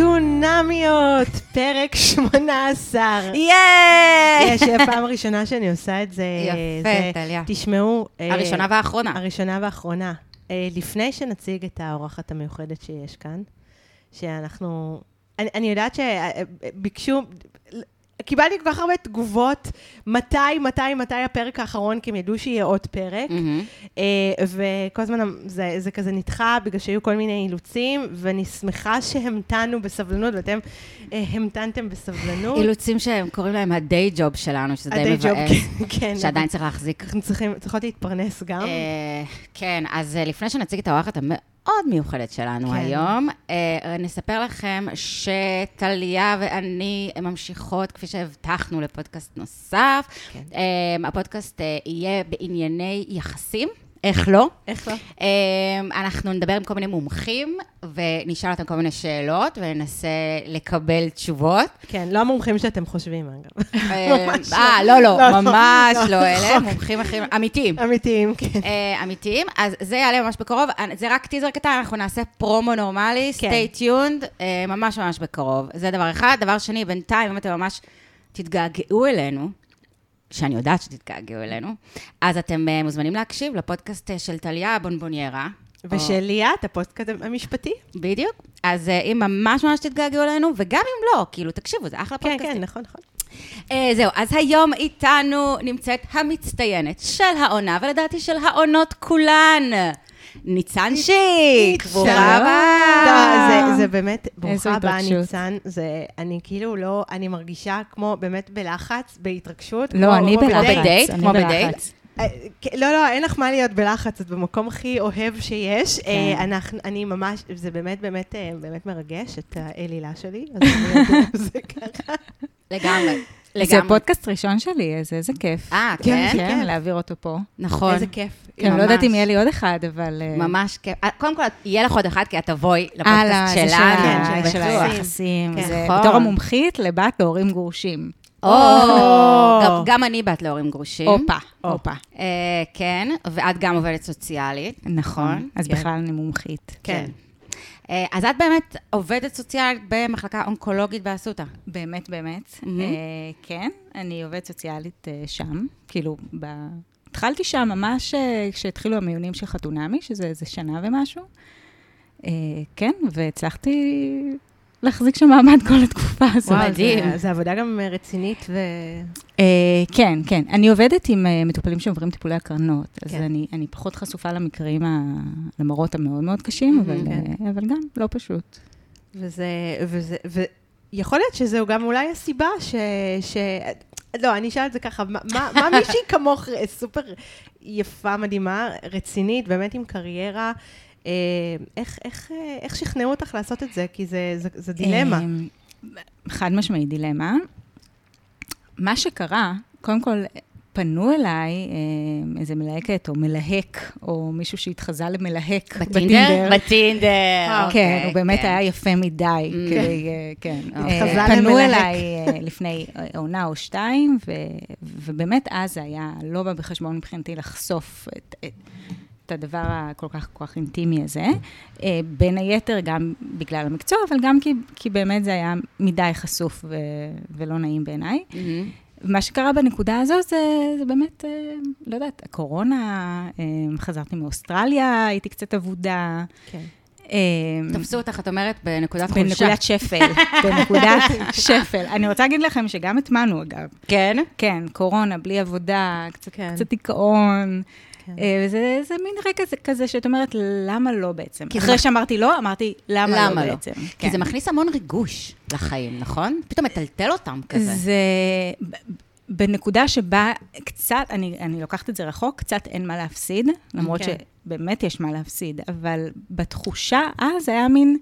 דונמיות, פרק 18. ייי! יש פעם ראשונה שאני עושה את זה. יפה, זה- טליה. תשמעו. אה, הראשונה והאחרונה. הראשונה והאחרונה. אה, לפני שנציג את האורחת המיוחדת שיש כאן, שאנחנו... אני, אני יודעת שביקשו... קיבלתי כל כך הרבה תגובות, מתי, מתי, מתי הפרק האחרון, כי הם ידעו שיהיה עוד פרק. מהמם. אה, וכל הזמן זה, זה כזה נדחה בגלל שהיו כל מיני אילוצים, ואני שמחה שהמתנו בסבלנות, ואתם אה, המתנתם בסבלנות. אילוצים שהם קוראים להם הדיי ג'וב שלנו, שזה די הדי ג'וב, מבאס, כן, כן. שעדיין צריך להחזיק. אנחנו צריכים, צריכות להתפרנס גם. אה, כן, אז אה, לפני שנציג את האורחת המאוד מיוחדת שלנו כן. היום, אה, נספר לכם שטליה ואני ממשיכות, כפי שהבטחנו, לפודקאסט נוסף. כן. אה, הפודקאסט אה, יהיה בענייני יחסים. איך לא? איך לא? אמ, אנחנו נדבר עם כל מיני מומחים, ונשאל אותם כל מיני שאלות, וננסה לקבל תשובות. כן, לא המומחים שאתם חושבים, אגב. ממש לא. אה, לא, לא, לא, לא. ממש לא, לא אלה, נכון. מומחים אחרים, אמיתיים. אמיתיים, כן. אה, אמיתיים, אז זה יעלה ממש בקרוב, אה, זה רק טיזר קטן, אנחנו נעשה פרומו נורמלי, כן. stay tuned, אה, ממש ממש בקרוב. זה דבר אחד. דבר שני, בינתיים, אם אתם ממש תתגעגעו אלינו, שאני יודעת שתתגעגעו אלינו, אז אתם אה, מוזמנים להקשיב לפודקאסט אה, של טליה הבונבוניירה. ושל ליאת, הפודקאסט המשפטי. בדיוק. אז אה, אם ממש ממש תתגעגעו אלינו, וגם אם לא, כאילו, תקשיבו, זה אחלה כן, פודקאסטים. כן, נכון, נכון. אה, זהו, אז היום איתנו נמצאת המצטיינת של העונה, ולדעתי של העונות כולן. ניצן שיק, שלום. ברוכה הבאה. לא, זה, זה באמת, ברוכה הבאה. ניצן. זה, אני כאילו לא, אני מרגישה כמו באמת בלחץ, בהתרגשות. לא, כמו- אני כמו בלחץ. בדייט? כמו. בדייט? אה, כן, לא, לא, אין לך מה להיות בלחץ, את במקום הכי אוהב שיש. כן. אה, אנחנו, אני ממש, זה באמת, באמת, אה, באמת מרגש, את האלילה שלי. אז זה ככה. לגמרי, זה לגמרי. פודקאסט ראשון שלי, אז איזה כיף. אה, כן, כן? כן, להעביר אותו פה. נכון. איזה כיף. כן, לא יודעת אם ממש. יהיה לי עוד אחד, אבל... אה, ממש כיף. אה, קודם כל, יהיה לך עוד אחד, כי את תבואי הלאה, לפודקאסט זה של שלנו. כן, ה- של של היחסים. כן. זה נכון. בתור המומחית לבת להורים גרושים. או, גם- אני בת להורים גרושים. הופה, הופה. אה, כן, ואת גם עובדת סוציאלית. נכון, אז כן. בכלל אני מומחית. כן. אה, אז את באמת עובדת סוציאלית במחלקה אונקולוגית באסותא. באמת, באמת. מהמם. אה, כן, אני עובדת סוציאלית אה, שם, כאילו, ב... התחלתי שם ממש כשהתחילו המיונים של חתונמי, שזה איזה שנה ומשהו. כן, והצלחתי להחזיק שם מעמד כל התקופה הזאת. וואו, מדהים. זה- זה עבודה גם רצינית ו... אה, כן, כן. אני עובדת עם אה, מטופלים שעוברים טיפולי הקרנות, אז כן. אני, אני פחות חשופה למקרים, ה... למראות המאוד מאוד קשים, אבל, כן. אה, אבל גם לא פשוט. וזה, וזה, ויכול להיות שזהו גם אולי הסיבה ש... ש... לא, אני אשאל את זה ככה, מה, מה, מה מישהי כמוך אה, סופר יפה, מדהימה, רצינית, באמת עם קריירה, אה, איך, איך, אה, איך שכנעו אותך לעשות את זה? כי זה, זה, זה דילמה. אה, חד משמעית דילמה. מה שקרה, קודם כל, פנו אליי אה, איזה מלהקת או מלהק, או מישהו שהתחזה למלהק בטינדר? בטינדר. כן, אוקיי, הוא באמת כן. היה יפה מדי, Mm. כדי, אה, כן. אוקיי. אה, התחזה פנו. אליי אה, לפני אה, עונה או שתיים, ובאמת אז זה היה לא בא בחשבון מבחינתי לחשוף את... את הדבר הכל כך כל כך אינטימי הזה. אה, בין היתר, גם בגלל המקצוע, אבל גם כי, כי באמת זה היה מדי חשוף ו, ולא נעים בעיניי. מהמם. מה שקרה בנקודה הזו זה, זה באמת, אה, לא יודעת, הקורונה, אה, חזרתי מאוסטרליה, הייתי קצת אבודה. כן. תפסו אותך, את אומרת, בנקודת חולשה. בנקודת שפל, בנקודת שפל. אני רוצה להגיד לכם שגם הטמנו, אגב. כן? כן, קורונה, בלי עבודה, קצת, כן. קצת דיכאון. כן. אה, וזה זה מין רגע כזה, שאת אומרת, למה לא בעצם? כי זה אחרי מח- שאמרתי לא, אמרתי, למה, למה לא לא? בעצם? כי כן. זה מכניס המון ריגוש לחיים, נכון? פתאום מטלטל אותם כזה. זה בנקודה שבה קצת, אני, אני לוקחת את זה רחוק, קצת אין מה להפסיד, למרות כן. שבאמת יש מה להפסיד, אבל בתחושה אז היה מין,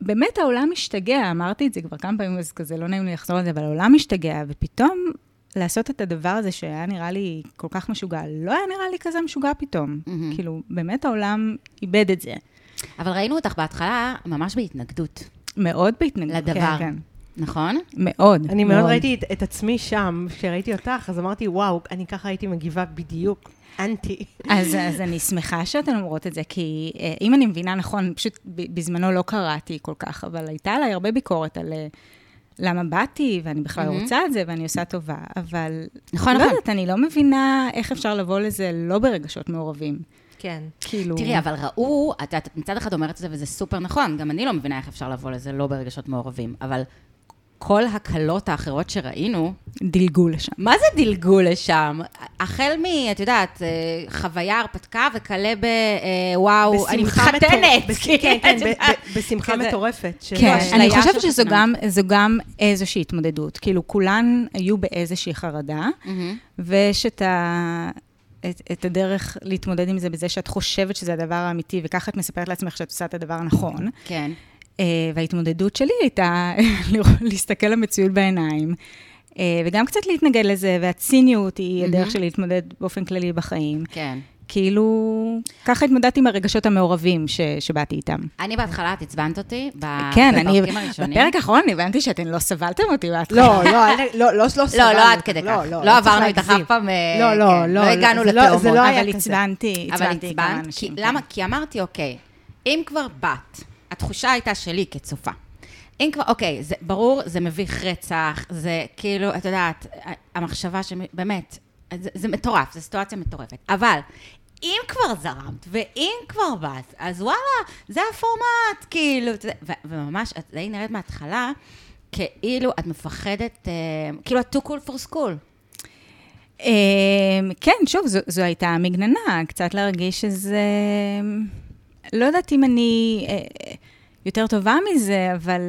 באמת העולם משתגע, אמרתי את זה כבר כמה פעמים, אז כזה לא נעים לי לחזור על זה, אבל העולם משתגע, ופתאום לעשות את הדבר הזה שהיה נראה לי כל כך משוגע, לא היה נראה לי כזה משוגע פתאום. מהמם. כאילו, באמת העולם איבד את זה. אבל ראינו אותך בהתחלה ממש בהתנגדות. מאוד בהתנגדות. לדבר. כן, כן. נכון? מאוד. אני מאוד ראיתי את, את עצמי שם, כשראיתי אותך, אז אמרתי, וואו, אני ככה הייתי מגיבה בדיוק, אנטי. אז, אז אני שמחה שאתן אומרות את זה, כי אה, אם אני מבינה נכון, פשוט ב- בזמנו לא קראתי כל כך, אבל הייתה עליי הרבה ביקורת על אה, למה באתי, ואני בכלל מהמם. רוצה את זה, ואני עושה טובה, אבל... נכון, לא נכון. יודעת, אני לא מבינה איך אפשר לבוא לזה לא ברגשות מעורבים. כן. כאילו... תראי, אבל ראו, את יודעת, את מצד אחד אומרת את זה, וזה סופר נכון, גם אני לא מבינה איך אפשר לבוא לזה לא ברגשות מעורבים, אבל כל הקלות האחרות שראינו, דילגו לשם. מה זה דילגו לשם? החל מ, את יודעת, אה, חוויה, הרפתקה, וכלה ב, אה, וואו, אני מתחתנת. כן, כן, ב- בשמחה. מטורפת. כן, אני חושבת שזו. גם, זו גם איזושהי התמודדות. כאילו, כולן היו באיזושהי חרדה, מהמם. ויש את, ה... את, את הדרך להתמודד עם זה בזה שאת חושבת שזה הדבר האמיתי, וככה את מספרת לעצמך שאת עושה את הדבר הנכון. כן. Uh, וההתמודדות שלי הייתה להסתכל למציאות בעיניים, uh, וגם קצת להתנגד לזה, והציניות היא הדרך. שלי להתמודד באופן כללי בחיים. כן. כאילו, ככה התמודדתי עם הרגשות המעורבים ש, שבאתי איתם. אני בהתחלה, את עצבנת אותי, כן, אני. בפרק האחרון הבנתי שאתן לא סבלתם אותי בהתחלה. לא, לא, לא, לא, לא לא, סבלנו. לא עד כדי לא, כך. לא, לא צריך עברנו איתך. אף פעם, אה, לא, לא, כן, לא, לא הגענו זה לא- זה לתאומות. לא היה אבל כזה. עצבנתי, אבל עצבנתי כמה אנשים. כן. למה? כי אמרתי, אוקיי, אם כבר באת, התחושה הייתה שלי כצופה. אם כבר, אוקיי, זה ברור, זה מביך רצח, זה כאילו, את יודעת, המחשבה שבאמת, זה, זה מטורף, זו סיטואציה מטורפת. אבל אם כבר זרמת, ואם כבר באת, אז וואלה, זה הפורמט, כאילו, ו- וממש, את די נראית מההתחלה, כאילו את מפחדת, אה, כאילו את too cool for school. אמ, כן, שוב, זו, זו הייתה מגננה, קצת להרגיש שזה... לא יודעת אם אני אה, יותר טובה מזה, אבל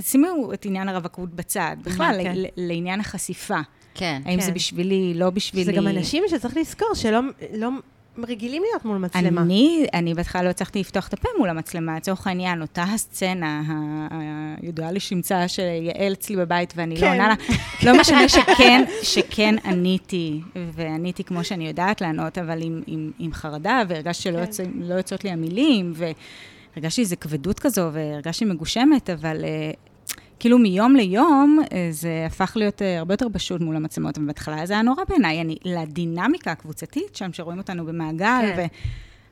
שימו את עניין הרווקות בצד. בכלל, כן. ל- לעניין החשיפה. כן. האם זה כן. בשבילי, לא בשבילי. זה גם אנשים שצריך לזכור שלא לא רגילים להיות מול מצלמה. אני, אני בהתחלה לא הצלחתי לפתוח את הפה מול המצלמה, לצורך העניין, אותה הסצנה הידועה לשמצה שיעל אצלי בבית ואני לא כן. עונה לה, לא משנה שכן, שכן עניתי, ועניתי כמו שאני יודעת לענות, אבל עם, עם, עם חרדה, והרגשתי שלא כן. יוצאים- לא יוצאות לי המילים, והרגשתי איזו כבדות כזו, והרגשתי מגושמת, אבל... אה, כאילו מיום ליום אה, זה הפך להיות אה, הרבה יותר פשוט מול המצלמות, ובהתחלה זה היה נורא בעיניי, אני, לדינמיקה הקבוצתית שם, שרואים אותנו במעגל, כן.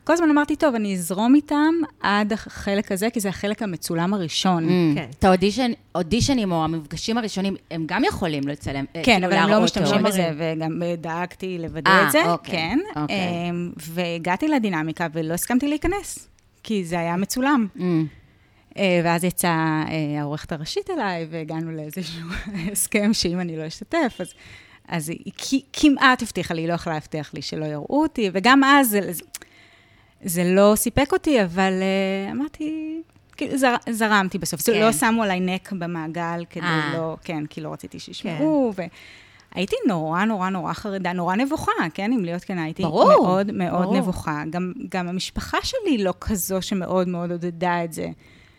וכל הזמן אמרתי, טוב, אני אזרום איתם עד החלק הזה, כי זה החלק המצולם הראשון. Mm. כן. את האודישן, אודישנים או המפגשים הראשונים, הם גם יכולים לצלם, אה, כן, כאילו אבל הם לא משתמשים. בזה, וגם דאגתי לוודא את זה, אוקיי, כן. אוקיי. והגעתי לדינמיקה ולא הסכמתי להיכנס, כי זה היה מצולם. Mm. אה, ואז יצאה אה, העורכת הראשית אליי, והגענו לאיזשהו הסכם שאם אני לא אשתתף, אז, אז היא כמעט הבטיחה לי, היא לא יכלה להבטיח לי שלא יראו אותי, וגם אז זה, זה לא סיפק אותי, אבל uh, אמרתי, כאילו, זר, זרמתי בסוף. כן. כן. לא שמו עליי נק במעגל כדי אה. לא, כן, כי לא רציתי שישמעו, כן. והייתי נורא, נורא, נורא חרדה, נורא נבוכה, כן, אם להיות כנה, הייתי ברור, מאוד מאוד ברור. נבוכה. גם, גם המשפחה שלי לא כזו שמאוד מאוד עודדה את זה.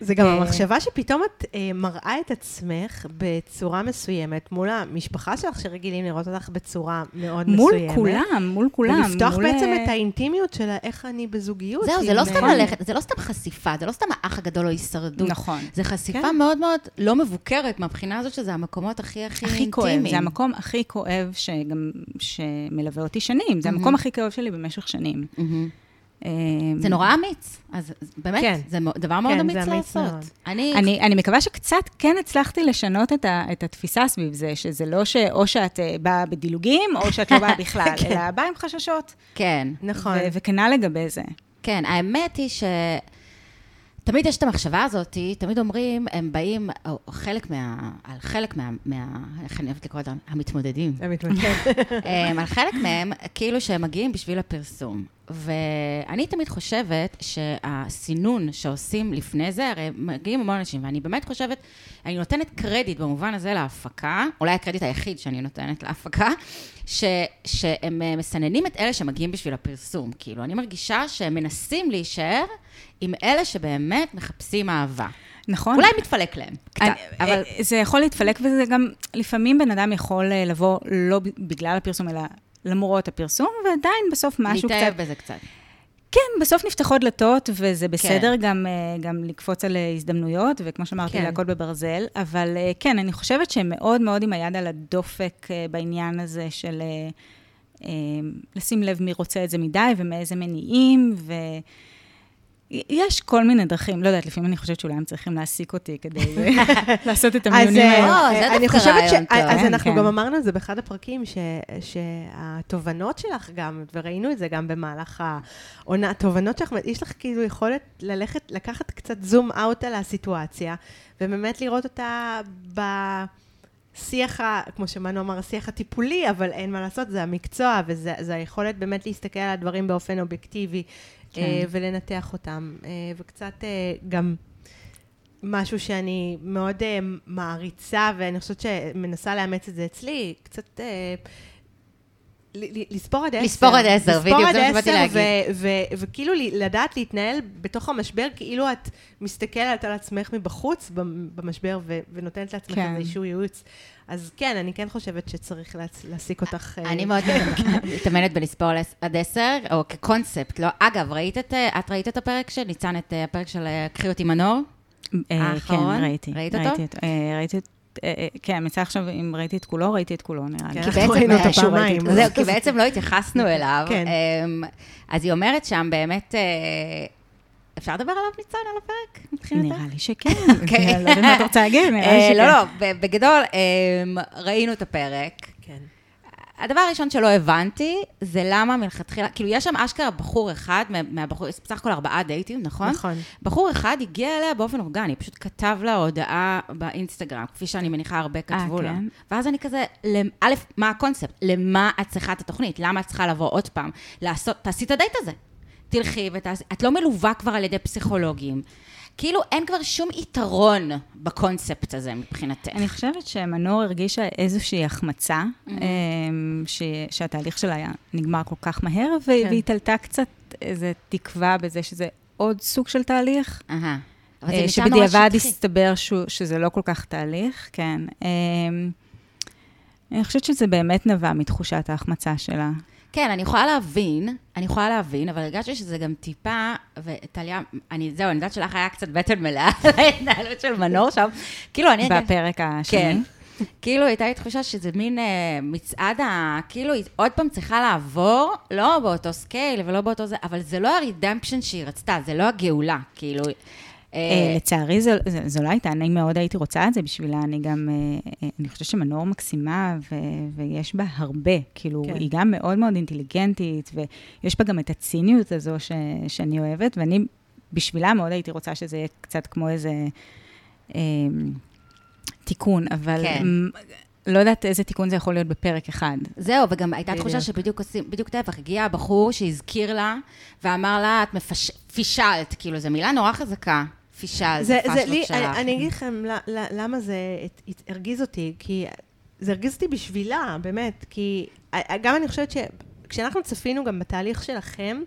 זה גם אה, המחשבה שפתאום את אה, מראה את עצמך בצורה מסוימת מול המשפחה שלך, שרגילים לראות אותך בצורה מאוד מול מסוימת. כולם, מול כולם. ולפתוח מול, בעצם אה, את האינטימיות של איך אני בזוגיות. זהו, זה לא סתם ללכת, זה לא סתם חשיפה, זה לא סתם האח הגדול או הישרדות. נכון. זה חשיפה כן. מאוד מאוד לא מבוקרת מהבחינה הזאת שזה המקומות הכי הכי הכי כואב, אינטימיים. זה המקום הכי כואב שגם, שמלווה אותי שנים, זה מהמם. המקום הכי כאוב שלי במשך שנים. מהמם. אה, זה נורא אמיץ. אז באמת, כן. זה דבר מאוד כן, אמיץ זה לעשות. מאוד. אני... אני, אני מקווה שקצת כן הצלחתי לשנות את, ה, את התפיסה סביב זה, שזה לא שאו שאת אה, באה בדילוגים, או שאת לא באה בכלל, כן. אלא באה עם חששות. כן. נכון. ו- וכנה לגבי זה. כן, האמת היא ש... תמיד יש את המחשבה הזאת, תמיד אומרים, הם באים, או חלק מה... על חלק מה... מה איך אני אוהבת לקרוא לזה? המתמודדים. זה מתמקד. הם, על חלק מהם, כאילו שהם מגיעים בשביל הפרסום. ואני תמיד חושבת שהסינון שעושים לפני זה, הרי מגיעים המון אנשים, ואני באמת חושבת, אני נותנת קרדיט במובן הזה להפקה, אולי הקרדיט היחיד שאני נותנת להפקה, ש, שהם אה, מסננים את אלה שמגיעים בשביל הפרסום. כאילו, אני מרגישה שהם מנסים להישאר עם אלה שבאמת מחפשים אהבה. נכון? אולי מתפלק להם, קצת, אני, אבל... אבל... זה יכול להתפלק, וזה גם, לפעמים בן אדם יכול אה, לבוא לא בגלל הפרסום, אלא למרות הפרסום, ועדיין בסוף משהו קצת... להתאהב בזה קצת. כן, בסוף נפתחות דלתות, וזה בסדר גם, אה, גם לקפוץ על אה, הזדמנויות, וכמו שאמרתי, כן. להכות בברזל, אבל אה, כן, אני חושבת שהם מאוד מאוד עם היד על הדופק בעניין הזה של לשים לב מי רוצה את זה מדי ומאיזה מניעים, ו... יש כל מיני דרכים, לא יודעת, לפעמים אני חושבת שאולי הם צריכים להעסיק אותי כדי לעשות את המיונים אז, האלה. אה, אה, זה אני דווקא חושבת ש... רעיון טוב. אז כן, אנחנו כן. גם אמרנו את זה באחד הפרקים, ש- שהתובנות שלך גם, וראינו את זה גם במהלך העונה, התובנות שלך, יש לך כאילו יכולת ללכת, לקחת קצת זום אאוט על הסיטואציה, ובאמת לראות אותה בשיח, ה- כמו שמנו אמר, השיח הטיפולי, אבל אין מה לעשות, זה המקצוע, וזה זה היכולת באמת להסתכל על הדברים באופן אובייקטיבי, כן. אה, ולנתח אותם, אה, וקצת אה, גם... משהו שאני מאוד מעריצה, ואני חושבת שמנסה לאמץ את זה אצלי, קצת לספור עד עשר. לספור עד עשר, בדיוק, זה מה שבאתי להגיד. וכאילו לדעת להתנהל בתוך המשבר, כאילו את מסתכלת על עצמך מבחוץ במ- במשבר, ונותנת לעצמך כן. איזשהו ייעוץ. אז כן, אני כן חושבת שצריך להעסיק אותך. אה, אני מאוד מתאמנת בלספור עד עשר, או כקונספט, לא? אגב, ראית את, אה, את ראית את הפרק של ניצן, את אה, הפרק של קחי אותי מנור? האחרון? כן, ראיתי. ראית אותו? ראיתי אה, אה, אה, כן, מצא עכשיו, אם ראיתי את כולו, ראיתי את כולו, נראה לי. כן. כי בעצם, ראינו אה, אותו ראיתי פעמיים. זהו, כי בעצם לא התייחסנו אליו. כן. אמ, אז היא אומרת שם באמת, אה, אפשר לדבר עליו ניצן, על הפרק? מבחינתך? נראה לי שכן. אוקיי. אני לא יודעת מה את רוצה להגיד, נראה לי אה, שכן. לא, לא, בגדול, אמ, ראינו את הפרק. כן. הדבר הראשון שלא הבנתי, זה למה מלכתחילה, כאילו, יש שם אשכרה בחור אחד, מה- מהבחור, יש בסך הכל ארבעה דייטים, נכון? נכון. בחור אחד הגיע אליה באופן אורגני, פשוט כתב לה הודעה באינסטגרם, כפי שאני מניחה הרבה כתבו לה. כן. ואז אני כזה, א', מה הקונספט? למה את צריכה את התוכנית? למה את צריכה לבוא עוד פעם? לעשות, תעשי את הדייט הזה. תלכי ותעשי, את לא מלווה כבר על ידי פסיכולוגים. כאילו, אין כבר שום יתרון בקונספט הזה מבחינתך. אני חושבת שמנור הרגישה איזושהי החמצה, אמ, ש- שהתהליך שלה היה נגמר כל כך מהר, ו- כן. והיא תלתה קצת איזו תקווה בזה שזה עוד סוג של תהליך. אבל אה, שבדיעבד. הסתבר שזה לא כל כך תהליך, כן. אמ, אני חושבת שזה באמת נבע מתחושת ההחמצה שלה. כן, אני יכולה להבין, אני יכולה להבין, אבל הרגשתי שזה גם טיפה, וטליה, אני, זהו, אני יודעת שלך היה קצת בטן מלאה על ההתנהלות של מנור שם. כאילו, אני... בפרק השני. כן. כאילו, הייתה לי תחושה שזה מין אה, מצעד ה... כאילו, היא עוד פעם צריכה לעבור, לא באותו סקייל ולא באותו זה, אבל זה לא ה redemption שהיא רצתה, זה לא הגאולה, כאילו... אה, אה, לצערי זו, לא הייתה, אני מאוד הייתי רוצה את זה בשבילה, אני גם, אה, אני חושבת שמנור מקסימה, ויש בה הרבה, כאילו, כן. היא גם מאוד מאוד אינטליגנטית, ויש בה גם את הציניות הזו שאני אוהבת, ואני בשבילה מאוד הייתי רוצה שזה יהיה קצת כמו איזה תיקון, אבל כן. לא יודעת איזה תיקון זה יכול להיות בפרק אחד. זהו, וגם הייתה. תחושה שבדיוק עושים, בדיוק להפך, הגיע הבחור שהזכיר לה, ואמר לה, את מפש... פישלת, כאילו, זו מילה נורא חזקה, פישל, זה, זה זה פשלות לי, שלך. אני, אני אגיד לכם למה זה הרגיז אותי, כי זה הרגיז אותי בשבילה, באמת, כי גם אני חושבת שכשאנחנו צפינו גם בתהליך שלכם,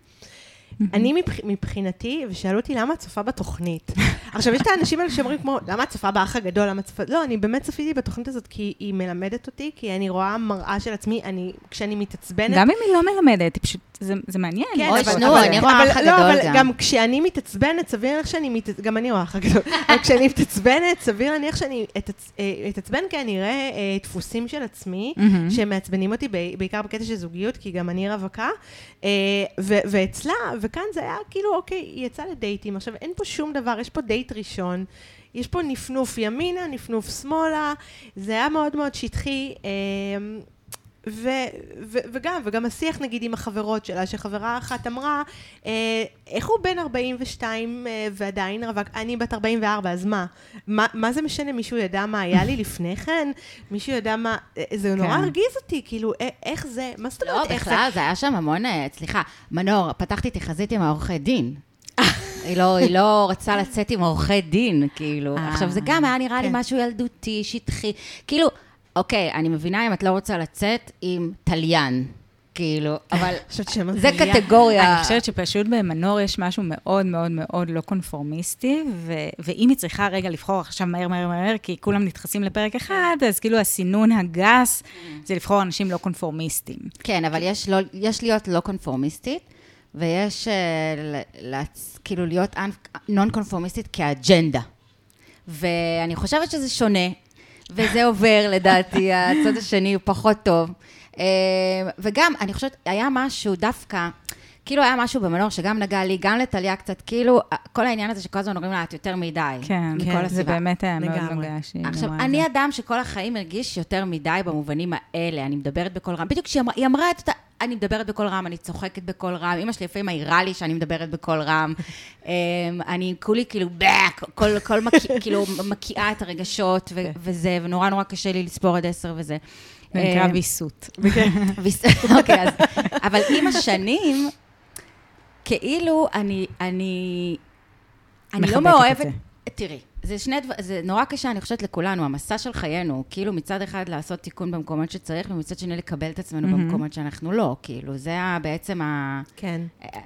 אני מבח, מבחינתי, ושאלו אותי למה את צופה בתוכנית. עכשיו, יש את האנשים האלה שאומרים כמו, למה את צופה באח הגדול, למה את צופה... לא, אני באמת צפיתי בתוכנית הזאת כי היא מלמדת אותי, כי אני רואה מראה של עצמי, אני, כשאני מתעצבנת... גם אם היא לא מלמדת, היא פשוט, זה, זה מעניין. כן, אוי, אבל- שנו, אבל- אני רואה אבל- האח לא, הגדול אבל גם. גם כשאני מתעצבנת, סביר להניח שאני מת... גם אני רואה האח הגדול. אבל כשאני מתעצבנת, סביר להניח שאני אה, אתעצבן כי אני אראה אה, דפוסים של עצמי. שמעצבנים אותי, ב- בעיקר בקטע של זוגיות, כי גם אני רווקה. אה, ו- ואצלה, וכאן זה היה כאילו, אוקיי, היא יצאה לדייטים. עכשיו, אין פה שום דבר, יש פה דייט ראשון. יש פה נפנוף ימינה, נפנוף שמאלה, זה היה מאוד מאוד שטחי. אה, ו, ו, וגם, וגם השיח נגיד עם החברות שלה, שחברה אחת אמרה, אה, איך הוא בן 42 אה, ועדיין רווק? אני בת 44, אז מה? מה? מה זה משנה? מישהו ידע מה היה לי לפני כן? מישהו ידע מה... אה, זה נורא כן. הרגיז אותי, כאילו, אה, איך זה? מה זאת לא, אומרת איך זה? בכלל, זה היה שם המון, אה, סליחה, מנור, פתחתי תחזית עם העורכי דין. היא לא, היא לא רצה לצאת עם עורכי דין, כאילו. עכשיו, זה גם היה נראה לי כן. משהו ילדותי, שטחי. כאילו, אוקיי, אני מבינה אם את לא רוצה לצאת עם תליין, כאילו, אבל זה. קטגוריה... אני חושבת שפשוט במנור יש משהו מאוד מאוד מאוד לא קונפורמיסטי, ו- ואם היא צריכה רגע לבחור עכשיו מהר מהר מהר, כי כולם נדחסים לפרק אחד, אז כאילו הסינון הגס זה לבחור אנשים לא קונפורמיסטים. כן, אבל יש, לא, יש להיות לא קונפורמיסטית, ויש אה, כאילו להיות נון קונפורמיסטית כאג'נדה. ואני חושבת שזה שונה, וזה עובר לדעתי, הצד השני הוא פחות טוב. אה, וגם, אני חושבת, היה משהו דווקא, כאילו היה משהו במנור שגם נגע לי, גם לטליה קצת, כאילו, כל העניין הזה שכל הזמן אומרים לה, את יותר מדי. כן, כן, זה הסיבה. באמת היה מאוד. נוגע שהיא עכשיו, אני זה. אדם שכל החיים הרגיש יותר מדי במובנים האלה, אני מדברת בקול רם. בדיוק כשהיא אמרה, היא אמרה את אותה, אני מדברת בקול רם, אני צוחקת בקול רם, אמא שלי לפעמים מעירה לי שאני מדברת בקול רם. אמ, אני כולי כאילו, כל, כל מקיא, כאילו, מקיאה את הרגשות ו- וזה, ונורא נורא קשה לי לספור עד עשר וזה. זה נקרא אמ, ויסות. ויס- אוקיי, אז... אבל עם השנים, כאילו, אני... אני... אני לא מאוהבת... תראי, זה שני דברים, זה נורא קשה, אני חושבת, לכולנו, המסע של חיינו, כאילו מצד אחד לעשות תיקון במקומות שצריך, ומצד שני לקבל את עצמנו מהמם. במקומות שאנחנו לא, כאילו, זה בעצם ה... כן.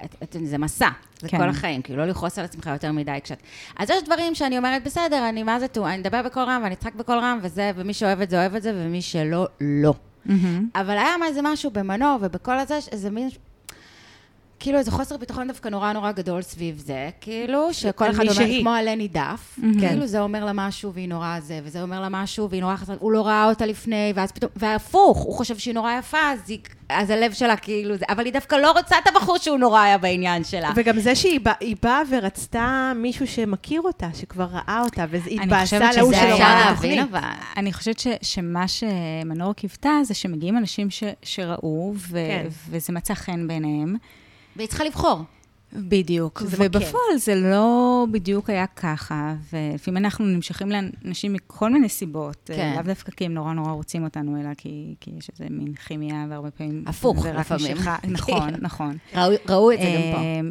את- את- זה מסע, זה כן. כל החיים, כאילו, לא לכעוס על עצמך יותר מדי כשאת... אז יש דברים שאני אומרת, בסדר, אני מה זה טו, אני אדבר בקול רם ואני אצחק בקול רם, וזה, ומי שאוהב את זה, אוהב את זה, ומי שלא, לא. מהמם. אבל היה מה- איזה משהו במנור ובכל הזה, איזה מין... כאילו איזה חוסר ביטחון דווקא נורא נורא גדול סביב זה, כאילו, שכל אחד אומר, שהיא. כמו עלה נידף, Mhm. כאילו זה אומר לה משהו והיא נורא זה, וזה אומר לה משהו והיא נורא חסרת, הוא לא ראה אותה לפני, ואז פתאום, והפוך, הוא חושב שהיא נורא יפה, אז, היא, אז הלב שלה כאילו זה, אבל היא דווקא לא רוצה את הבחור שהוא נורא היה בעניין שלה. וגם זה שהיא בא- באה ורצתה מישהו שמכיר אותה, שכבר ראה אותה, והיא התבאסה להוא שלא ראה את התוכנית. אבל... אני חושבת ש, שמה שמנור קיוותה זה שמגיעים אנשים ש, שראו, ו, כן. וזה מצא חן בעיניהם. והיא צריכה לבחור. בדיוק. ובפועל זה לא בדיוק היה ככה, ולפעמים אנחנו נמשכים לאנשים מכל מיני סיבות. כן. לאו דווקא כי הם נורא נורא רוצים אותנו, אלא כי, כי יש איזה מין כימיה, והרבה פעמים... הפוך, לפעמים. משיכה. נכון, נכון. ראו, ראו את זה גם פה. אמ,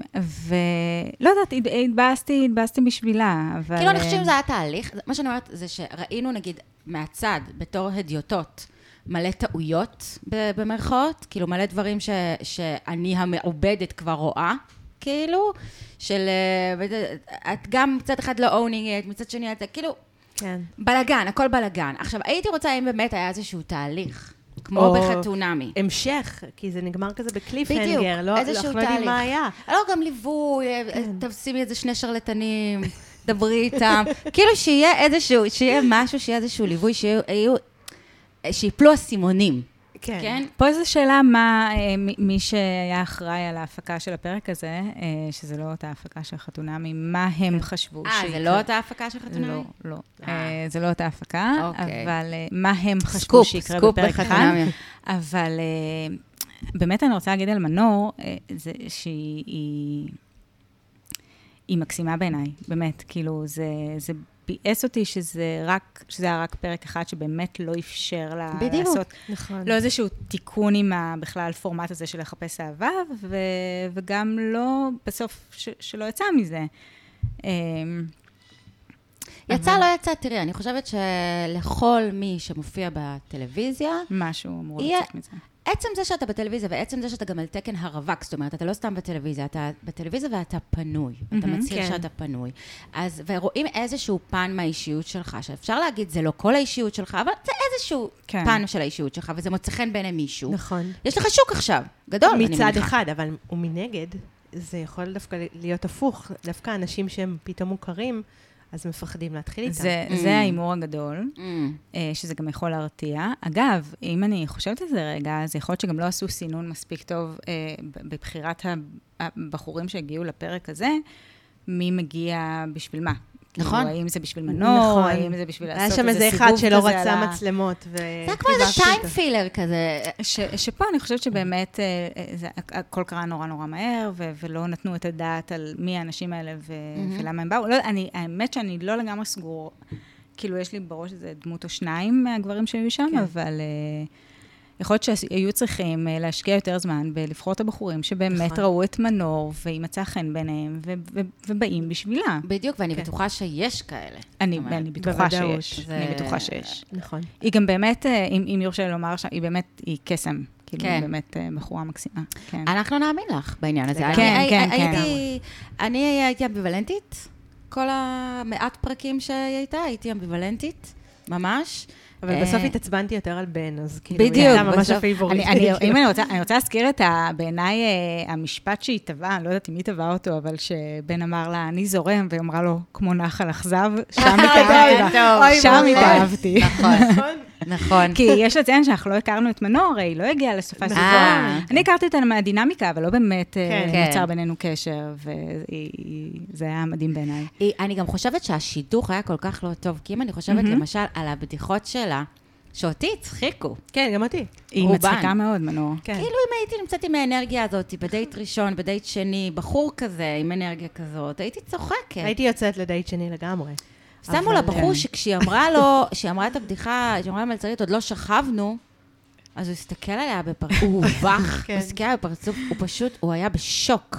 ולא יודעת, הת- התבאסתי, התבאסתי בשבילה, אבל... כאילו, אני חושבת אמ, שזה היה תהליך, מה שאני אומרת זה שראינו, נגיד, מהצד, בתור הדיוטות, מלא טעויות, במרכאות, כאילו מלא דברים ש, שאני המעובדת כבר רואה, כאילו, של... אה, את גם מצד אחד לא owning it, מצד שני את... כאילו, כן. בלאגן, הכל בלאגן. עכשיו, הייתי רוצה אם באמת היה איזשהו תהליך, כמו או- בחתונמי. המשך, כי זה נגמר כזה בדיוק, בקליפהנגר, לא איזשהו אנחנו לא יודעים מה תהליך. היה. לא, גם ליווי, אה, כן. תשימי איזה שני שרלטנים, דברי איתם. כאילו שיהיה איזשהו, שיהיה משהו, שיהיה איזשהו ליווי, שיהיו, יהיו- שיפלו אסימונים, כן. כן? פה זו שאלה מה, אה, מי- שהיה אחראי על ההפקה של הפרק הזה, אה, שזה לא אותה הפקה של חתונמי, מה הם חשבו אה, זה שיקרה. לא אותה הפקה של חתונמי? לא, לא. אה. זה לא אותה הפקה, אוקיי. אבל מה הם חשבו סקופ, שיקרה סקופ בפרק אחד. אבל באמת אני רוצה להגיד על מנור, זה שהיא היא, היא מקסימה בעיניי, באמת, כאילו, זה, זה ביאס אותי שזה רק, שזה היה רק פרק אחד שבאמת לא אפשר לה בדיוק. לעשות נכון. לא איזשהו תיקון עם ה, בכלל הפורמט הזה של לחפש אהבה, ו, וגם לא, בסוף, ש, שלא יצא מזה. אמ, יצא, אבל- לא יצא, תראי, אני חושבת שלכל מי שמופיע בטלוויזיה, משהו אמור יהיה- לצאת מזה. עצם זה שאתה בטלוויזיה, ועצם זה שאתה גם על תקן הרווק, זאת אומרת, אתה לא סתם בטלוויזיה, אתה בטלוויזיה ואתה פנוי. אתה מהמם, מצהיר כן. שאתה פנוי. אז, ורואים איזשהו פן מהאישיות שלך, שאפשר להגיד, זה לא כל האישיות שלך, אבל זה איזשהו כן. פן של האישיות שלך, וזה מוצא חן בעיני מישהו. נכון. יש לך שוק עכשיו, גדול, אני מצד מניחה. אחד, אבל ומנגד, זה יכול דווקא להיות הפוך. דווקא אנשים שהם פתאום מוכרים, אז מפחדים להתחיל איתם. זה, Mm. זה ההימור הגדול, Mm. אה, שזה גם יכול להרתיע. אגב, אם אני חושבת על זה רגע, אז יכול להיות שגם לא עשו סינון מספיק טוב אה, בבחירת הבחורים שהגיעו לפרק הזה, מי מגיע בשביל מה. נכון. כאילו, האם זה בשביל מנור, נכון. האם זה בשביל לעשות היה איזה שם סיבוב איזה כזה אחד שלא על רצה ה- מצלמות. ו... זה היה כמו איזה טיים. פילר כזה. ש, שפה אני חושבת שבאמת אה, אה, זה, הכל קרה נורא נורא מהר, ו, ולא נתנו את הדעת על מי האנשים האלה ו, מהמם. ולמה הם באו. לא, אני, האמת שאני לא לגמרי סגור, כאילו יש לי בראש איזה דמות או שניים מהגברים שהיו שם, כן. אבל אה, יכול להיות שהיו צריכים אה, להשקיע יותר זמן בלבחור את הבחורים שבאמת נכון. ראו את מנור, והיא מצאה חן ביניהם, ו, ו, ובאים בשבילה. בדיוק, ואני כן. בטוחה שיש כאלה. אני, זאת אומרת, אני בטוחה בוודאות. שיש, זה- אני בטוחה שיש. נכון. היא גם באמת, אה, אם, אם יורשה לי לומר, היא באמת, היא קסם. כאילו, כן. היא באמת אה, בחורה מקסימה. כן. אנחנו נאמין לך בעניין הזה. לגמרי. אני- כן, הי- כן, הייתי- אני הייתי אמביוולנטית, כל המעט פרקים שהיא הייתה, הייתי אמביוולנטית, ממש. אבל אה, בסוף התעצבנתי יותר על בן, אז כאילו, בדיוק, היא הייתה ממש בסוף- ה favorite. אני, אני, אם אני רוצה, אני רוצה להזכיר את ה... בעיניי, אה, המשפט שהיא טבעה, אני לא יודעת אם היא טבעה אותו, אבל שבן אמר לה, אני זורם, והיא אמרה לו, כמו נחל אכזב, שם התאהבתי. טוב, אוי, שם. התאהבתי. נכון, נכון. כי יש לציין שאנחנו לא הכרנו את מנור, היא לא הגיעה לסופה של אה. אני הכרתי אותה מהדינמיקה, אבל לא באמת אה, כן. נוצר כן. בינינו קשר, וזה היה מדהים בעיניי. אני גם חושבת שהשידוך היה כל כך לא טוב, כי אם אני חושבת. למשל על הבדיחות שלה, שאותי הצחיקו. כן, גם אותי. היא רובן. מצחיקה מאוד, מנור. כן. כאילו אם הייתי נמצאת עם האנרגיה הזאת, בדייט ראשון, בדייט שני, בחור כזה עם אנרגיה כזאת, הייתי צוחקת. הייתי יוצאת לדייט שני לגמרי. שמו לבחור כן. שכשהיא אמרה לו, כשהיא אמרה את הבדיחה, כשהיא אמרה למלצרית, עוד לא שכבנו, אז הוא הסתכל עליה בפרצוף, הוא הובך, כן. הוא הסתכל עליה בפרצוף, הוא פשוט, הוא היה בשוק.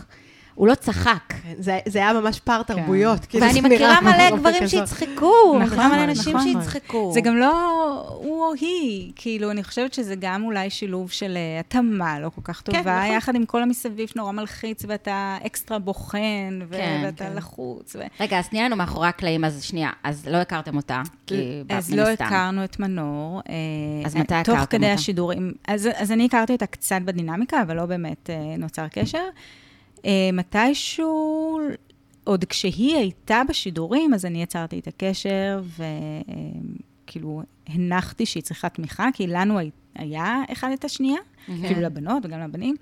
הוא לא צחק. כן, זה, זה היה ממש פער תרבויות. כאילו, ואני זה מכירה מלא גברים נכון, מכירה מלא נשים נכון. שהצחקו. זה גם לא הוא או היא, כאילו, אני חושבת שזה גם אולי שילוב של אה, התאמה לא כל כך טובה, נכון. יחד עם כל המסביב שנורא מלחיץ, ואתה אקסטרה בוחן, ו- כן, ואתה כן. לחוץ. ו- רגע, אז תני לנו מאחורי הקלעים, אז שנייה, אז לא הכרתם אותה, כי אז מן לא. הכרנו את מנור. אה, אז אה, מתי תוך הכרתם כדי אותה? השידורים. אז, אז אני הכרתי אותה קצת בדינמיקה, אבל לא באמת אה, נוצר קשר. אה, מתישהו, עוד כשהיא הייתה בשידורים, אז אני יצרתי את הקשר, וכאילו הנחתי שהיא צריכה תמיכה, כי לנו הי- היה אחד את השנייה, כן. כאילו לבנות וגם לבנים.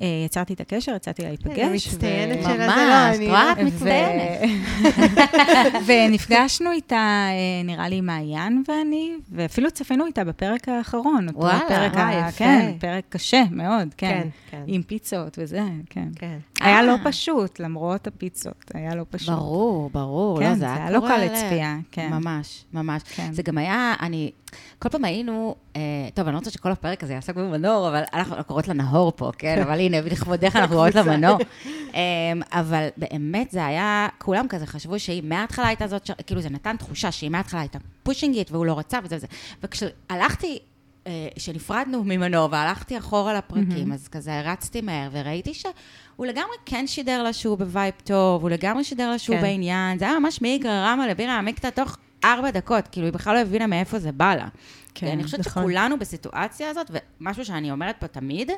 אה, יצרתי את הקשר, יצאתי להיפגש. אני מצטיינת ו- של הזה, ממש, לא. רואה? את מצטיינת. ונפגשנו איתה, אה, נראה לי, מעיין ואני, ואפילו צפינו איתה בפרק האחרון. אותו וואלה, פרק וואי, ה- יפה. כן, פרק קשה מאוד, כן. כן, כן. עם פיצות וזה, כן. כן. היה אה. לא פשוט, למרות הפיצות, היה לא פשוט. ברור, ברור, כן, לא, זה זה היה לא קל. לצפייה, כן. ממש, ממש. כן. זה גם היה, אני, כל פעם היינו, אה, טוב, אני לא רוצה שכל הפרק הזה יעסוק במנור, אבל אנחנו קוראות לה נהור פה, כן? אבל הנה, לכבודך אנחנו קוראות לה מנור. אה, אבל באמת זה היה, כולם כזה חשבו שהיא מההתחלה הייתה זאת, ש- כאילו זה נתן תחושה שהיא מההתחלה הייתה פושינג איט והוא לא רצה וזה וזה. וכשהלכתי, אה, שנפרדנו ממנור והלכתי אחורה לפרקים, אז כזה רצתי מהר וראיתי שהוא לגמרי כן שידר לה שהוא ב vibe טוב, הוא לגמרי שידר לה שהוא כן. בעניין, זה היה ממש מאיגרא רמא לבירה עמיקתא תוך ארבע דקות, כאילו היא בכלל לא הבינה מאיפה זה בא לה. כן, אני חושבת נכון. שכולנו בסיטואציה הזאת, ומשהו שאני אומרת פה תמיד,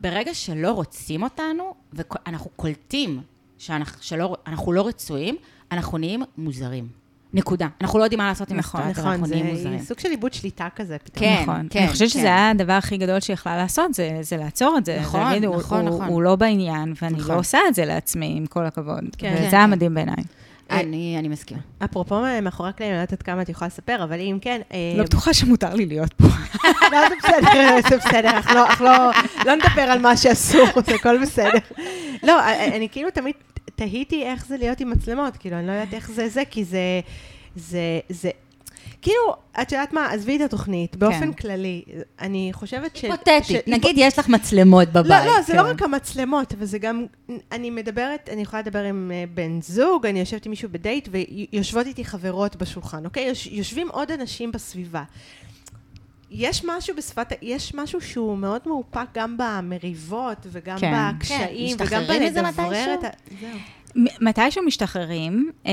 ברגע שלא רוצים אותנו, ואנחנו קולטים שאנחנו, שלא, אנחנו לא רצויים, אנחנו נהיים מוזרים. נקודה. אנחנו לא יודעים מה לעשות עם נכון, הסיטואציה, נכון, אנחנו זה נהיים מוזרים. סוג של איבוד שליטה כזה פתאום. כן, נכון. כן, אני חושבת כן. שזה היה הדבר הכי גדול שהיא יכלה לעשות, זה, זה לעצור את זה. נכון, להגיד, הוא- נכון, הוא, נכון. הוא לא בעניין, ואני נכון. לא עושה את זה לעצמי, עם כל הכבוד. כן, וזה כן, היה כן. מדהים בעיניי. אני, אני מסכימה. אפרופו מאחורי הקלעים, אני לא יודעת כמה את יכולה לספר, אבל אם כן... אה, לא בטוחה שמותר לי להיות פה. לא, זה בסדר, זה בסדר, אנחנו לא- לא- לא נדבר על מה שאסור, זה הכל בסדר. לא, אני אני כאילו תמיד תהיתי איך זה להיות עם מצלמות, כאילו, אני לא יודעת איך זה זה, כי זה... זה... זה... כאילו, את יודעת מה, עזבי את התוכנית, באופן כללי, אני חושבת ש... היפותטית, ש- נגיד יש לך מצלמות בבית. לא, לא, זה לא כן. רק המצלמות, אבל זה גם, אני מדברת, אני יכולה לדבר עם אה, בן זוג, אני יושבת עם מישהו בדייט, ויושבות איתי חברות בשולחן, אוקיי? יוש, יושבים עוד אנשים בסביבה. יש משהו בשפת, יש משהו שהוא מאוד מאופק גם במריבות, וגם כן. בקשיים, כן, וגם בלדברר? את ה... זהו. מ- מתישהו משתחררים, אה,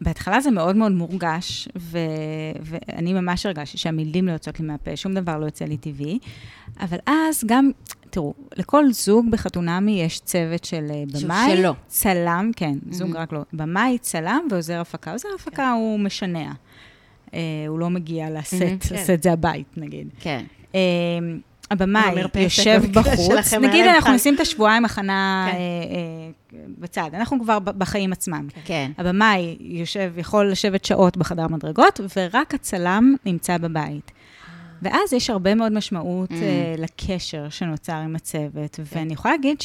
בהתחלה זה מאוד מאוד מורגש, ו- ואני ממש הרגשתי שהמילים לא יוצאות לי מהפה, שום דבר לא יוצא לי טבעי, אבל אז גם, תראו, לכל זוג בחתונמי יש צוות של אה, במאי, שלו. צלם, כן, זוג Mhm. רק לא, במאי, צלם ועוזר הפקה. עוזר הפקה הוא משנע. אה, הוא לא מגיע לסט, Mhm, הסט זה הבית, נגיד. כן. אה, הבמאי יושב במקרה בחוץ, נגיד אנחנו. נשים את השבועיים הכנה כן. אה, אה, בצד, אנחנו כבר בחיים עצמם. כן. הבמאי יושב, יכול לשבת שעות בחדר מדרגות, ורק הצלם נמצא בבית. ואז יש הרבה מאוד משמעות Mm. אה, לקשר שנוצר עם הצוות, ואני יכולה להגיד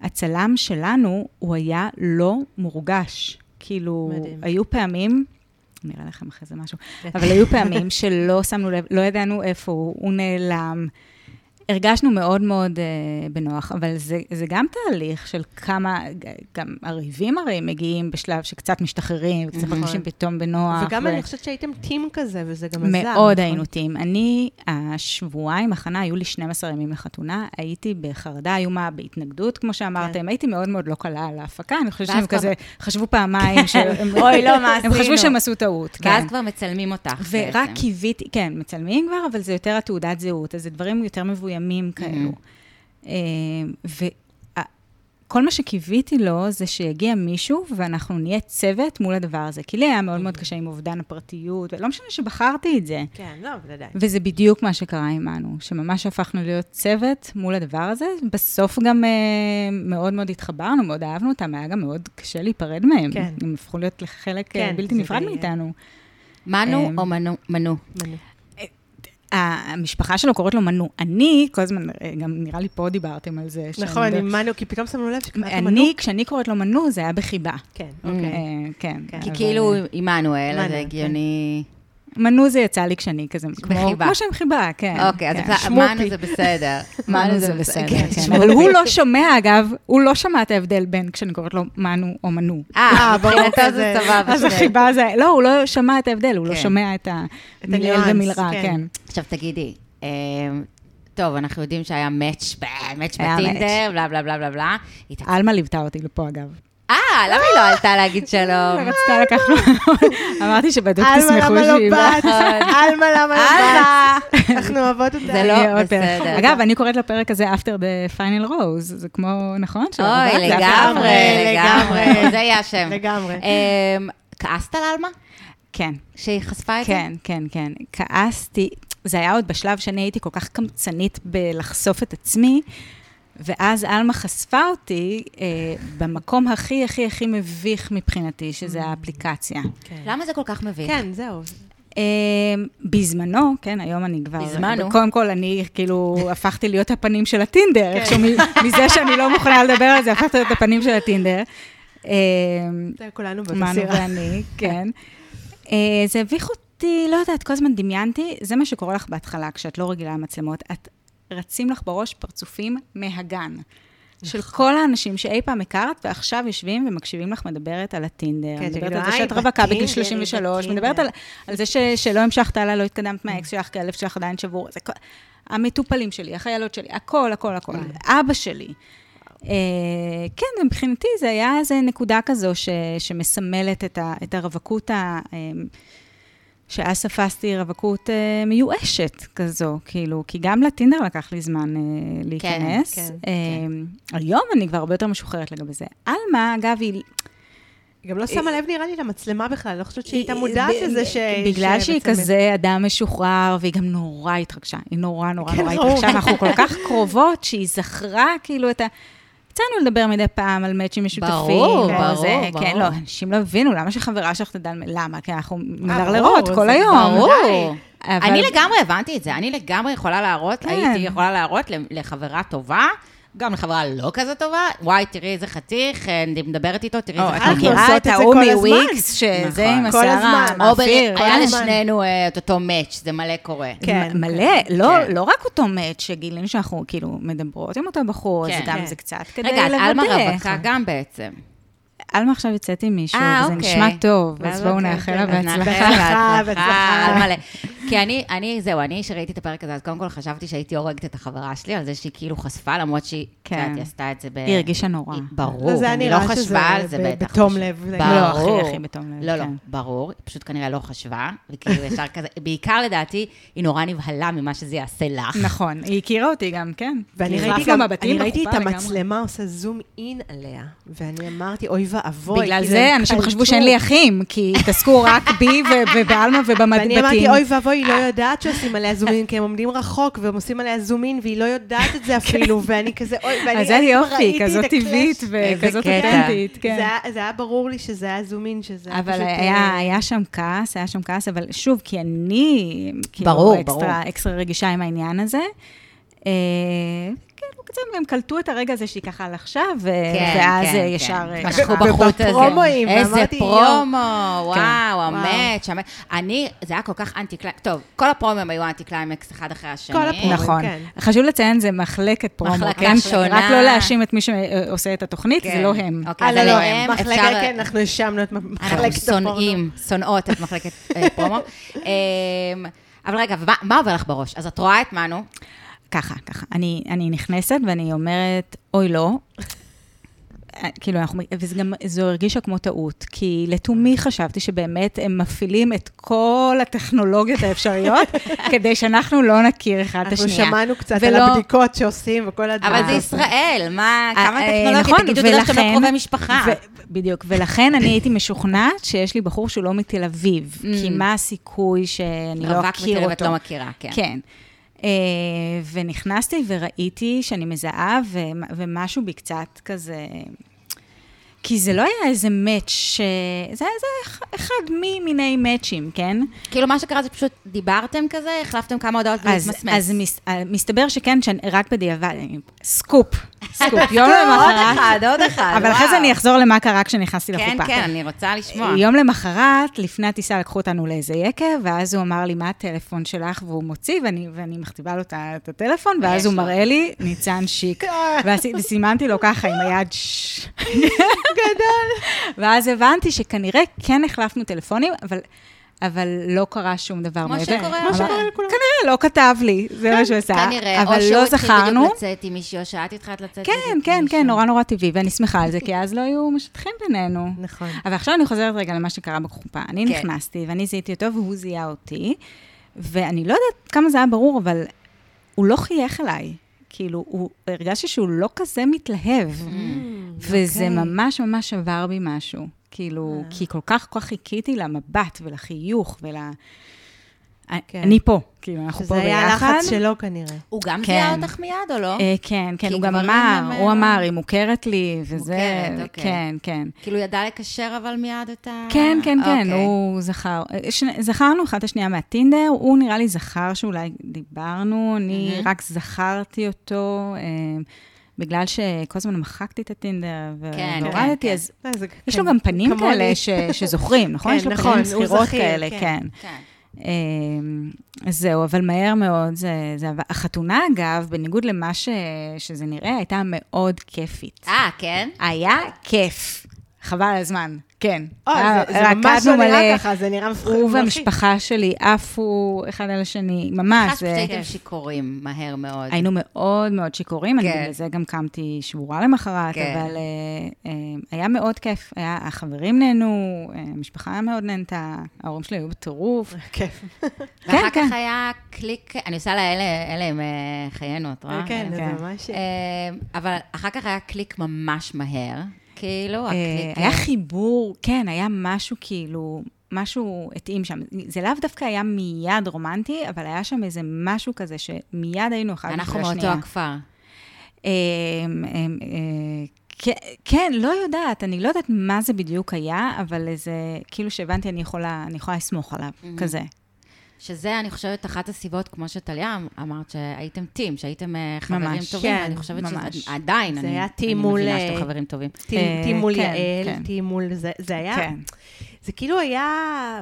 שהצלם שלנו, הוא היה לא מורגש. כאילו, מדהים. היו פעמים, אני אראה לכם אחרי זה משהו, כן. אבל היו פעמים שלא שמנו לב, לא ידענו איפה הוא, הוא נעלם. הרגשנו מאוד מאוד uh, בנוח, אבל זה, זה גם תהליך של כמה, גם הריבים הרי מגיעים בשלב שקצת משתחררים, וקצת נכון. מרגישים פתאום בנוח. וגם ו- אני חושבת שהייתם טים כזה, וזה גם עזר. מאוד נכון? היינו טים. אני, השבועיים הכנה, היו לי 12 ימים לחתונה, הייתי בחרדה איומה, בהתנגדות, כמו שאמרתם, כן. הייתי מאוד מאוד לא קלה על ההפקה, אני חושבת שהם כבר- כזה חשבו פעמיים, שהם אוי, לא, מה הם חשבו עשינו? שהם עשו טעות, כן. ואז כבר מצלמים אותך ורק. קיוויתי, כן, מצלמים כבר, אבל זה יותר התעודת זהות, אז זה דברים יותר מבוימים כאלו. וכל מה שקיוויתי לו זה שיגיע מישהו ואנחנו נהיה צוות מול הדבר הזה. כי לי היה מאוד מאוד קשה עם אובדן הפרטיות, ולא משנה שבחרתי את זה. כן, לא, בוודאי. וזה בדיוק מה שקרה עמנו, שממש הפכנו להיות צוות מול הדבר הזה. בסוף גם אה, מאוד מאוד התחברנו, מאוד אהבנו אותם, היה גם מאוד קשה להיפרד מהם. כן. הם הפכו להיות לחלק כן, כן, בלתי נפרד מאיתנו. מנו או מנו? מנו. מנו. המשפחה שלו קוראת לו מנו. אני, כל הזמן, אה, גם נראה לי פה דיברתם על זה. נכון, עם מנו, כי פתאום שמנו לב שקראת מנו. אני, כשאני קוראת לו מנו, זה היה בחיבה. כן, Mm. אוקיי. אה, כן. כן. כי כאילו אה, עמנואל, אז זה הגיוני. מנו זה יצא לי כשאני כזה, כמו- בחיבה. כמו שם חיבה, כן. אוקיי, אז כן. מנו זה בסדר. מנו זה בסדר, כן, כן. שמופי. אבל הוא לא שומע, אגב, הוא לא שמע את ההבדל בין כשאני קוראת לו מנו או מנו. אה, ברור, מבחינתו כזה. זה סבבה. אז. החיבה זה, לא, הוא לא שמע את ההבדל, הוא לא כן. שומע את הניואנס, ומילרע, כן. כן. עכשיו תגידי, אמ, טוב, אנחנו יודעים שהיה מאץ' בטינדר, בלה בלה בלה בלה בלה. עלמה ליוותה אותי לפה, אגב. אה, למה היא לא עלתה להגיד שלום? רצתה לקחת לו, אמרתי שבדיוק עלמה, תשמחו למה לא שהיא באת? עלמה, למה לא הלאה. באת? אנחנו אוהבות אותה. זה לא בסדר. אגב, אני קוראת לפרק הזה After the Final Rose, זה כמו, נכון? אוי, לגמרי. לגמרי. זה יהיה השם. לגמרי. אמ, כעסת על עלמה? כן, שהיא חשפה את זה? כן, כן, כן. כעסתי, זה היה עוד בשלב שאני הייתי כל כך קמצנית בלחשוף את עצמי, ואז עלמה חשפה אותי אה, במקום הכי הכי הכי מביך מבחינתי, שזה האפליקציה. כן. למה זה כל כך מביך? כן, זהו. אה, בזמנו, כן, היום אני כבר... בזמנו. קודם כל, אני כאילו הפכתי להיות הפנים של הטינדר, איכשהו מ- מזה שאני לא מוכנה לדבר על זה, הפכתי להיות הפנים של הטינדר. אה, זה כולנו באותה מנו. ואני, כן. אה, זה הביך אותי, לא יודעת, כל הזמן דמיינתי, זה מה שקורה לך בהתחלה, כשאת לא רגילה למצלמות. את רצים לך בראש פרצופים מהגן. של נכון. כל האנשים שאי פעם הכרת, ועכשיו יושבים ומקשיבים לך מדברת על הטינדר. כן, מדברת על זה "היי, שאת רווקה בגיל בטינדר, 33, בטינדר." מדברת על, על זה ש, שלא המשכת הלאה, לא התקדמת מהאקס שלך, כי הלב שלך עדיין שבור. זה כל, המטופלים שלי, החיילות שלי, הכל, הכל, הכל. אבא שלי. אה, כן, מבחינתי זה היה איזו נקודה כזו ש, שמסמלת את, ה, את הרווקות ה... אה, שאז תפסתי רווקות אה, מיואשת כזו, כאילו, כי גם לטינדר לקח לי זמן אה, להיכנס. כן, אה, היום אני כבר הרבה יותר משוחררת לגבי זה. עלמה, אגב, היא... היא גם לא שמה לב, נראה לי, למצלמה בכלל, לא חושבת שהיא הייתה מודעת לזה ש... בגלל שהיא כזה אדם משוחרר, והיא גם נורא התרגשה. היא נורא נורא כן, נורא. התרגשה, ואנחנו כל כך קרובות, שהיא זכרה כאילו את ה... יצאנו לדבר מדי פעם על מאצ'ים משותפים. ברור, ברור, זה, ברור. כן, לא, אנשים לא הבינו, למה שחברה שלך תדע... למה? כי אנחנו ברור, מלרלרות כל היום. ברור. אבל- אני לגמרי הבנתי את זה, אני לגמרי יכולה להראות, כן. הייתי יכולה להראות לחברה טובה, גם לחברה לא כזה טובה, וואי, תראי איזה חתיך, אה, אני מדברת איתו, תראי או, איזה את אנחנו חתיך. מכירה עושות את את זה ההוא כל הזמן. מוויקס, שזה נכון. עם כל השיער המאפיר. כל היה הזמן. לשנינו אה, את אותו מאץ', זה מלא קורה. כן, מלא, לא, כן. לא רק אותו מאץ' שגילינו שאנחנו כאילו מדברות עם אותו בחור, אז כן. גם כן. זה קצת כדי רגע, לוודא. אז עלמה רווקה גם בעצם. עלמה עכשיו יוצאת עם מישהו, אה, וזה אוקיי. נשמע טוב, אז בואו אוקיי, נאחל כן, לה בהצלחה. לה בהצלחה. כי אני, אני, זהו, אני שראיתי את הפרק הזה, אז קודם כל חשבתי שהייתי הורגת את החברה שלי על זה שהיא כאילו חשפה, למרות שהיא, את כן. יודעת, היא עשתה את זה ב... היא הרגישה נורא. היא- ברור, אני לא חשבה על זה בטח. בתום לב. ברור. לא, הכי הכי בתום לב, לא, לא, כן. ברור, היא פשוט כנראה לא חשבה, וכאילו ישר כזה, בעיקר לדעתי, היא נורא נבהלה ממה שזה יעשה לך. נכון, היא הכירה אותי גם, כן. ואני ראיתי גם, מבטים אני ראיתי את. המצלמה עושה זום אין עליה, ואני אמרתי, אוי ואבוי. בגלל זה אנשים. חשבו שאין לי אחים, כי התעסקו רק בי ובעלמה ואני אמרתי, ובמדבטים. אוי ואבוי, היא לא יודעת שעושים עליה זום אין, כי הם עומדים רחוק, והם עושים עליה זום אין, והיא לא יודעת את זה אפילו, ואני כזה, אוי, ואני אז זה יופי, כזאת. טבעית וכזאת. אותנטית, זה כן. זה היה ברור לי שזה היה זום אין, שזה היה אבל פשוט... אה, היה שם כעס, היה שם כעס, אבל שוב, כי אני, כאילו, ברור, ברור. אקסטרה רגישה עם העניין הזה. קצת והם קלטו את הרגע הזה שהיא ככה על עכשיו, ו- כן, ואז כן, אה, כן. ישר... אה, משכו ו- בחוט הזה. ובפרומואים, איזה פרומו, וואו, וואו. המת, שמת. אני, זה היה כל כך אנטי קליימקס. טוב, כל הפרומואים היו אנטי קליימקס אחד אחרי השני. כל הפרומואים. נכון. כן. חשוב לציין, זה מחלקת פרומו, מחלקה כן? שונה. רק לא להאשים את מי שעושה את התוכנית, כן. זה לא הם. אוקיי, אז אה, לא, לא, עליהם מחלקה. כן, אנחנו האשמנו את אנחנו מחלקת הפורנו. שונאים, שונאות את מחלקת אה, פרומו. אמ, אבל רגע, ומה- מה עובר לך בראש? אז את רואה את מנור, ככה, ככה. אני, אני נכנסת ואני אומרת, אוי, לא. אה, כאילו, אנחנו, וזה גם, זו הרגישה כמו טעות, כי לתומי חשבתי שבאמת הם מפעילים את כל הטכנולוגיות האפשריות, כדי שאנחנו לא נכיר אחד את אנחנו השנייה. שמענו קצת ולא- על הבדיקות שעושים וכל הדברים. אבל זה ישראל, מה, כמה אה, טכנולוגיה, נכון, תגידו תודה שאתם לא ולכן- קרובי משפחה. ו- בדיוק, ולכן אני הייתי משוכנעת שיש לי בחור שהוא לא מתל אביב, כי מה הסיכוי שאני לא רווק אכיר מתל אביב את אותו? לא מכירה, כן. כן. אה, ונכנסתי וראיתי שאני מזהה, ומשהו בי קצת כזה... כי זה לא היה איזה match ש... זה היה איזה אחד ממיני מאצ'ים, כן? כאילו, מה שקרה זה פשוט דיברתם כזה, החלפתם כמה הודעות ווהתמסמס. אז מס, אה, מסתבר שכן, שאני רק בדיעבד, סקופ, סקופ, יום עוד למחרת. אחד, עוד אחד, אבל אחרי זה. אני אחזור למה קרה כשנכנסתי כן, לחופה. כן, אני רוצה לשמוע. יום למחרת, לפני הטיסה לקחו אותנו לאיזה יקב, ואז הוא אמר לי, מה הטלפון שלך? והוא מוציא, ואני, ואני מכתיבה לו את הטלפון, ואז הוא. מראה לי, ניצן שיק. וסימנתי לו ככה עם היד. גדול. ואז הבנתי שכנראה כן החלפנו טלפונים, אבל... אבל לא קרה שום דבר כמו מעבר. שקורה אבל- הרבה. שקורה לכולם. כנראה, לא כתב לי, זה מה שהוא עשה. כנראה, או שהוא לא התחיל. בדיוק לצאת עם מישהי, או שאת התחלת לצאת כן, בדיוק עם כן, מישהו. כן, נורא נורא טבעי, ואני שמחה על זה, כי אז לא היו משטחים בינינו. נכון. אבל עכשיו אני חוזרת רגע למה שקרה בחופה. אני כן. נכנסתי, ואני זיהיתי אותו, והוא זיהה אותי, ואני לא יודעת כמה זה היה ברור, אבל הוא לא חייך אליי. כאילו, הוא, הרגשתי שהוא לא כזה מתלהב, וזה אוקיי. ממש ממש שבר בי משהו. כאילו, אה. כי כל כך כל כך חיכיתי למבט ולחיוך ול... כן. אני פה, כאילו, אנחנו פה שזה היה ביחד. לחץ שלו כנראה. הוא גם כן. זיהה אותך מיד, או לא? אה, כן, כן, הוא גם אמר, הם, הוא אה, אמר, היא מוכרת לי, וזה, מוכרת, אוקיי. כן, כן. כאילו, ידע לקשר אבל מיד את ה... כן, כן, כן, אוקיי. הוא זכר. שני- זכרנו אחת השנייה מהטינדר, הוא נראה לי זכר שאולי דיברנו, אני מהמם. רק זכרתי אותו, אה, בגלל שכל הזמן מחקתי את הטינדר ו- כן, והורדתי, כן, אז אה, זה- יש כן, לו גם פנים. כאלה ש- שזוכרים, נכון? כן, יש לו נכון, פנים זכירות זכיר, כאלה, כן. כן. כן. אמ, זהו, אבל מהר מאוד זה... זה. החתונה, אגב, בניגוד למה ש, שזה נראה, הייתה מאוד כיפית. אה, כן? היה כיף. חבל על הזמן, כן. אה, היה- זה- זה ממש לא נראה. ככה, זה נראה מפחיד. הוא. והמשפחה שלי עפו אחד על השני, ממש. חשבתי זה- שהייתם שיכורים מהר מאוד. היינו מאוד מאוד שיכורים, אני כן. בגלל זה גם קמתי שבורה למחרת, כן. אבל אה, אה, היה מאוד כיף. היה, החברים נהנו, אה, המשפחה מאוד נהנתה, ההורים שלי היו בטירוף. כיף. ואחר כן. כך היה קליק, אני עושה לה אלה, אלה עם אה, חיינו, את רואה? כן. זה ממש... אה, אבל אחר כך היה קליק ממש מהר, כאילו, אה, הקליק... היה חיבור, כן, היה משהו כאילו, משהו התאים שם. זה לאו דווקא היה מיד רומנטי, אבל היה שם איזה משהו כזה שמיד היינו אחד אנחנו בשביל מאותו השנייה. הכפר. אמ, אמ, אה, כן, לא יודעת, אני לא יודעת מה זה בדיוק היה, אבל איזה, כאילו שהבנתי, אני יכולה, אני יכולה לסמוך עליו, כזה. שזה, אני חושבת, אחת הסיבות, כמו שטליה אמרת, שהייתם טים, שהייתם אה, חברים ממש, טובים, כן, ואני חושבת ממש. שזה עדיין, זה אני היה אני טים מול, מבינה אה, שאתם חברים טובים. טים אה, טים מול כן, יעל, כן. טים מול זה, זה היה, כן. זה כאילו היה,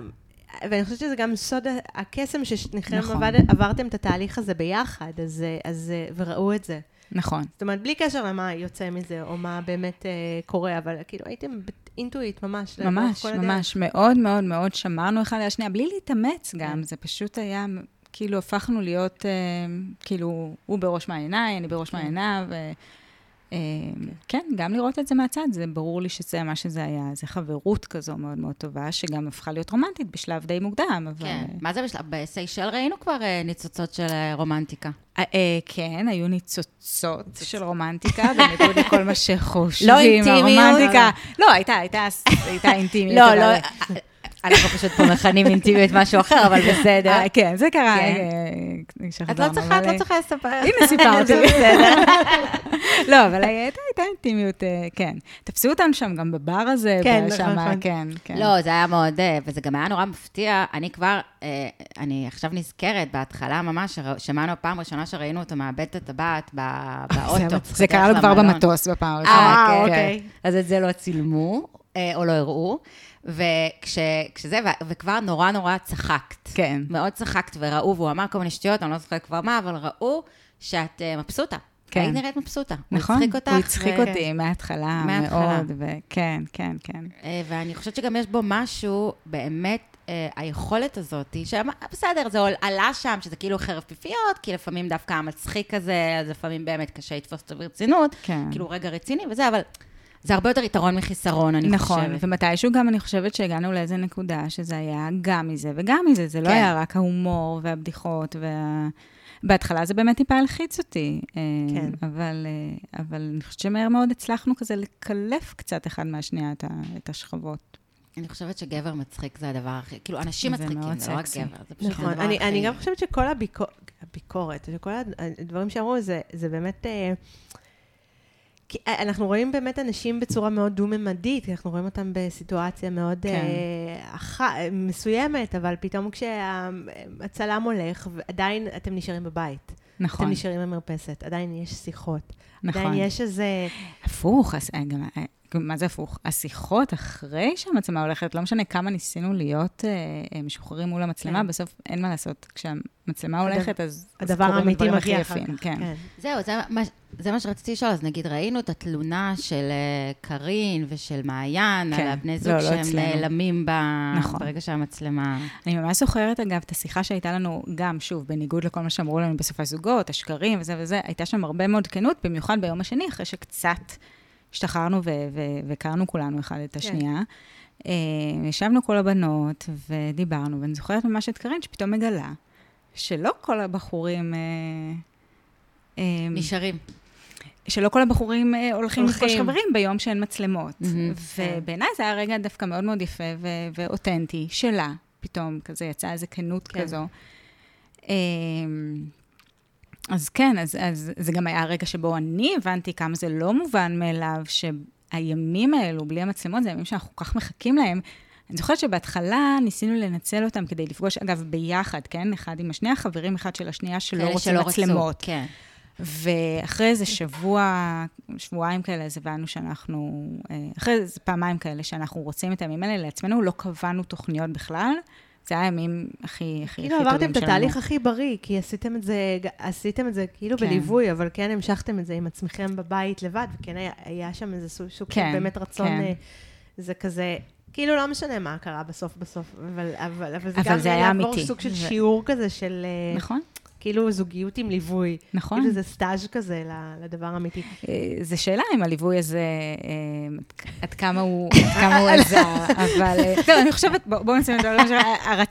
ואני חושבת שזה גם סוד הקסם ששניכם נכון. עבד, עברתם את התהליך הזה ביחד, אז, אה, אז, אה, וראו את זה. נכון. זאת אומרת, בלי קשר למה יוצא מזה, או מה באמת אה, קורה, אבל כאילו הייתם אינטואיט ממש. ממש, כל הדרך. ממש, מאוד מאוד מאוד שמרנו אחד על השנייה, בלי להתאמץ גם, זה פשוט היה, כאילו הפכנו להיות, אה, כאילו, הוא בראש מעייניי, אני בראש מעייניו, ו... אה, כן, גם לראות את זה מהצד, זה ברור לי שזה מה שזה היה, זה חברות כזו מאוד מאוד טובה, שגם הפכה להיות רומנטית בשלב די מוקדם, אבל... כן. מה זה בשלב? בסיישל ראינו כבר אה, ניצוצות של אה, רומנטיקה. אה, כן, היו ניצוצות של רומנטיקה, בניגוד לכל מה שחושבים. לא אינטימיות. הרומנטיקה. לא, הייתה, אינטימיות. לא, לא, אנחנו פשוט פה מכנים אינטימיות משהו אחר, אבל בסדר. אה, כן, זה קרה. כן. אה, את לא צריכה, את לא צריכה לספר. הנה, סיפרתי. לא, אבל הייתה אינטימיות, אה, כן. תפסו אותנו שם גם בבר הזה, כן, נכון, נכון. כן, כן. לא, זה היה מאוד, אה, וזה גם היה נורא מפתיע. אני כבר, אה, אני עכשיו נזכרת, בהתחלה ממש, שמענו פעם ראשונה שראינו אותו מאבד את הטבעת באוטו. זה קרה לו כבר. במטוס בפעם אה, הראשונה. כן. אוקיי. אז את זה לא צילמו, אה, או לא הראו, וכשזה, וכבר נורא נורא צחקת. כן. מאוד צחקת וראו, והוא אמר כל מיני שטויות, אני לא זוכרת כבר מה, אבל ראו שאת אה, מבסוטה. כן. היית נראית מבסוטה. נכון, הוא הצחיק אותך. הוא הצחיק ו- אותי מההתחלה מההתחלה. מאוד, וכן, כן, כן. אה, ואני חושבת שגם יש בו משהו, באמת, אה, היכולת הזאת, שבסדר, זה עלה שם, שזה כאילו חרב פיפיות, כי לפעמים דווקא המצחיק הזה, אז לפעמים באמת קשה לתפוס אותו ברצינות, כן. כאילו רגע רציני וזה, אבל זה הרבה יותר יתרון מחיסרון, אני נכון, חושבת. ומתישהו גם אני חושבת שהגענו לאיזה נקודה שזה היה גם מזה וגם מזה, זה לא כן. היה רק ההומור והבדיחות וה... בהתחלה זה באמת טיפה הלחיץ אותי, אה, כן. אבל, אה, אבל אני חושבת שמהר מאוד הצלחנו כזה לקלף קצת אחד מהשנייה את, ה, את השכבות. אני חושבת שגבר מצחיק זה הדבר הכי, כאילו, אנשים מצחיקים, זה לא רק. גבר, זה פשוט נכון, הדבר אני, הכי... אני גם חושבת שכל הביקור, הביקורת, שכל הדברים שאמרו, זה, זה באמת... אה, כי אנחנו רואים באמת אנשים בצורה מאוד דו-ממדית, אנחנו רואים אותם בסיטואציה מאוד כן. אה, אח, מסוימת, אבל פתאום כשהצלם הולך, ועדיין אתם נשארים בבית. נכון, אתם נשארים במרפסת, עדיין יש שיחות. נכון. עדיין יש איזה... הפוך, אז, אה, אה, גם, מה זה הפוך? השיחות אחרי שהמצלמה הולכת, לא משנה כמה ניסינו להיות אה, אה, משוחררים מול המצלמה, כן. בסוף אין מה לעשות. כשהמצלמה הדבר- הולכת, אז, אז הדבר קורים האמיתי הכי מגיע אחר יפים. כך. כן. זהו, זה מה, זה מה שרציתי לשאול, אז נגיד ראינו את התלונה של אה, קארין ושל מעיין, כן. על הבני זוג לא, לא שהם אצלנו. נעלמים ב... נכון. ברגע שהמצלמה... אני ממש זוכרת, אגב, את השיחה שהייתה לנו, גם, שוב, בניגוד לכל מה שאמרו לנו בסוף הזוגות, השקרים וזה וזה, הייתה שם הרבה מאוד כנות, במיוחד ביום השני, אחרי שקצת השתחררנו ו- ו- והכרנו כולנו אחד את השנייה. אה, ישבנו כל הבנות ודיברנו, ואני זוכרת ממש את קרין, שפתאום מגלה שלא כל הבחורים... אה, אה, נשארים. שלא כל הבחורים הולכים לפגוש. חברים ביום שאין מצלמות. מהמם. ובעיניי זה היה רגע דווקא מאוד מאוד יפה ו- ואותנטי שלה, פתאום כזה יצאה איזה כנות כן. כזו. אז כן, אז, אז זה גם היה הרגע שבו אני הבנתי כמה זה לא מובן מאליו, שהימים האלו, בלי המצלמות, זה ימים שאנחנו כל כך מחכים להם. אני זוכרת שבהתחלה ניסינו לנצל אותם כדי לפגוש, אגב, ביחד, כן? אחד עם השני החברים, אחד של השנייה, שלא רוצים שלא רצו, מצלמות. כן. ואחרי איזה שבוע, שבועיים כאלה, אז הבנו שאנחנו, אה, אחרי איזה פעמיים כאלה שאנחנו רוצים את הימים האלה לעצמנו, לא קבענו תוכניות בכלל. זה היה הימים הכי, הכי, כאילו הכי עברתם טובים את התהליך הכי בריא, כי עשיתם את זה, עשיתם את זה כאילו כן. בליווי, אבל כן המשכתם את זה עם עצמכם בבית לבד, וכן היה, היה שם איזה סוג של כן, באמת רצון, כן. אה, זה כזה, כאילו לא משנה מה קרה בסוף בסוף, אבל, אבל, אבל זה אבל גם זה היה לעבור אמיתי. סוג של זה- שיעור כזה של, אה, נכון, כאילו זוגיות עם ליווי. נכון. כאילו זה סטאז' כזה לדבר האמיתי. אה, זו שאלה אם הליווי הזה, אה, עד כמה הוא, עד כמה הוא עזר, אבל... אה, טוב, אני חושבת, בוא- בואו נשים את שלנו,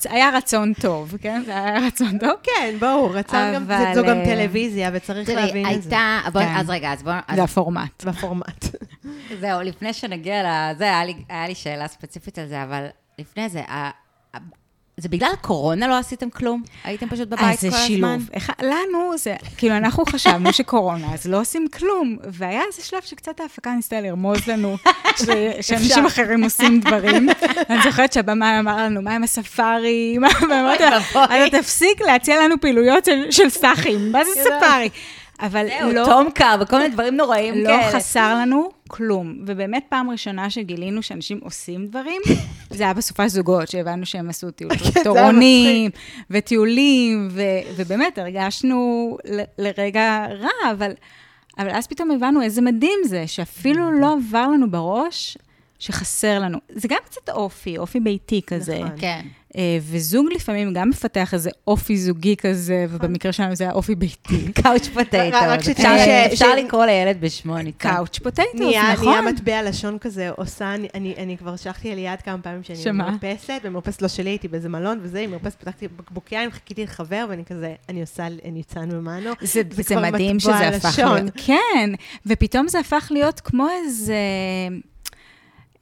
היה רצון טוב, כן? זה היה רצון טוב. כן, ברור, רצון גם, זו גם טלוויזיה, וצריך תראי, להבין את זה. הייתה... בוא- כן. אז רגע, אז בואו... זה הפורמט. בפורמט. זהו, לפני שנגיע לזה, היה לי, שאלה ספציפית על זה, אבל לפני זה, זה בגלל הקורונה לא עשיתם כלום? הייתם פשוט בבית כל אז הזמן? זה שילוב. איך, לנו זה, כאילו, אנחנו חשבנו שקורונה, אז לא עושים כלום. והיה איזה שלב שקצת ההפקה ניסתה לרמוז לנו, ש, שאנשים אחרים עושים דברים. אני זוכרת שהבמה אמר לנו, מה עם הספארי? מה- ואמרתי לה, אתה תפסיק להציע לנו פעילויות של, של סאחים, מה זה ספארי? אבל זהו, לא... תום קר וכל מיני דברים נוראים לא כאלה. חסר לנו כלום. ובאמת, פעם ראשונה שגילינו שאנשים עושים דברים, זה היה בסופי זוגות, שהבנו שהם עשו טיול כן, וטיולים, ו- ובאמת, הרגשנו ל- לרגע רע, אבל, אבל אז פתאום הבנו איזה מדהים זה, שאפילו לא עבר לנו בראש שחסר לנו. זה גם קצת אופי, אופי ביתי כזה. נכון. כן. אה, וזוג לפעמים גם מפתח איזה אופי זוגי כזה, ובמקרה שלנו זה היה אופי ביתי. קאוץ' פוטטו. אפשר- לקרוא לילד בשמו, ניצן. קאוץ' פוטטוס, נהיה, נכון? נהיה מטבע לשון כזה, עושה, אני, אני, אני כבר שלחתי ליד כמה פעמים שאני שמה? במרפסת, במרפסת לא שלי, הייתי באיזה מלון וזה, עם מרפסת פתחתי בקבוק יין, חיכיתי לחבר, ואני כזה, אני עושה ניצן ומנו. זה, מדהים שזה הפך. להיות. כן, ופתאום זה הפך להיות כמו איזה...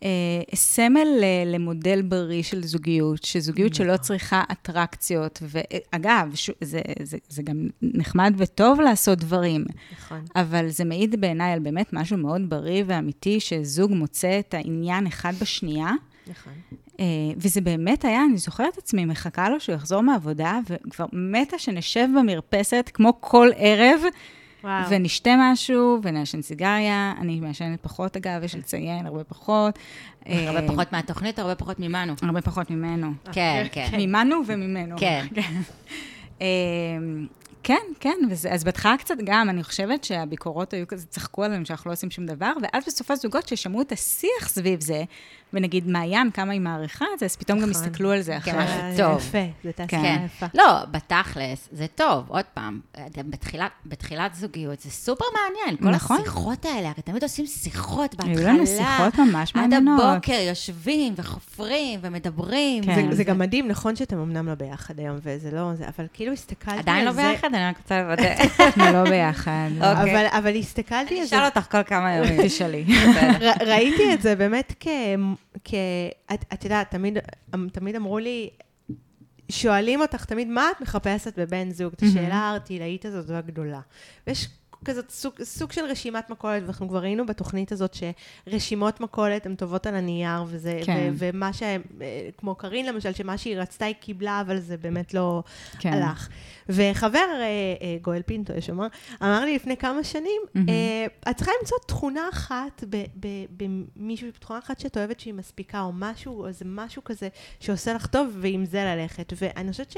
אה, סמל ל- למודל בריא של זוגיות, שזוגיות שלא צריכה אטרקציות, ואגב, ש- זה, זה, זה גם נחמד וטוב לעשות דברים, נכון. אבל זה מעיד בעיניי על באמת משהו מאוד בריא ואמיתי, שזוג מוצא את העניין אחד בשנייה. נכון. אה, וזה באמת היה, אני זוכרת את עצמי, מחכה לו שהוא יחזור מהעבודה, וכבר מתה שנשב במרפסת כמו כל ערב, וואו. ונשתה משהו, ונעשן סיגריה. אני מעשנת פחות, אגב, יש לציין, הרבה פחות. הרבה אה, פחות מהתוכנית, הרבה פחות ממנו. הרבה פחות ממנו. כן, כן. ממנו וממנו. כן. אה, כן, כן, וזה, אז בהתחלה קצת גם, אני חושבת שהביקורות היו כזה, צחקו עלינו שאנחנו לא עושים שום דבר, ואז בסופו זוגות ששמעו את השיח סביב זה, ונגיד מעיין, כמה היא מעריכה את זה, אז פתאום גם נכון. הסתכלו על זה כן. משהו אה, טוב. יפה, כן. תעשייה יפה. לא, בתכלס, זה טוב, עוד פעם, בתחילת, בתחילת זוגיות, זה סופר מעניין, כל נכון. השיחות האלה, הרי תמיד עושים שיחות בהתחלה. היו לנו שיחות ממש מעניינות. עד הבוקר יושבים וחופרים ומדברים. כן. זה- זה גם מדהים, נכון שאתם אמנם לא ביחד היום, וזה לא זה, אבל כאילו הסתכלתי על זה... עדיין לא ביחד, אני רק רוצה לוודא. אנחנו לא ביחד. אוקיי. אבל, אבל הסתכלתי אני על זה, אשאל אותך כל כמה ימים. תשאלי. ראיתי את זה באמת כ... כ את, את יודעת, תמיד, תמיד אמרו לי, שואלים אותך תמיד, מה את מחפשת בבן זוג? את השאלה הארטילאית הזאת והגדולה. ויש כזאת סוג, סוג של רשימת מכולת, ואנחנו כבר ראינו בתוכנית הזאת שרשימות מכולת הן טובות על הנייר, וזה, כן. ו, ומה ש... כמו קארין למשל, שמה שהיא רצתה היא קיבלה, אבל זה באמת לא כן. הלך. וחבר, אה, אה, גואל פינטו, יש לומר, אמר לי לפני כמה שנים, מהמם. אה, את צריכה למצוא תכונה אחת ב- ב- במישהו, תכונה אחת שאת אוהבת שהיא מספיקה, או משהו, או איזה משהו כזה שעושה לך טוב, ועם זה ללכת. ואני חושבת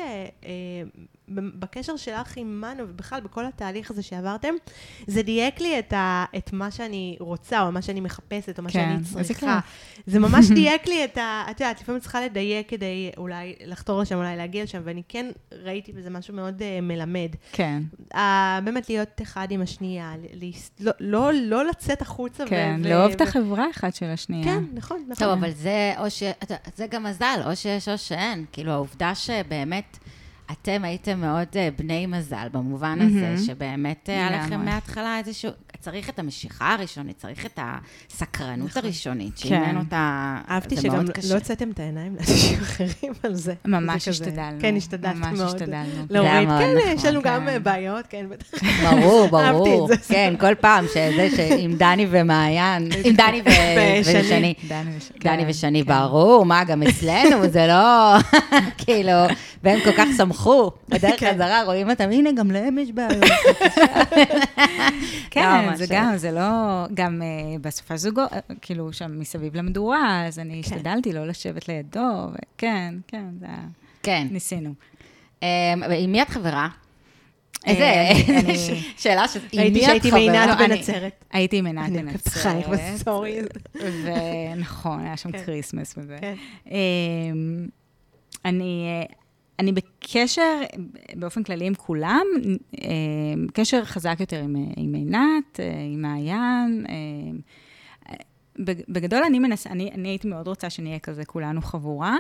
שבקשר שלך עם מנו, ובכלל בכל התהליך הזה שעברתם, זה דייק לי את, ה, את מה שאני רוצה, או מה שאני מחפשת, או מה כן, שאני צריכה. זה ממש דייק לי את ה... את יודעת, לפעמים צריכה לדייק כדי אולי לחתור לשם, אולי להגיע לשם, ואני כן ראיתי בזה משהו מאוד uh, מלמד. כן, Uh, באמת להיות אחד עם השנייה, ל- לא, לא, לא לצאת החוצה. כן, ו- לאהוב ו- את החברה אחד של השנייה. כן, נכון, נכון. טוב, אבל זה או ש... זה גם מזל, או שיש או שאין. כאילו, העובדה שבאמת אתם הייתם מאוד אה, בני מזל, במובן הזה, מהמם. שבאמת אה, היה לכם. מההתחלה איזשהו... צריך את המשיכה הראשונית, צריך את הסקרנות נכון. הראשונית, כן. שאם אין אותה... אהבתי שגם לא. הוצאתם את העיניים לאנשים אחרים על זה. ממש השתדלנו. כן, השתדלת מאוד. ממש השתדלנו. להוריד, כן, נכון, יש לנו גם כן. אה, בעיות, כן, בטח. ברור, אהבתי ברור. את זה. כן, כל פעם שזה, שעם דני ומעיין, עם דני ו- ושני. דני כן, ושני, כן. ברור, מה, גם אצלנו, זה לא, כאילו, והם כל כך שמחו. בדרך כן. חזרה רואים אותם, הנה, גם להם יש בעיות. כן, ממש. זה גם, זה לא, גם uh, בסופה זוגו, אה, כאילו, שם מסביב למדורה, אז אני כן. השתדלתי לא לשבת לידו, וכן, כן, זה היה, כן. ניסינו. אמ, עם מי את חברה? אה, איזה אני- שאלה ש... ראיתי שהייתי? מעינת לא, אני- בנצרת. הייתי עם עינת אני עוקבת אחרייך בנצרת, בסטורי. ונכון, היה שם כן. כריסמס וזה. אמ, אני, אה, אני בקשר, באופן כללי עם כולם, אמ, קשר חזק יותר עם, אה, עם עינת, אה, עם מעיין. בג- בגדול אני מנסה, אני, אני הייתי מאוד רוצה שנהיה כזה כולנו חבורה.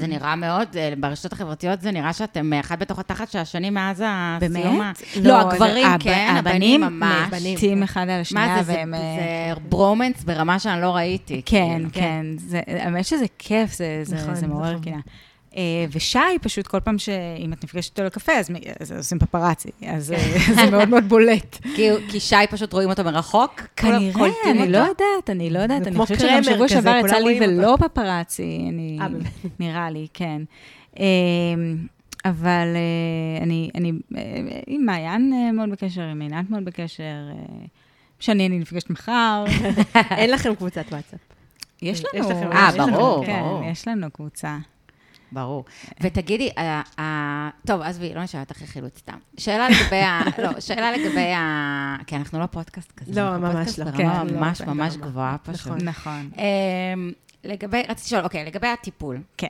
זה נראה מאוד, אה, ברשתות החברתיות זה נראה שאתם אה, אחד בתוך התחת של השני מאז הסיום. ה- באמת? לא, זה- הגברים הב- כן, הבנים ממש. בנים. מתים אחד על השנייה, מה זה, זה- והם... אה, זה ברומנס ברמה שאני לא ראיתי. כן, כאילו. כן, זה- האמת שזה כיף, זה, זה, נכון, זה מעורר נכון. קנאה. אה, ושי, פשוט כל פעם שאם את נפגשת איתו לקפה, אז, אז עושים פפרצי, אז אה, זה מאוד מאוד בולט. כי, כי שי פשוט רואים אותו מרחוק? כנראה, אני? לא יודעת, אני לא יודעת, אני חושבת שגם שבוע שעבר יצא לי ולא פפרצי, אני, אה? נראה לי, כן. אה, אבל אני, אני עם מעיין מאוד בקשר, עם עינת מאוד בקשר, שאני אני נפגשת מחר. אין לכם קבוצת וואטסאפ. יש לנו, אה, ברור, כן, ברור. יש לנו קבוצה. ברור. ותגידי, אה, אה, טוב, עזבי, לא נשאל אותך רכילות סתם. שאלה לגבי ה... לא, שאלה לגבי ה... כי אנחנו לא פודקאסט כזה. לא, ממש לא. ברמה כן, לא, ממש כן, ממש ברמה. גבוהה פשוט. נכון. נכון. אמ, לגבי, רציתי לשאול, אוקיי, לגבי הטיפול. כן.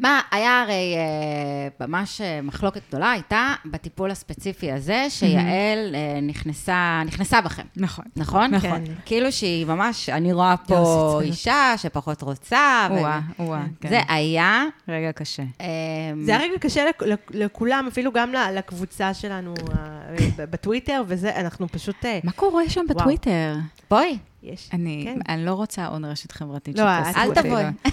מה, היה הרי אה, ממש אה, מחלוקת גדולה, הייתה בטיפול הספציפי הזה, שיעל אה, נכנסה, נכנסה בכם, נכון. נכון? נכון. כן. כאילו שהיא ממש, אני רואה פה יואו, זה אישה שפחות רוצה, ו- או-אה, או-אה, כן. זה היה... רגע קשה. אמ, זה היה רגע קשה לכ- לכ- לכולם, אפילו גם לקבוצה שלנו אה, בטוויטר, וזה, אנחנו פשוט... אה, מה קורה שם וואו. בטוויטר? בואי, יש, אני, כן. אני לא רוצה עוד רשת חברתית לא, שתעשו אל אותי, תבואי. לא.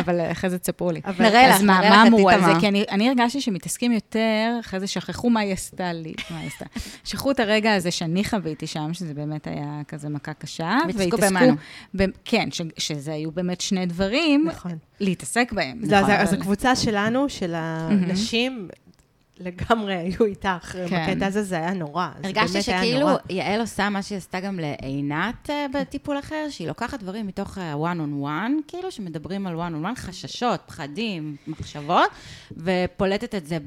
אבל אחרי זה תספרו לי. אבל- נראה לך, אז מה, נראה מה לך את אמרו על זה? כי אני, אני הרגשתי שמתעסקים יותר, אחרי זה שכחו מה היא עשתה לי, מה היא עשתה. שכחו את הרגע הזה שאני חוויתי שם, שזה באמת היה כזה מכה קשה. והתעסקו במנו. ב- כן, ש, שזה היו באמת שני דברים נכון. להתעסק בהם. לא, אז- נכון, אז אבל- הקבוצה שלנו, של הנשים, לגמרי היו איתך. כן. בקטע הזה זה היה נורא. זה הרגשתי שכאילו. יעל עושה מה שהיא עשתה גם לעינת אה, בטיפול אחר, שהיא לוקחת דברים מתוך ה-one on one, כאילו, שמדברים על one on one, חששות, פחדים, מחשבות, ופולטת את זה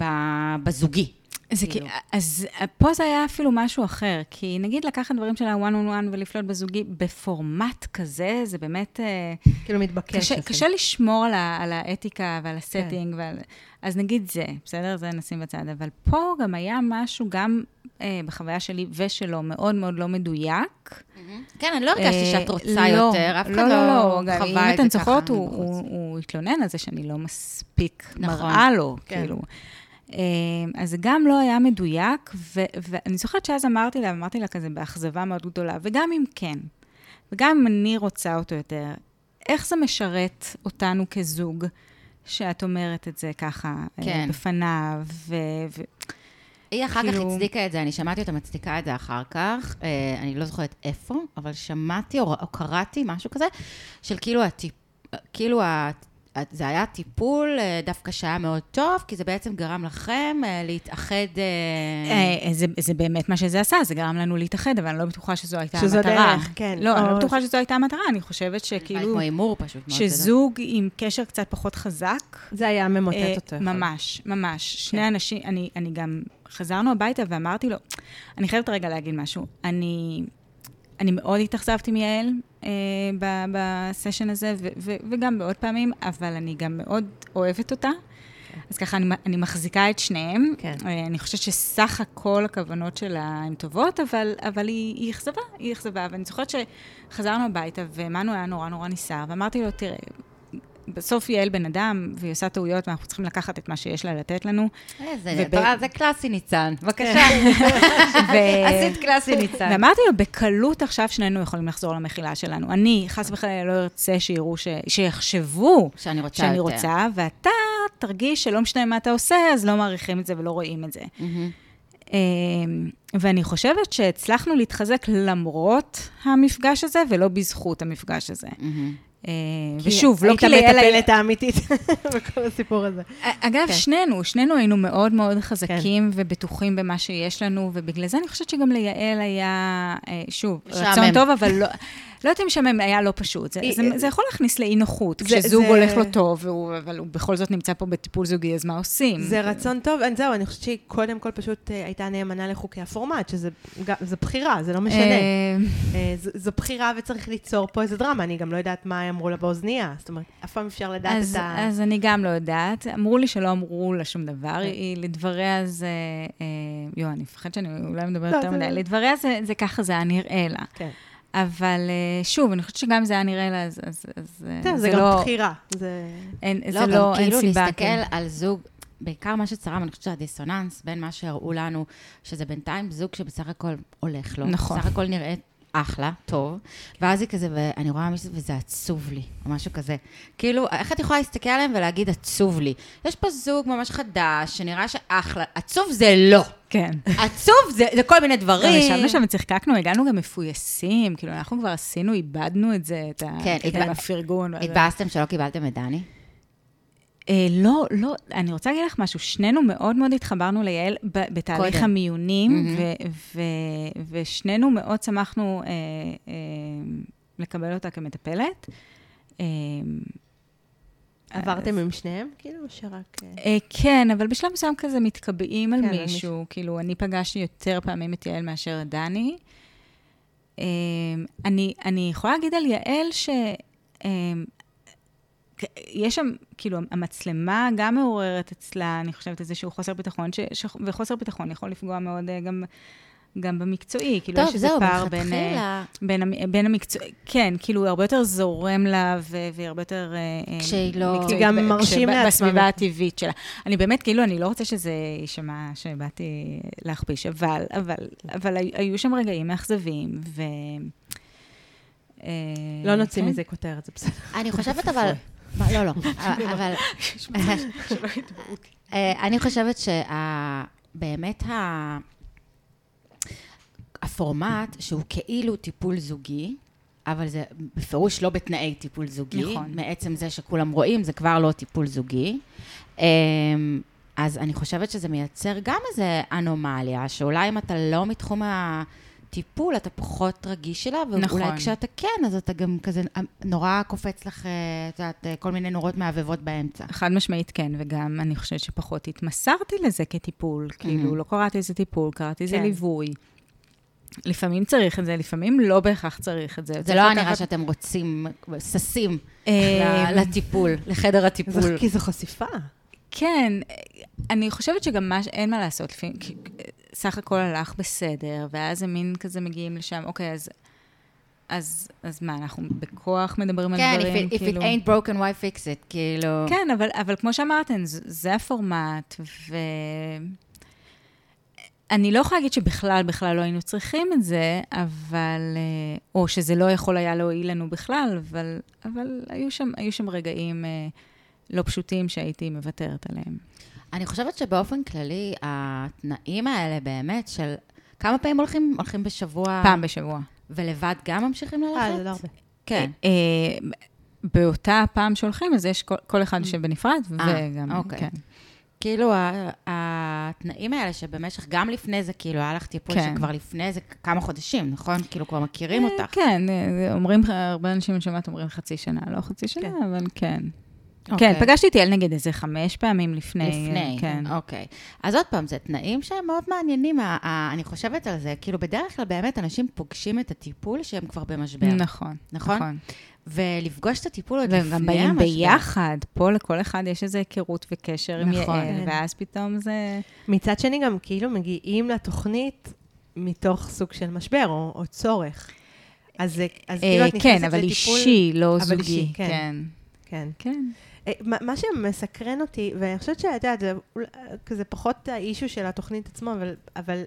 בזוגי. זה כאילו. כי, אז פה זה היה אפילו משהו אחר, כי נגיד לקחת דברים של ה-one on one ולפלוט בזוגי בפורמט כזה, זה באמת אה, כאילו מתבקש. קשה, אפילו. קשה לשמור על, ה, על האתיקה ועל כן. הסטינג, ועל, אז נגיד זה, בסדר? זה נשים בצד, אבל פה גם היה משהו, גם אה, בחוויה שלי ושלו, מאוד מאוד לא מדויק. כן, אני לא הרגשתי אה, שאת רוצה לא, יותר, אף אחד לא, לא, לא, לא חווה אם את זה אתן ככה. זוכרות, הוא. הוא, הוא התלונן על זה שאני לא מספיק נכון. מראה לו, כן. כאילו. אה, אז זה גם לא היה מדויק, ו- ואני זוכרת שאז אמרתי לה, אמרתי לה כזה באכזבה מאוד גדולה, וגם אם כן, וגם אם אני רוצה אותו יותר, איך זה משרת אותנו כזוג, שאת אומרת את זה ככה אה, כן. בפניו, ו... ו- היא אחר כך כאילו- הצדיקה את זה, אני שמעתי אותה מצדיקה את זה אחר כך, אה, אני לא זוכרת איפה, אבל שמעתי או, או קראתי משהו כזה, של כאילו, הטיפ, כאילו ה- זה היה טיפול אה, דווקא שהיה מאוד טוב, כי זה בעצם גרם לכם אה, להתאחד... אה, זה, זה באמת מה שזה עשה, זה גרם לנו להתאחד, אבל אני לא בטוחה שזו הייתה שזו המטרה. דרך, כן. לא, אני לא בטוחה שזו הייתה המטרה, אני חושבת שכאילו, כמו הימור פשוט מאוד. יודע. שזוג עם קשר קצת פחות חזק, זה היה ממוטט אותו. ממש, ממש. שני אנשים, אני, אני גם, חזרנו הביתה ואמרתי לו, אני חייבת רגע להגיד משהו. אני, אני מאוד התאכזבתי מיעל אה, ב- בסשן הזה, ו, ו, וגם בעוד פעמים, אבל אני גם מאוד אוהבת אותה. אז ככה, אני, אני מחזיקה את שניהם. כן. אה, אני חושבת שסך הכל הכוונות שלה הן טובות, אבל, אבל היא, היא אכזבה, היא אכזבה. ואני זוכרת שחזרנו הביתה, ומנו היה נורא נורא נסער, ואמרתי לו, תראה, בסוף יעל בן אדם, והיא עושה טעויות, ואנחנו צריכים לקחת את מה שיש לה לתת לנו. אה, זה- קלאסי ניצן, בבקשה. ו- עשית קלאסי ניצן. ואמרתי לו, בקלות עכשיו שנינו יכולים לחזור למחילה שלנו. אני, חס וחלילה, לא ארצה שיראו. שיחשבו שאני רוצה שאני. רוצה, ואתה תרגיש שלא משנה מה אתה עושה, אז לא מעריכים את זה ולא רואים את זה. אמ, ואני חושבת שהצלחנו להתחזק למרות המפגש הזה, ולא בזכות המפגש הזה. מהמם. אה, ושוב, לא כי היית ליעל... המטפלת האמיתית בכל הסיפור הזה. אגב, כן. שנינו, שנינו היינו מאוד מאוד חזקים ובטוחים במה שיש לנו, ובגלל זה אני חושבת שגם ליעל היה, אה, שוב. רצון טוב, אבל לא... לא יודעת אם משעמם, היה לא פשוט. זה, היא- זה, זה יכול להכניס לאי נוחות. כשזוג זה- הולך לו טוב, והוא, אבל הוא בכל זאת נמצא פה בטיפול זוגי, אז מה עושים? זה רצון טוב, אני- זהו, אני חושבת שהיא קודם כל פשוט אה, הייתה נאמנה לחוקי הפורמט, שזה בחירה, זה לא משנה. אה, אה, זו בחירה וצריך ליצור פה איזה דרמה, אני גם לא יודעת מה אמרו לה באוזנייה, זאת אומרת, אף פעם אפשר לדעת אז, את ה... אז אני גם לא יודעת. אמרו לי שלא אמרו לה שום דבר. כן. היא, לדבריה זה... אה, יואו, אני מפחדת שאני אולי מדברת לא, יותר מדי. לדבריה זה, זה ככה זה היה נראה לה. כן. אבל אה, שוב, אני חושבת שגם אם זה היה נראה לה, אז, אז, אז אה, טוב, זה גם לא... בחירה. זה... אין, לא, זה גם לא, אין כאילו סיבה. להסתכל כן. על זוג, בעיקר מה שצרם, אני חושבת שהדיסוננס בין מה שהראו לנו, שזה בינתיים זוג שבסך הכל הולך לו. נכון. בסך הכל נראה אחלה, טוב, ואז היא כזה, ואני רואה מישהו וזה עצוב לי, או משהו כזה. כאילו, איך את יכולה להסתכל עליהם ולהגיד עצוב לי? יש פה זוג ממש חדש, שנראה שאחלה, עצוב זה לא. כן. עצוב זה, זה כל מיני גם דברים. ישבנו שם וצחקקנו, הגענו גם מפויסים, כאילו, אנחנו כבר עשינו, איבדנו את זה, את ה- כן, את הפרגון. התבאסתם שלא קיבלתם את דני? אה, לא, לא, אני רוצה להגיד לך משהו, שנינו מאוד מאוד התחברנו ליעל בתהליך קודם. המיונים, מהמם. ו- ו- ושנינו מאוד שמחנו אה, אה, לקבל אותה כמטפלת. אה, עברתם עם שניהם, כאילו, שרק... אה, אה, כן, אבל בשלב מסוים כזה מתקבעים על כן, מישהו. כאילו, אני פגשתי יותר פעמים את יעל מאשר את דני. אה, אני, אני יכולה להגיד על יעל ש... יש שם, כאילו, המצלמה גם מעוררת אצלה, אני חושבת, איזשהו חוסר ביטחון, ש, ש, וחוסר ביטחון יכול לפגוע מאוד אה, גם, גם במקצועי. כאילו, טוב, יש איזה זהו, פער בין... אה. בין, המ- בין המקצוע... כן, כאילו, הרבה יותר זורם לה, והיא הרבה יותר... אה, כשהיא לא- מקצועית כי גם מרשים לעצמם. בסביבה הטבעית שלה. אני באמת, כאילו, אני לא רוצה שזה יישמע שבאתי להכפיש, אבל, אבל, אבל הי- היו שם רגעים מאכזבים, ו... לא נוציא כן. מזה כותרת, זה בסדר. אני חושבת אבל... לא, לא, אבל... אני חושבת שבאמת הפורמט, שהוא כאילו טיפול זוגי, אבל זה בפירוש לא בתנאי טיפול זוגי. נכון. מעצם זה שכולם רואים, זה כבר לא טיפול זוגי. אמ, אז אני חושבת שזה מייצר גם איזו אנומליה, שאולי אם אתה לא מתחום הטיפול, אתה פחות רגיש אליו, ואולי נכון. כשאתה כן, אז אתה גם כזה, נורא קופץ לך, אה, את יודעת, אה, כל מיני נורות מהבהבות באמצע. חד משמעית כן, וגם אני חושבת שפחות התמסרתי לזה כטיפול. כאילו, לא קראתי לזה טיפול, קראתי לזה כן. ליווי. לפעמים צריך את זה, לפעמים לא בהכרח צריך את זה. זה לא נראה שאתם רוצים, ששים אה, לטיפול, לחדר הטיפול. זה- כי זו חשיפה. כן, אני חושבת שגם מה, אין מה לעשות, סך הכל הלך בסדר, ואז זה מין כזה מגיעים לשם, אוקיי, אז, אז, אז מה, אנחנו בכוח מדברים כן, על if דברים, it- if כאילו... it ain't broken, why fix it, כאילו... כן, אבל, אבל כמו שאמרתן, זה, זה הפורמט, ו... אני לא יכולה להגיד שבכלל, בכלל לא היינו צריכים את זה, אבל... אה, או שזה לא יכול היה להועיל לנו בכלל, אבל, אבל היו, שם, היו שם רגעים אה, לא פשוטים שהייתי מוותרת עליהם. אני חושבת שבאופן כללי, התנאים האלה באמת של... כמה פעמים הולכים? הולכים בשבוע? פעם בשבוע. ולבד גם ממשיכים ללכת? אה, זה לא הרבה. כן. אה, באותה פעם שהולכים, אז יש כל, כל אחד יושב בנפרד, אה, וגם, אוקיי. כן. כאילו, התנאים האלה שבמשך, גם לפני זה, כאילו, היה לך טיפול כן. שכבר לפני זה כמה חודשים, נכון? כאילו, כבר מכירים אה, אותך. כן, אומרים, הרבה אנשים שומעת אומרים חצי שנה, לא חצי שנה, כן. אבל כן. אוקיי. כן, פגשתי את יעל נגיד איזה חמש פעמים לפני. לפני, כן. אוקיי. אז עוד פעם, זה תנאים שהם מאוד מעניינים. ה- ה- אני חושבת על זה, כאילו, בדרך כלל באמת אנשים פוגשים את הטיפול שהם כבר במשבר. נכון, נכון? נכון. ולפגוש את הטיפול עוד לפני המשבר. וגם באים ביחד, פה לכל אחד יש איזו היכרות וקשר עם נכון. יעל, כן. ואז פתאום זה... מצד שני, גם כאילו מגיעים לתוכנית מתוך סוג של משבר או, או צורך. אז, אז כאילו אה, את נכנסת כן, אבל לטיפול... אישי, לא אבל זוגי. כן. כן. כן. כן. אה, מה שמסקרן אותי, ואני חושבת שאת יודעת, זה פחות האישו של התוכנית עצמו, אבל, אבל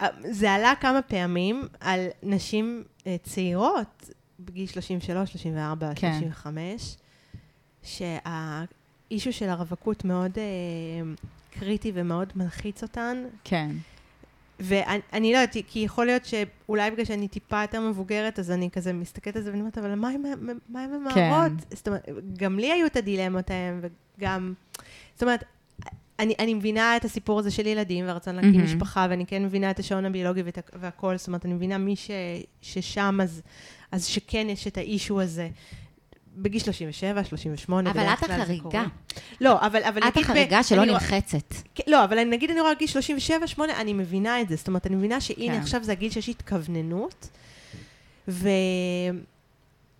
אה, זה עלה כמה פעמים על נשים אה, צעירות, בגיל 33, 34, כן. 35, שהאישו של הרווקות מאוד קריטי ומאוד מלחיץ אותן, כן. ואני אני לא יודעת, כי יכול להיות שאולי בגלל שאני טיפה יותר מבוגרת, אז אני כזה מסתכלת על זה ואני אומרת, אבל מה עם, מה? כן. זאת אומרת, גם לי היו את הדילמות ההם, וגם... זאת אומרת, אני, אני מבינה את הסיפור הזה של ילדים והרצון להקים מהמם. משפחה, ואני כן מבינה את השעון הביולוגי ואת, והכל, זאת אומרת, אני מבינה מי ש, ששם, אז, אז שכן יש את האישו הזה. בגיל 37, 38, אבל את החריגה. לא, אבל, אבל את נגיד... ב- החריגה שלא נלחצת. כן, לא, אבל אני, נגיד אני רואה גיל 37, 8, אני מבינה את זה. זאת אומרת, אני מבינה שהנה כן. עכשיו זה הגיל שיש התכווננות, ו...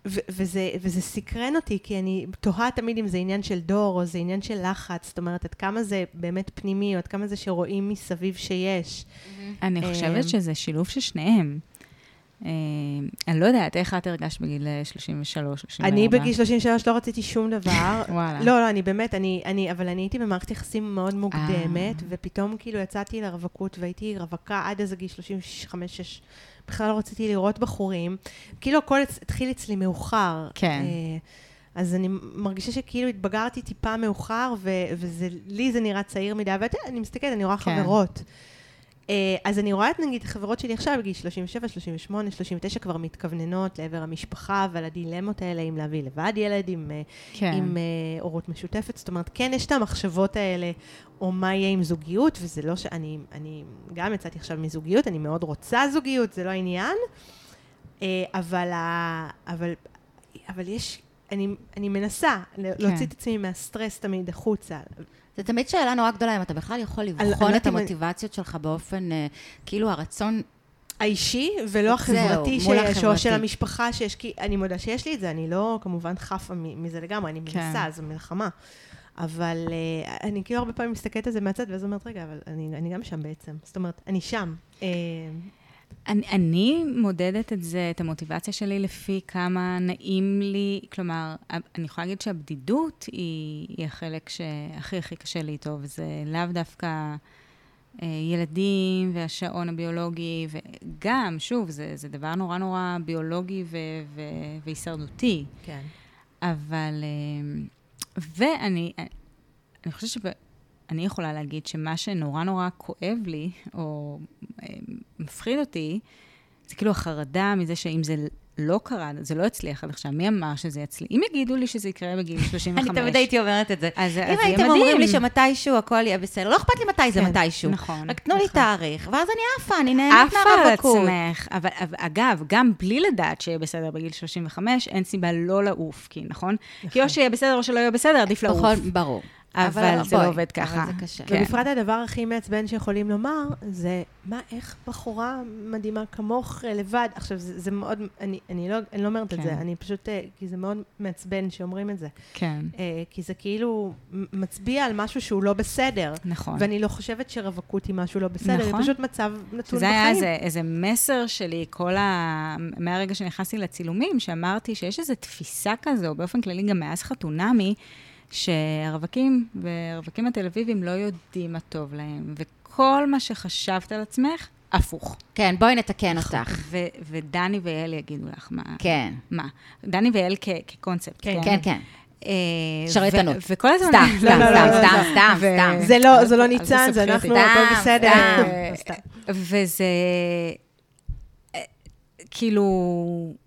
ו- וזה, וזה סקרן אותי, כי אני תוהה תמיד אם זה עניין של דור, או זה עניין של לחץ, זאת אומרת, עד כמה זה באמת פנימי, או עד כמה זה שרואים מסביב שיש. אני חושבת שזה שילוב של שניהם. אה, אני לא יודעת, איך את הרגשת בגיל אה, 33, 34? אני בגיל 33 לא רציתי שום דבר. וואלה. לא, לא, אני באמת, אני, אני, אבל אני הייתי במערכת יחסים מאוד מוקדמת, אה. ופתאום כאילו יצאתי לרווקות, והייתי רווקה עד איזה גיל 35-6. בכלל לא רציתי לראות בחורים. כאילו הכל התחיל אצלי מאוחר. כן. אה, אז אני מרגישה שכאילו התבגרתי טיפה מאוחר, ולי זה נראה צעיר מדי, ואתה יודע, אני מסתכלת, אני רואה כן. חברות. אה, אז אני רואה את נגיד החברות שלי עכשיו, בגיל 37, 38, 39, כבר מתכווננות לעבר המשפחה ועל הדילמות האלה, אם להביא לבד ילד, עם, אה, כן. עם אה, הורות משותפת. זאת אומרת, כן, יש את המחשבות האלה, או מה יהיה עם זוגיות, וזה לא ש... אני, גם יצאתי עכשיו מזוגיות, אני מאוד רוצה זוגיות, זה לא העניין, אבל, ה, אבל, אבל יש... אני, אני מנסה להוציא את עצמי מהסטרס תמיד החוצה. זה תמיד שאלה נורא גדולה, אם אתה בכלל יכול אני לבחון לא את המוטיבציות שלך באופן, אה, כאילו הרצון, האישי ולא החברתי. של המשפחה שיש, כי אני מודה שיש לי את זה, אני לא כמובן חפה מזה לגמרי, אני כן. מנסה, זו מלחמה. אבל uh, אני כאילו הרבה פעמים מסתכלת על זה מהצד, ואז אומרת, רגע, אבל אני, אני גם שם בעצם. זאת אומרת, אני שם. Uh, אני, אני מודדת את זה, את המוטיבציה שלי, לפי כמה נעים לי, כלומר, אני יכולה להגיד שהבדידות היא, היא החלק שהכי הכי קשה לי איתו, וזה לאו דווקא אה, ילדים והשעון הביולוגי, וגם, שוב, זה, זה דבר נורא נורא ביולוגי ו, ו, והישרדותי. כן. אבל, אה, ואני אני חושבת שאני יכולה להגיד שמה שנורא נורא כואב לי, או אה, מפחיד אותי, זה כאילו החרדה מזה שאם זה לא קרה, זה לא הצליח עד עכשיו, מי אמר שזה יצליח? אם יגידו לי שזה יקרה בגיל 35... אני תמיד הייתי אומרת את זה. אז זה אם יהיה הייתם מדהים. אומרים לי שמתישהו הכל יהיה בסדר, לא אכפת לי מתי זה כן, מתישהו. נכון, רק תנו לי נכון. תאריך, ואז אני עפה, אני נהנית עפה על מהרווקות. עצמך. אבל, אבל אגב, גם בלי לדעת שיהיה בסדר בגיל 35, אין סיבה לא לעוף, כי נכון? כי או שיהיה בסדר או שלא יהיה בסדר, עדיף לעוף. נכון, ברור. אבל זה לא עובד אבל ככה. זה קשה. כן. ובפרט הדבר הכי מעצבן שיכולים לומר, זה, מה, איך בחורה מדהימה כמוך לבד? עכשיו, זה, זה מאוד, אני, אני, לא, אני לא אומרת את כן. זה, אני פשוט, אה, כי זה מאוד מעצבן שאומרים את זה. כן, אה, כי זה כאילו מ- מצביע על משהו שהוא לא בסדר. נכון. ואני לא חושבת שרווקות היא משהו לא בסדר, נכון. זה פשוט מצב נתון בחיים. היה איזה, איזה מסר שלי, כל ה... מהרגע שנכנסתי לצילומים, שאמרתי שיש איזו תפיסה כזו, באופן כללי גם מאז חתונמי, שהרווקים והרווקים התל אביבים לא יודעים מה טוב להם, וכל מה שחשבת על עצמך, הפוך. כן, בואי נתקן אותך. ו- ודני ויעל יגידו לך מה. כן. מה? דני ויעל כ- כקונספט, כן, כן, כן. אה, שרלטנות. ו- וכל הזמן... סתם, לא, סתם, לא, לא, סתם, סתם. סתם. זה לא, זה לא אל ניצן, זה אנחנו. הכל בסדר. סתם. סתם. וזה, אה, כאילו,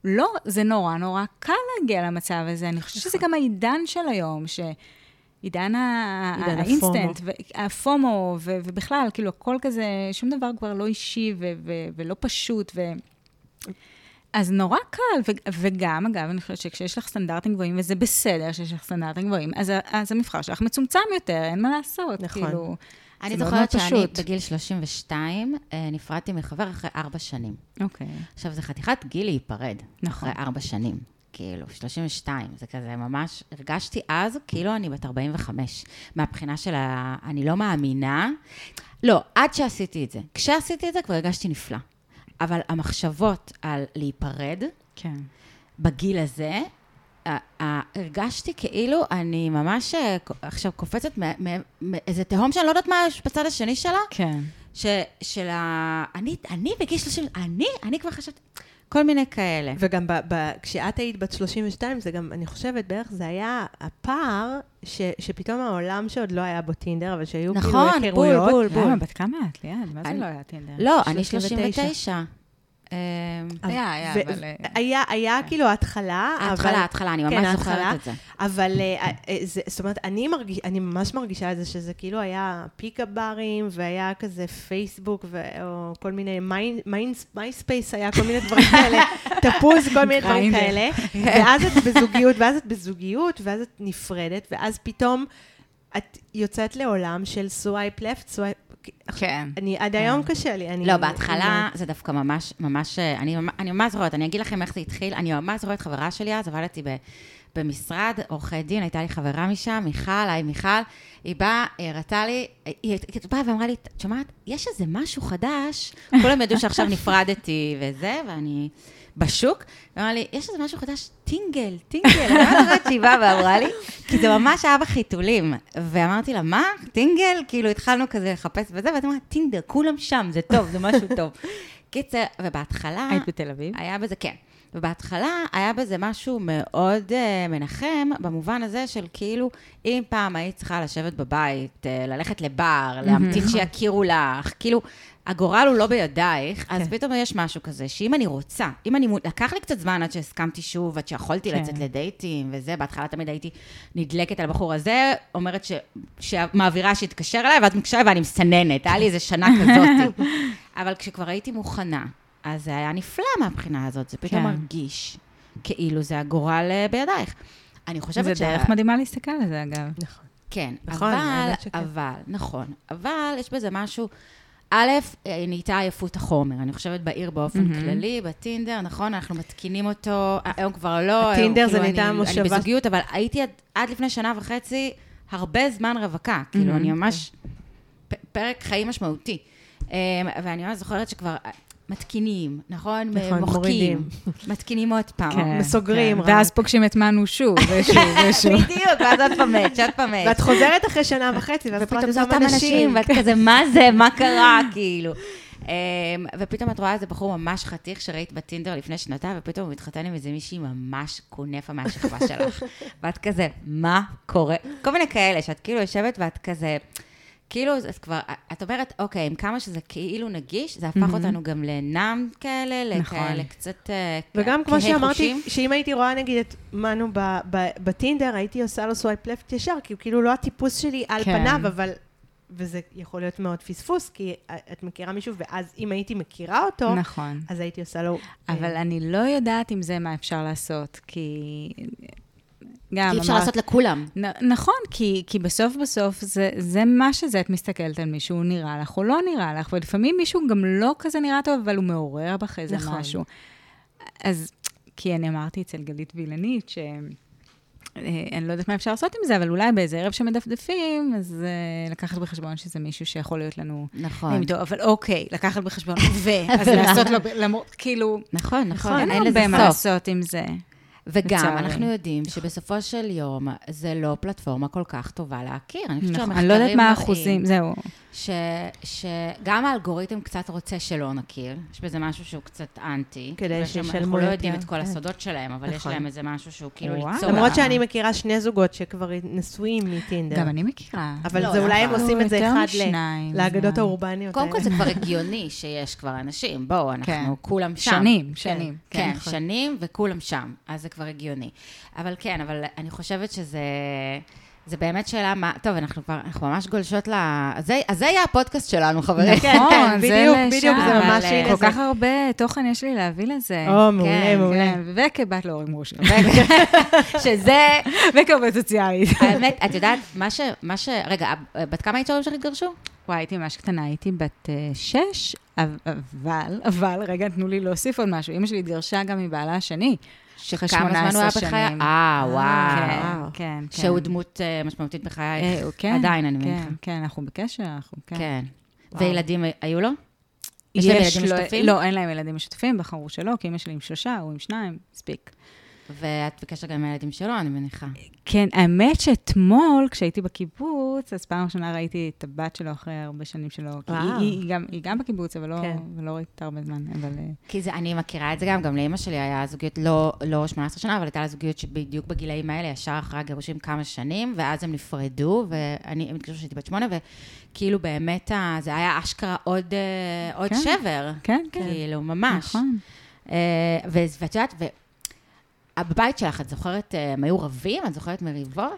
לא, זה נורא נורא קל להגיע למצב הזה. אני חושבת שזה גם העידן של היום, ה- עידן האינסטנט, הפומו, ו- ובכלל, כאילו, הכל כזה, שום דבר כבר לא אישי ו- ו- ולא פשוט, ו... אז נורא קל, ו- וגם, אגב, אני חושבת שכשיש לך סטנדרטים גבוהים, וזה בסדר שיש לך סטנדרטים גבוהים, אז המבחר שלך מצומצם יותר, אין מה לעשות. נכון. כאילו, אני זוכרת שאני. בגיל 32 אה, נפרדתי מחבר אחרי ארבע שנים. אוקיי. עכשיו, זה חתיכת גיל להיפרד. נכון. אחרי ארבע שנים. כאילו, 32, זה כזה ממש, הרגשתי אז כאילו אני בת 45. מהבחינה של ה... אני לא מאמינה. לא, עד שעשיתי את זה. כשעשיתי את זה כבר הרגשתי נפלא. אבל המחשבות על להיפרד, כן. בגיל הזה, הרגשתי כאילו אני ממש אה, עכשיו קופצת מאיזה תהום שאני לא יודעת מה יש בצד השני שלה, כן. ש, של ה... אני, אני בגיל 30, אני, אני כבר חשבתי, כל מיני כאלה. וגם ב, ב, כשאת היית בת 32, זה גם, אני חושבת, בערך זה היה הפער ש, שפתאום העולם שעוד לא היה בו טינדר, אבל שהיו כאילו נכון, היכרויות. בול, בול. למה? בת כמה את, ליעד? מה זה לא היה טינדר? לא, אני 39. 39. אה, היה, היה, אבל, אה, היה, היה כאילו התחלה, אבל... ההתחלה, ההתחלה, אני כן, ממש ההתחלה. זוכרת את זה. אבל אה, אה, זאת אומרת, אני, ממש מרגישה את זה, שזה כאילו היה פיקה ברים, והיה כזה פייסבוק, או כל מיני, MySpace היה כל מיני דברים כאלה, תפוז, כל מיני דברים. כאלה, ואז את בזוגיות, ואז את בזוגיות, ואז את נפרדת, ואז פתאום את יוצאת לעולם של swipe left, swipe... כן. אני, עד כן. היום קשה לי. אני, לא, בהתחלה זה דווקא ממש, ממש, אה, אני, אני ממש זוכרת, אני אגיד לכם איך זה התחיל, אני ממש זוכרת חברה שלי אז, עבדתי ב, במשרד עורכי דין, הייתה לי חברה משם, מיכל, היי מיכל, היא באה, היא הראתה לי, היא היא באה ואמרה לי, את שומעת, יש איזה משהו חדש, כולם ידעו שעכשיו נפרדתי וזה, ואני בשוק, ואמרה לי, יש איזה משהו חדש, טינגל, טינגל, אני ממש זוכרת שהיא באה ואמרה לי, כי זה ממש היה בחיתולים, ואמרתי לה, מה, טינגל? כאילו התחלנו כזה לחפש וזה, ואת אמרת, טינדר, כולם שם, זה טוב, זה משהו טוב. קיצר, ובהתחלה... היית בתל אביב? היה בזה, כן. ובהתחלה היה בזה משהו מאוד uh, מנחם, במובן הזה של כאילו, אם פעם היית צריכה לשבת בבית, uh, ללכת לבר, להמתין שיכירו לך, כאילו, הגורל הוא לא בידייך, אז כן. פתאום יש משהו כזה, שאם אני רוצה, אם אני... לקח לי קצת זמן עד שהסכמתי שוב, עד שיכולתי כן. לצאת לדייטים וזה, בהתחלה תמיד הייתי נדלקת על הבחור הזה, אומרת ש... שמעבירה שיתקשר אליי, ואת מקשרת ואני מסננת, היה לי איזה שנה כזאת. אבל כשכבר הייתי מוכנה, אז זה היה נפלא מהבחינה הזאת, זה פתאום כן. מרגיש כאילו זה הגורל אה, בידייך. אני חושבת זה דרך מדהימה להסתכל על זה, אגב. נכון. כן, נכון, אבל. אבל, נכון, אבל יש בזה משהו, א', אה, נהייתה עייפות החומר, אני חושבת בעיר באופן מהמם. כללי, בטינדר, נכון, אנחנו מתקינים אותו, היום כבר לא, הטינדר היום, זה כאילו, נהייתה מושבה- אני בזוגיות, אבל הייתי עד, עד לפני שנה וחצי הרבה זמן רווקה, כאילו, מהמם, אני ממש, פ- פרק חיים משמעותי. אה, ואני ממש זוכרת שכבר, מתקינים, נכון? נכון, מוחקים. מורידים. מתקינים עוד פעם. כן, מסוגרים כן. ואז פוגשים את מנו שוב, ושוב, ושוב. בדיוק, ואז עוד פעם מת, שעוד פעם מת. ואת חוזרת אחרי שנה וחצי, ואז את רואה את אותם אנשים. ואת כזה, מה זה, מה קרה, כאילו. אמ, ופתאום את רואה איזה בחור ממש חתיך שראית בטינדר לפני שנתיים, ופתאום הוא מתחתן עם איזה מישהי ממש כונפה מהשכבה שלך. ואת כזה, מה קורה? כל מיני כאלה, שאת כאילו יושבת ואת כזה... כאילו, את כבר, את אומרת, אוקיי, עם כמה שזה כאילו נגיש, זה הפך אותנו גם ל numb כאלה, נכון. לכאלה קצת אה, וגם כמו כהי שאמרתי, חושים. שאם הייתי רואה נגיד את מנו ב- ב- ב Tinder, הייתי עושה לו swipe left ישר, כי הוא כאילו לא הטיפוס שלי על כן. פניו, אבל... וזה יכול להיות מאוד פספוס, כי את מכירה מישהו, ואז אם הייתי מכירה אותו, נכון. אז הייתי עושה לו... אבל אה, אני לא יודעת אם זה מה אפשר לעשות, כי... גם כי אפשר לעשות לכולם. נ- נכון, כי, כי בסוף בסוף זה, זה מה שזה, את מסתכלת על מישהו, הוא נראה לך או לא נראה לך, ולפעמים מישהו גם לא כזה נראה טוב, אבל הוא מעורר בך איזה נכון. משהו. אז, כי אני אמרתי אצל גלית וילנית, ש... אה, אני לא יודעת מה אפשר לעשות עם זה, אבל אולי באיזה ערב שמדפדפים, אז uh, לקחת בחשבון שזה מישהו שיכול להיות לנו נכון. איתו, אבל אוקיי, לקחת בחשבון, ו... אז לעשות לו, למרות, כאילו, נכון, נכון, אין אין לזה הרבה מה סוף. לעשות עם זה. וגם, לצערי. אנחנו יודעים שבסופו של יום, זה לא פלטפורמה כל כך טובה להכיר. אני חושבת נכון, שהמחקרים אני לא יודעת מה מראים האחוזים, זהו. ש, שגם האלגוריתם קצת רוצה שלא נכיר. יש בזה משהו שהוא קצת אנטי. כדי שישלמו אנחנו לא יודעים יותר, את כל כן. הסודות שלהם, אבל יש נכון. להם איזה משהו שהוא כאילו. ליצור... למרות שאני מכירה שני זוגות שכבר נשואים מטינדר. גם אני מכירה. אבל לא, זה אולי הם עושים את זה יותר אחד לאגדות האורבניות קודם כל. זה כבר הגיוני שיש כבר אנשים. בואו, אנחנו כן. כולם שם. שנים, שנים. כן, נכון. שנים וכולם שם, אז זה כבר הגיוני. אבל כן, אבל אני חושבת שזה... זה באמת שאלה מה... טוב, אנחנו כבר, אנחנו ממש גולשות ל... אז זה, אז זה יהיה הפודקאסט שלנו, חברים. כן, נכון, כן, זה בדיוק, לשם. בדיוק, זה ממש... אה, כל. כך הרבה תוכן יש לי להביא לזה. או, מעולה, כן, מעולה. כן, וכבת להורים גרושים. שזה, וכעובדת סוציאלית. האמת, את יודעת, מה ש... מה ש... רגע, בת כמה היית שלך התגרשו? וואי, הייתי ממש קטנה, הייתי בת אה, שש, אבל, אבל, רגע, תנו לי להוסיף עוד משהו. אימא שלי התגרשה גם מבעלה השני. אחרי כמה זמן הוא 18 היה בחיי? שנים. אה, וואו. כן, כן, כן. שהוא דמות אה, משמעותית בחייך. אה, כן, עדיין, אני כן, מניחה. כן, אנחנו בקשר, אנחנו, כן. כן. וילדים היו לו? יש להם ילדים משותפים? לא, אין להם ילדים משותפים, בחרו שלא, כי אמא שלי עם שלושה, הוא עם שניים, מספיק. ואת בקשר גם עם הילדים שלו, אני מניחה. כן, האמת שאתמול, כשהייתי בקיבוץ, אז פעם ראשונה ראיתי את הבת שלו אחרי הרבה שנים שלו. כי היא, וואו. היא, גם, היא גם בקיבוץ, אבל לא, כן. ולא ראיתי אותה הרבה זמן, אבל... אה, כי זה, אני מכירה את זה גם, גם לאימא שלי היה זוגיות לא, לא 18 שנה, אבל הייתה לה זוגיות שבדיוק בגילאים האלה, ישר אחרי הגירושים כמה שנים, ואז הם נפרדו, ואני, הם התקשרו שהייתי בת שמונה, וכאילו באמת, זה היה אשכרה עוד, אה, עוד כן. שבר. כן, כן. כאילו, ממש. נכון. ו- ואת יודעת, בבית שלך, את זוכרת, אה, הם היו רבים? את זוכרת מריבות?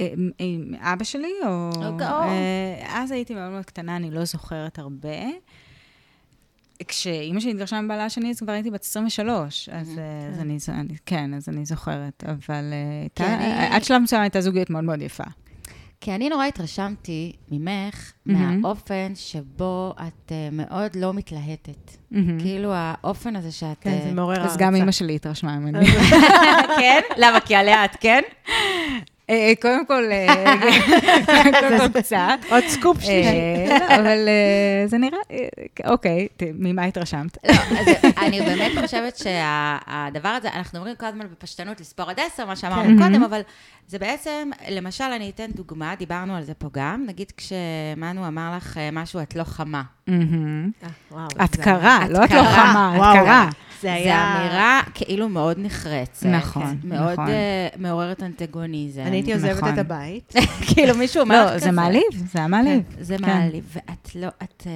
אה, עם אבא שלי, או... או- אה, אז הייתי מאוד מאוד קטנה, אני לא זוכרת הרבה. כשאימא שלי התגרשה מבעלה השני, אז כבר הייתי בת 23, אז, אה, אז אני, כן, אז אני זוכרת, אבל אה, אני- עד שלב מסוים הייתה זוגיות מאוד מאוד יפה. כי אני נורא התרשמתי ממך, מהמם. מהאופן שבו את אה, מאוד לא מתלהטת. מהמם. כאילו, האופן הזה שאת... כן, זה אה, מעורר הערצה. אז גם אימא שלי התרשמה ממני. כן? למה? כי עליה את כן? אה, קודם כל, אה, קודם כל קצת. עוד סקופ שלישי. אה, לא, אבל אה, זה נראה, אה, אוקיי, ממה התרשמת? לא, אני באמת חושבת שהדבר הזה, אנחנו אומרים כל הזמן בפשטנות לספור עד עשר, מה שאמרנו כן. קודם, אבל זה בעצם, למשל, אני אתן דוגמה, דיברנו על זה פה גם, נגיד כשמנו אמר לך אה, משהו, את לא חמה. אה, את קרה, לא את לא. חמה, את. קרה. זה היה... אמירה כאילו מאוד נחרצת. נכון, מאוד נכון. אה, מעוררת אנטגוניזם. אני הייתי עוזבת נכון. את הבית. כאילו מישהו אומר לא, כזה. זה מעליב, זה היה מעליב. זה כן. מעליב, ואת לא, את, אה,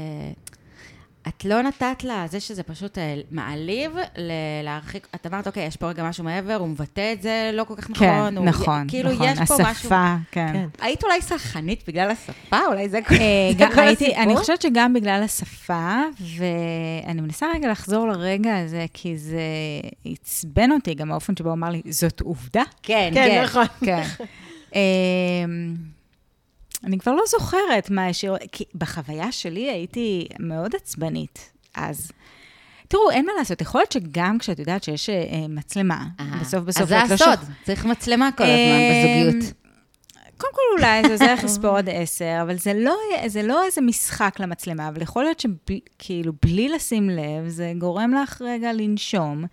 את לא נתת לה, זה שזה פשוט אה, מעליב, ל- להרחיק, את אמרת, אוקיי, יש פה רגע משהו מעבר, הוא מבטא את זה לא כל כך כן, נכון. הוא- נכון, כאילו, נכון. יש פה משהו... השפה, כן. כן. היית אולי סלחנית בגלל השפה? אולי זה כל אה, גם כל הייתי, הסיפור? אני חושבת שגם בגלל השפה, ואני מנסה רגע לחזור לרגע הזה, כי זה עצבן אותי, גם האופן שבו הוא אמר לי, זאת עובדה. כן, כן, כן. נכון. כן. אני כבר לא זוכרת מה השאיר, כי בחוויה שלי הייתי מאוד עצבנית אז. תראו, אין מה לעשות, יכול להיות שגם כשאת יודעת שיש אה, מצלמה, אהה. בסוף בסוף אז זה את לא הסוד, שוכ- צריך מצלמה כל הזמן אמ, בזוגיות. קודם כל אולי זה עוזר לך לספור עד עשר, אבל זה לא, זה לא איזה משחק למצלמה, אבל יכול להיות שכאילו בלי לשים לב, זה גורם לך רגע לנשום,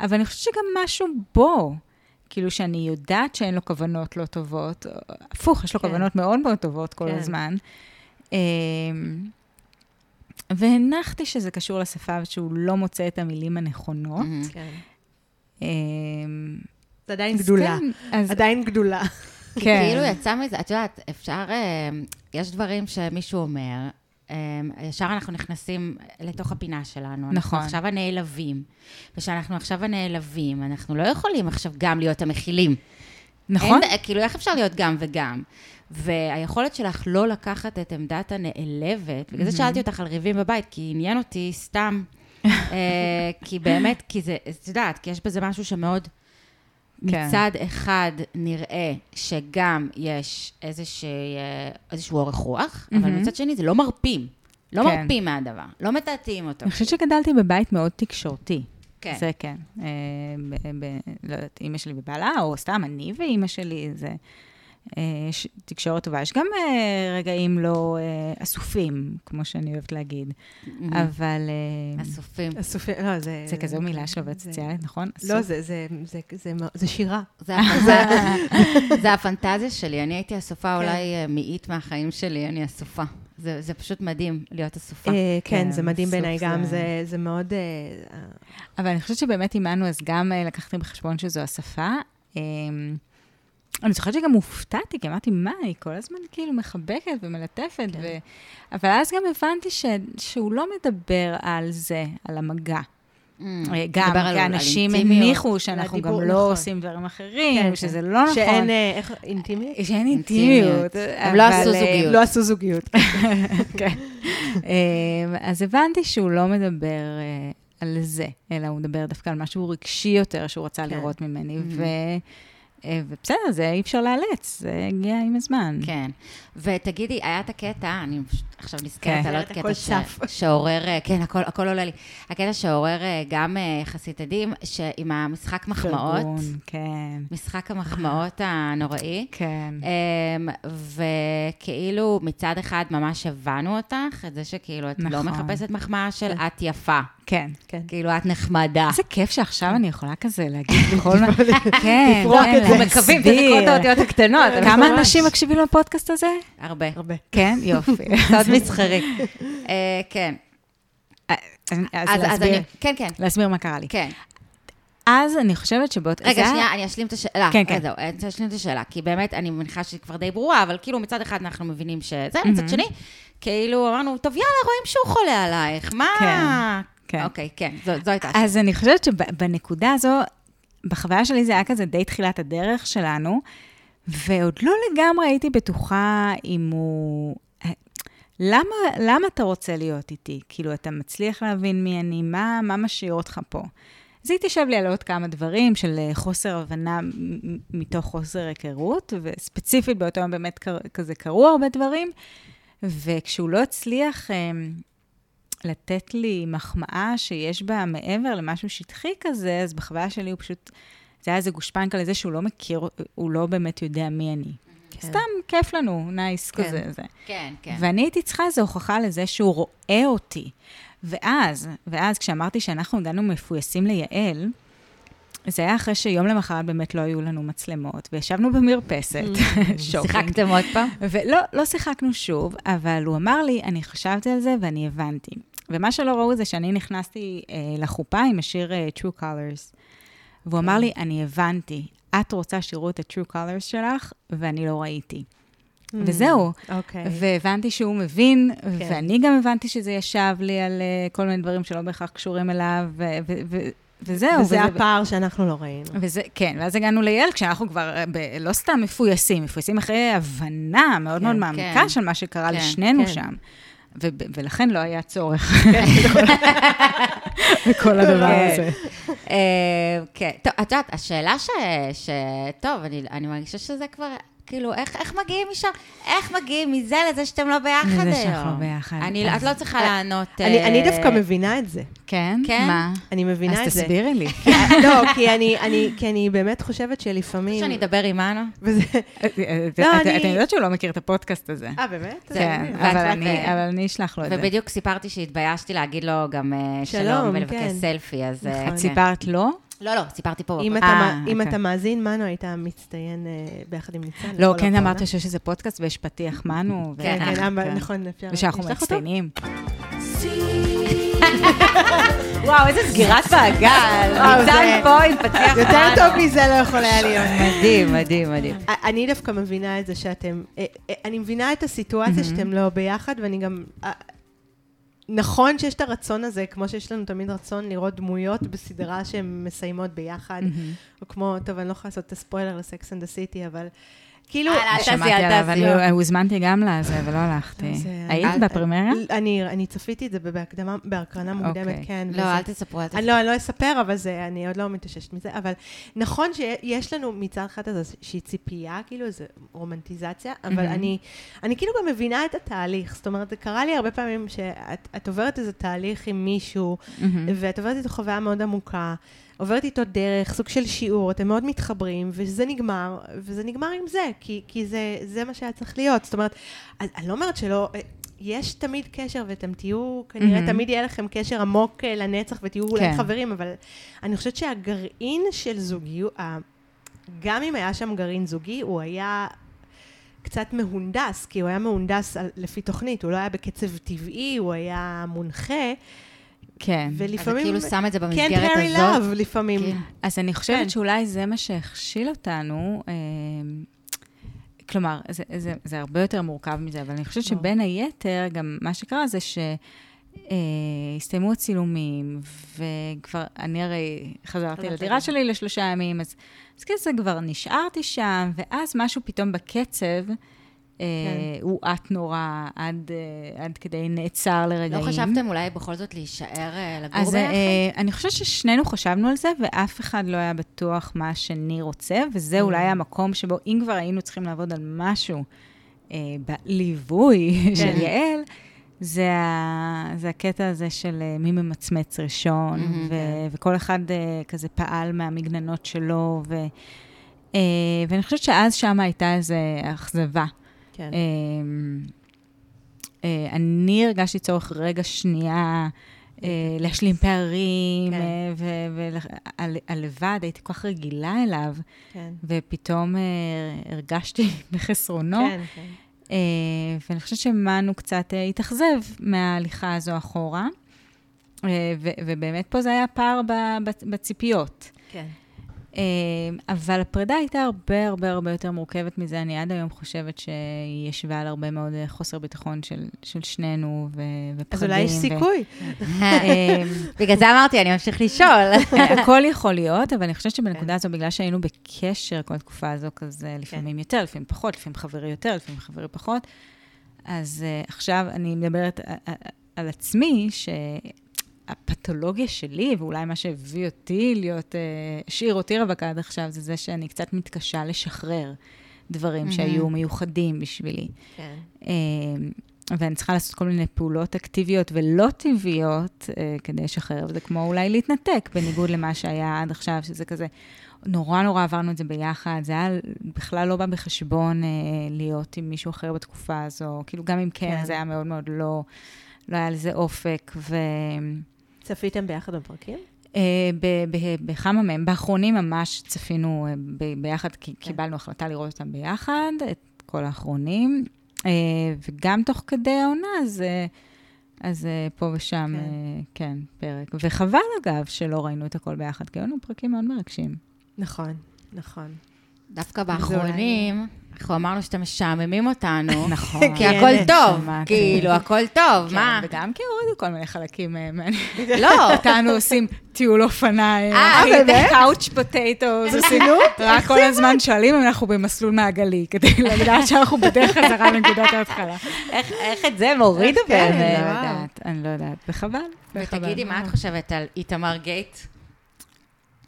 אבל אני חושבת שגם משהו בו, כאילו שאני יודעת שאין לו כוונות לא טובות, הפוך, יש לו כן. כוונות מאוד מאוד טובות כל כן. הזמן. אמ, והנחתי שזה קשור לשפה ושהוא לא מוצא את המילים הנכונות. מהמם. כן. אמ, זה עדיין גדולה. כן, אז עדיין גדולה. כן. כאילו יצא מזה, את יודעת, אפשר, אה, יש דברים שמישהו אומר, ישר אנחנו נכנסים לתוך הפינה שלנו. אנחנו נכון. עכשיו הנעלבים. וכשאנחנו עכשיו הנעלבים, אנחנו לא יכולים עכשיו גם להיות המכילים. נכון? אין, כאילו, איך אפשר להיות גם וגם? והיכולת שלך לא לקחת את עמדת הנעלבת, בגלל זה שאלתי אותך על ריבים בבית, כי עניין אותי סתם. אה, כי באמת, כי זה, את יודעת, כי יש בזה משהו שמאוד... כן. מצד אחד נראה שגם יש איזושה, איזשהו אורך רוח, אבל מהמם. מצד שני זה לא מרפים. לא כן. מרפים מהדבר, לא מטאטאים אותו. אני חושבת שגדלתי בבית מאוד תקשורתי. כן. זה כן. אה, ב- ב- לא יודעת, אימא שלי ובעלה, או סתם אני ואימא שלי, זה אה, תקשורת טובה. יש גם אה, רגעים לא אה, אסופים, כמו שאני אוהבת להגיד. אבל אה, אסופים. הסופי, לא, זה... זה כזו מילה של עובדת סוציאלית, נכון? לא. זה- זה- זה- זה מ- זה שירה. זה הפנטזיה- זה הפנטזיה שלי, אני הייתי אסופה כן. אולי אה, מאית מהחיים שלי, אני אסופה. זה זה פשוט מדהים להיות אסופה. אה, כן, כן, זה מדהים סוף בעיניי גם, זה- זה- מאוד... אה, אבל אני חושבת שבאמת עימנו, אז גם אה, לקחתי בחשבון שזו השפה. אה, אני זוכרת שגם הופתעתי, כי אמרתי, מה, היא כל הזמן כאילו מחבקת ומלטפת, כן. ו... אבל אז גם הבנתי ש... שהוא לא מדבר על זה, על המגע. אמ, אה, גם, כי אנשים. הניחו שאנחנו גם לא נכון. עושים דברים אחרים, כן, שזה כן. לא נכון. שאין, אה, איך, אינטימיות? שאין אינטימיות. הם לא עשו אה, זוגיות. לא עשו זוגיות. כן. אז הבנתי שהוא לא מדבר על זה, אלא הוא מדבר דווקא על משהו רגשי יותר שהוא רצה כן. לראות ממני. Mhm. ו... אה, ובסדר, זה אי אפשר לאלץ, זה הגיע עם הזמן. כן. ותגידי, היה את הקטע, אני עכשיו נזכרת כן. על עוד קטע. שעורר, אה, כן, הכל הכל עולה לי. הקטע שעורר אה, גם יחסית עדים, שעם המשחק מחמאות, פרגון, כן, משחק המחמאות הנוראי. כן. אמ, וכאילו מצד אחד ממש הבנו אותך, את זה שכאילו את לא נכון. מחפשת מחמאה של כן. את יפה, כן. כן. כאילו את נחמדה. איזה כיף שעכשיו אני יכולה כזה להגיד בכל מה... כן, לפרוק את זה. אנחנו מקווים שתקראו את האותיות הקטנות. כמה. אנשים מקשיבים לפודקאסט הזה? הרבה. הרבה. כן, יופי. סוד מסחרי. אה, כן. אז אז להסביר- כן, כן, להסביר מה קרה לי. כן. אז אני חושבת שבאות... רגע, שנייה, אני אשלים את השאלה. כן, כן. אה, זהו, אני אשלים את השאלה, כי באמת, אני מניחה שהיא כבר די ברורה, אבל כאילו מצד אחד אנחנו מבינים שזה, מצד. שני, כאילו אמרנו, טוב, יאללה, רואים שהוא חולה עלייך, מה? כן, כן. אוקיי, כן, זו זו הייתה השאלה. אז אני חושבת שבנקודה הזו, בחוויה שלי זה היה כזה די תחילת הדרך שלנו, ועוד לא לגמרי הייתי בטוחה אם הוא... למה, למה אתה רוצה להיות איתי? כאילו, אתה מצליח להבין מי אני? מה, מה משאיר אותך פה? אז היא תשב לי על עוד כמה דברים של אה, חוסר הבנה מתוך חוסר היכרות, וספציפית באותו יום באמת כזה קרו הרבה דברים, וכשהוא לא הצליח אה, לתת לי מחמאה שיש בה מעבר למשהו שטחי כזה, אז בחוויה שלי הוא פשוט, זה היה איזה גושפנקה לזה שהוא לא מכיר, הוא לא באמת יודע מי אני. כן. סתם כיף לנו, nice כן. כזה. זה. כן, כן. ואני הייתי צריכה איזו הוכחה לזה שהוא רואה אותי. ואז, ואז כשאמרתי שאנחנו הגענו מפויסים ליעל, זה היה אחרי שיום למחרת באמת לא היו לנו מצלמות, וישבנו במרפסת, shocking. שיחקתם עוד פעם? ולא לא שיחקנו שוב, אבל הוא אמר לי, אני חשבתי על זה ואני הבנתי. ומה שלא ראו זה שאני נכנסתי אה, לחופה עם השיר אה, True Colors. והוא אמר לי, אני הבנתי, את רוצה שיראו את ה-True Colors שלך, ואני לא ראיתי. וזהו. אוקיי. והבנתי שהוא מבין, כן. ואני גם הבנתי שזה ישב לי על אה, כל מיני דברים שלא בהכרח קשורים אליו, ו- ו- ו- וזהו. וזה וזה- הפער שאנחנו לא ראינו. וזה, כן, ואז הגענו ליעל, כשאנחנו כבר אה, ב, לא סתם מפויסים, מפויסים אחרי הבנה מאוד כן, מאוד מעמיקה כן. של מה שקרה כן, לשנינו כן. שם. ו- ולכן לא היה צורך בכל הדבר כן. הזה. אה, כן. טוב, את יודעת, השאלה ש... טוב, אני מרגישה שזה כבר... כאילו, איך, איך מגיעים משם? איך מגיעים מזה לזה שאתם לא ביחד היום? לזה שאנחנו לא ביחד. אני, אז- את לא צריכה לענות... אני, אני אה, דווקא מבינה את זה. כן? כן? מה? אני מבינה את אז זה. תסבירי לי. כי- לא, כי אני, אני, כי אני באמת חושבת שלפעמים... שאני אדבר עם אנו? וזה... את- לא, את- אני- אתם יודעות שהוא לא מכיר את הפודקאסט הזה. אה, באמת? כן, אבל אני- אבל אני אשלח לו את זה. ובדיוק סיפרתי שהתביישתי להגיד לו גם אה, שלום, שלום ולבקש כן. סלפי, אז... אה. את כן. סיפרת לו? לא, לא, סיפרתי פה. אם. אתה, אה, אם אוקיי. אתה מאזין, מנו היית מצטיין אה, ביחד עם ניצן. לא, לכל כן הפעולה. אמרת שיש איזה פודקאסט ויש פתיח מנו. ו- כן, כן, אה, אה, כן. נכון, אפשר... ושאנחנו? מצטיינים. וואו, איזה סגירת מעגל. ניצן פה עם פתיח יותר מנו. טוב מזה לא יכול היה להיות. מדהים, מדהים, מדהים. אני דווקא מבינה את זה שאתם, אה, אה, אני מבינה את הסיטואציה שאתם לא ביחד, ואני גם, אה, נכון שיש את הרצון הזה, כמו שיש לנו תמיד רצון לראות דמויות בסדרה שהן מסיימות ביחד, או כמו, טוב, אני לא יכולה לעשות את הספוילר ל Sex and the City, אבל כאילו... אה, אל תעשי, שמעתי אל עליו, תעשי. אני הוזמנתי גם לזה ולא הלכתי. אה, היית בפרמיירה? אני אני צפיתי את זה בהקדמה, בהקרנה מוקדמת, אוקיי. כן. לא, אל תספרו, אל תספרו. לא, אני לא אספר, אבל זה, אני עוד לא מתאוששת מזה, אבל נכון שיש לנו מצד אחד איזושהי ציפייה, כאילו איזו רומנטיזציה, אבל. אני, אני כאילו גם מבינה את התהליך. זאת אומרת, זה קרה לי הרבה פעמים שאת את עוברת איזה תהליך עם מישהו. ואת עוברת איתו חוויה מאוד עמוקה, עוברת איתו דרך, סוג של שיעור, אתם מאוד מתחברים, וזה נגמר, וזה נגמר עם זה, כי, כי זה, זה מה שהיה צריך להיות. זאת אומרת, אני, אני לא אומרת שלא... יש תמיד קשר, ואתם תהיו, כנראה מהמם. תמיד יהיה לכם קשר עמוק אה, לנצח, ותהיו אולי כן. חברים, אבל אני חושבת שהגרעין של זוגיות, ה- גם אם היה שם גרעין זוגי, הוא היה קצת מהונדס, כי הוא היה מהונדס על, לפי תוכנית, הוא לא היה בקצב טבעי, הוא היה מונחה, כן. אז זה ולפעמים... כאילו שם את זה can't במסגרת carry הזאת. love לפעמים. כן. אז אני חושבת כן. שאולי זה מה שהכשיל אותנו. אה, כלומר, זה, זה, זה הרבה יותר מורכב מזה, אבל אני חושבת ברור. שבין היתר, גם מה שקרה זה שהסתיימו הצילומים, וכבר, אני הרי חזרתי חזרת לדירה. שלי לשלושה ימים, אז, אז כזה כבר נשארתי שם, ואז משהו פתאום בקצב, אה, כן. הואט נורא עד, אה, עד כדי נעצר לרגעים. לא חשבתם אולי בכל זאת להישאר אה, לגור אז ביחד? אה, אני חושבת ששנינו חשבנו על זה, ואף אחד לא היה בטוח מה השני רוצה, וזה Mm. אולי המקום שבו, אם כבר היינו צריכים לעבוד על משהו אה, בליווי של כן. יעל, זה, ה, זה הקטע הזה של אה, מי ממצמץ ראשון, מהמם, ו, כן. וכל אחד אה, כזה פעל מהמגננות שלו, ו, אה, ואני חושבת שאז שם הייתה איזו אכזבה. כן. אמ, אה, אני הרגשתי צורך רגע שנייה אה, להשלים פערים, כן. והלבד, הייתי כל כך רגילה אליו, כן. ופתאום אה, הרגשתי בחסרונו. כן, כן. אה, ואני חושבת שמנו קצת אה, התאכזב מההליכה הזו אחורה, אה, ובאמת פה זה היה פער בציפיות. כן. אה, אבל הפרידה הייתה הרבה הרבה הרבה יותר מורכבת מזה. אני עד היום חושבת שהיא ישבה על הרבה מאוד אה, חוסר ביטחון של, של שנינו ו- ופחדים. אז אולי יש סיכוי. אה, בגלל זה אמרתי, אני אמשיך לשאול. הכל יכול להיות, אבל אני חושבת שבנקודה הזו, בגלל שהיינו בקשר כל התקופה הזו, כזה לפעמים יותר, לפעמים פחות, לפעמים חברי יותר, לפעמים חברי פחות, אז uh, עכשיו אני מדברת על עצמי, שהפתולוגיה שלי, ואולי מה שהביא אותי להיות, השאיר אותי רווקה עד עכשיו, זה זה שאני קצת מתקשה לשחרר דברים מהמם. שהיו מיוחדים בשבילי. כן. אה, ואני צריכה לעשות כל מיני פעולות אקטיביות ולא טבעיות אה, כדי לשחרר, וזה כמו אולי להתנתק, בניגוד למה שהיה עד עכשיו, שזה כזה, נורא נורא עברנו את זה ביחד, זה היה בכלל לא בא בחשבון אה, להיות עם מישהו אחר בתקופה הזו, כאילו גם אם כן. כן. זה היה מאוד מאוד לא, לא היה לזה אופק, ו... צפיתם ביחד בפרקים? אה, בכמה מהם, באחרונים ממש צפינו אה, ביחד, כי קיבלנו החלטה לראות אותם ביחד, את כל האחרונים, אה, וגם תוך כדי העונה, אז, אז פה ושם, כן. כן. כן, פרק. וחבל, אגב, שלא ראינו את הכל ביחד, כי היו לנו פרקים מאוד מרגשים. נכון, נכון. דווקא באחרונים, אנחנו אמרנו שאתם משעממים אותנו. נכון. כי כן, הכל טוב. כאילו, הכל טוב, כן, מה? וגם כי הורידו כל מיני חלקים אה, מעניינים. לא, אותנו עושים טיול אופניים, אה, באמת? קאוץ' פוטטוס, עושים ברצינות? רק כל הזמן שואלים אם אנחנו במסלול מעגלי, כדי לדעת שאנחנו בדרך חזרה לנקודת ההתחלה. איך- את זה מוריד אני באמת? לא אני לא יודעת, וחבל. וחבל. ותגידי, מה את חושבת על איתמר גייט?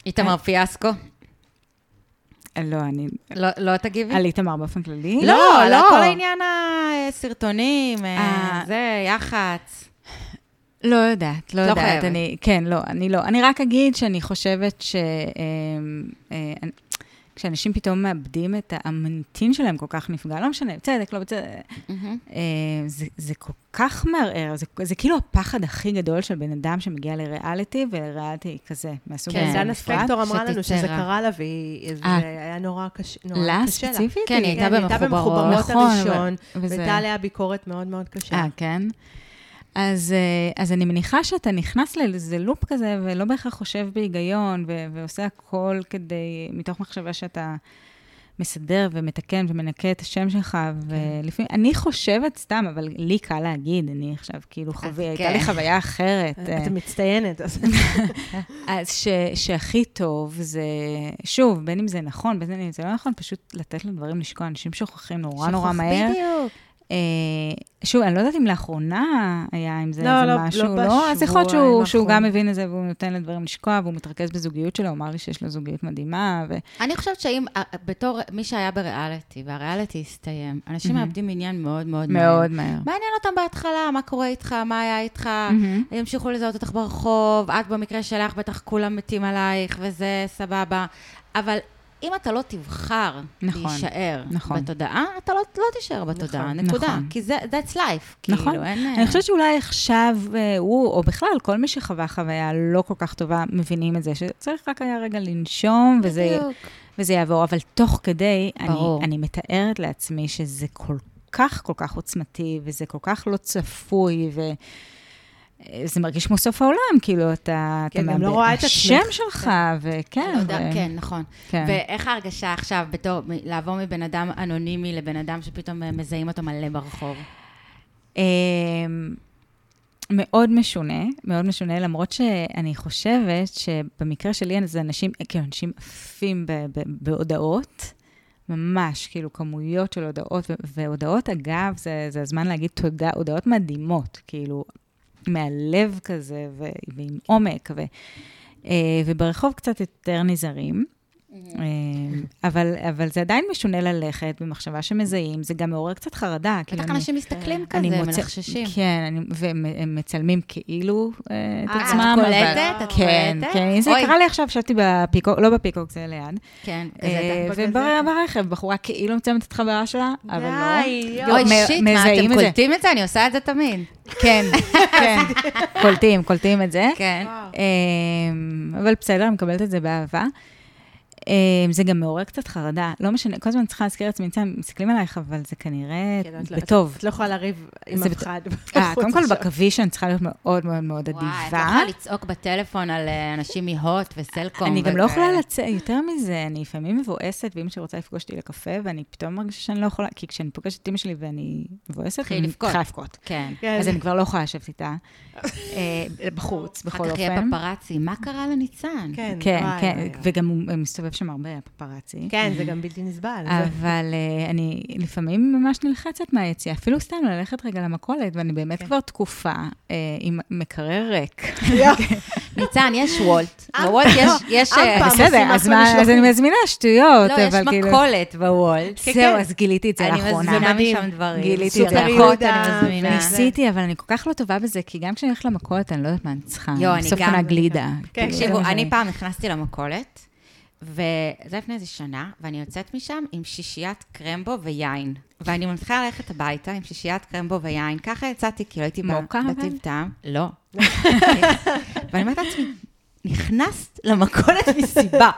איתמר פיאסקו? לא, אני... לא, לא תגיבי? על איתמר באופן כללי? לא, על לא. כל העניין הסרטונים, אה, אה. זה, יח"צ. לא יודעת, לא לא יודעת. חייבת. אני, כן, לא, אני לא. אני רק אגיד שאני חושבת ש... אה, אה, כשאנשים פתאום מאבדים את המוניטין שלהם כל כך נפגע, לא משנה, בצדק, לא בצדק, מהמם. אה, זה, זה כל כך מערער, זה, זה כאילו הפחד הכי גדול של בן אדם שמגיע לריאליטי, וריאליטי כזה, מהסוג כן, הזה דנה בפרט. ספקטור אמרה לנו שזה. קרה לה, והיא- זה אה. היה נורא קשה לה לה. ספציפית? כן, היא הייתה כן, היא במחוברות. נכון, הראשון, והייתה עליה ביקורת מאוד מאוד קשה. אה, כן? אז, אה, אז אני מניחה שאתה נכנס לאיזה לופ כזה, ולא בהכרח חושב בהיגיון, ו- ועושה הכל כדי, מתוך מחשבה שאתה מסדר ומתקן ומנקה את השם שלך, ולפעמים, אני חושבת סתם, אבל לי קל להגיד, אני עכשיו כאילו חווי, הייתה לי כן. חוויה אחרת. אה, את מצטיינת. אז- אז ש, שהכי טוב זה, שוב, בין אם זה נכון, בין אם זה לא נכון, פשוט לתת לדברים לשקוע. אנשים שוכחים נורא נורא מהר. בדיוק. אה, שוב, אני לא יודעת אם לאחרונה היה עם זה לא, איזה לא, משהו, לא לא? אז יכול להיות שהוא, בשבועיים שהוא גם. מבין את זה והוא נותן לדברים לשקוע, והוא מתרכז בזוגיות שלו, הוא אמר לי שיש לו זוגיות מדהימה, ו... אני חושבת שאם, אה, בתור מי שהיה בריאליטי, והריאליטי הסתיים, אנשים מהמם. מאבדים עניין מאוד מאוד מהר. מאוד מהר. מעניין אותם בהתחלה, מה קורה איתך, מה היה איתך, מהמם. ימשיכו לזהות אותך ברחוב, את במקרה שלך, בטח כולם מתים עלייך, וזה סבבה. אבל אם אתה לא תבחר נכון, להישאר נכון. בתודעה, אתה לא, לא תישאר בתודעה, נכון, נקודה. נכון. כי זה, that's life. נכון. כאילו, אין... אני חושבת שאולי עכשיו אה, הוא, או בכלל, כל מי שחווה חוויה לא כל כך טובה, מבינים את זה, שצריך רק היה רגע לנשום, וזה. וזה יעבור. אבל תוך כדי, אני. אני מתארת לעצמי שזה כל כך, כל כך עוצמתי, וזה כל כך לא צפוי, ו... זה מרגיש כמו סוף העולם, כאילו, אתה... כן, אתה לא מאבד- רואה את השם עצמך. שלך, וכן. לא יודע, ו- כן, נכון. כן. ואיך ההרגשה עכשיו, בתור, לעבור מבן אדם אנונימי לבן אדם שפתאום אה, מזהים אותו מלא ברחוב? אמ, מאוד משונה, מאוד משונה, למרות שאני חושבת שבמקרה שלי זה אנשים, כאילו, אנשים עפים בהודעות, ממש, כאילו, כמויות של הודעות, והודעות, אגב, זה, זה הזמן להגיד תודה, הודעות מדהימות, כאילו, מהלב כזה, ועם עומק, ו- אה, וברחוב קצת יותר נזהרים. אה, אבל, אבל זה עדיין משונה ללכת במחשבה שמזהים, זה גם מעורר קצת חרדה. כאילו, בטח אני- אנשים מסתכלים אני כזה, מוצא- מלחששים. כן, אני, והם הם מצלמים כאילו אה, את אה, את עצמם. אבל- קולטת? את כן, קולטת? כן, זה. קרה לי עכשיו, ישבתי בפיקוק, לא בפיקוק, זה ליד. כן, אה, כזה. וברכב, בחורה כאילו מצלמת את חברה שלה, אבל לא. די, אוי, שיט, מה, אתם את. קולטים את זה? אני עושה את זה תמיד. כן, כן, קולטים, קולטים את זה. כן. אמ, אבל בסדר, אני מקבלת את זה באהבה. אמ, זה גם מעורר קצת חרדה, לא משנה, כל הזמן צריכה להזכיר לעצמי, "מצוין, מסתכלים עלייך, אבל זה כנראה כן, את לא- בטוב. את לא יכולה לריב עם זה אף אחד. אה, קודם כל. בקוויש אני צריכה להיות מאוד מאוד מאוד וואי, את לא אדיבה. יכולה לצעוק בטלפון על אה, אנשים מהוט וסלקום. אני גם לא. יכולה לצאת, יותר מזה, אני לפעמים מבואסת, ואמא שלי רוצה לפגוש אותי לקפה, ואני פתאום מרגישה שאני לא יכולה, כי כשאני פוגשת את אמא שלי ואני מבואסת, אני. צריכה לבכות. כן. כן. אז אני כבר לא יכולה לשבת איתה. אה, בחוץ, בכל אחר כך יהיה אופן. פפרצי, מה קרה לניצן? כן, כן, כן. וגם הוא מסתובב שם הרבה, הפפרצי. כן, זה גם בלתי נסבל. אבל אה, אני לפעמים ממש נלחצת מהיציאה, אפילו סתם ללכת רגע למכולת, ואני באמת כן. כבר תקופה אה, עם מקרר ריק. ניצן, יש וולט. אה, בוולט יש, יש... פעם בסדר, אז. אני מזמינה שטויות, לא, יש אבל כאילו... מכולת בוולט. כן, זהו, כן. אז גיליתי את זה אני לאחרונה. מזמינה מדהים. משם דברים. גיליתי את זה לאחרונה. אני מזמינה. ניסיתי, אבל אני כל כך לא טובה בזה, כי גם כשאני הולכת למכולת, אני לא יודעת מה אני צריכה. יואו, אני בסוף גם. קונה גלידה. כאילו, תקשיבו, מה אני פעם נכנסתי למכולת, וזה לפני איזה שנה, ואני יוצאת משם עם שישיית קרמבו ויין. ואני מתחילה ללכת הביתה עם שישיית קרמבו ויין. ככה יצאתי, כי לא הייתי מוקה? בטיב טעם. לא. ואני אומרת לעצמי, נכנסת למכולת מסיבה.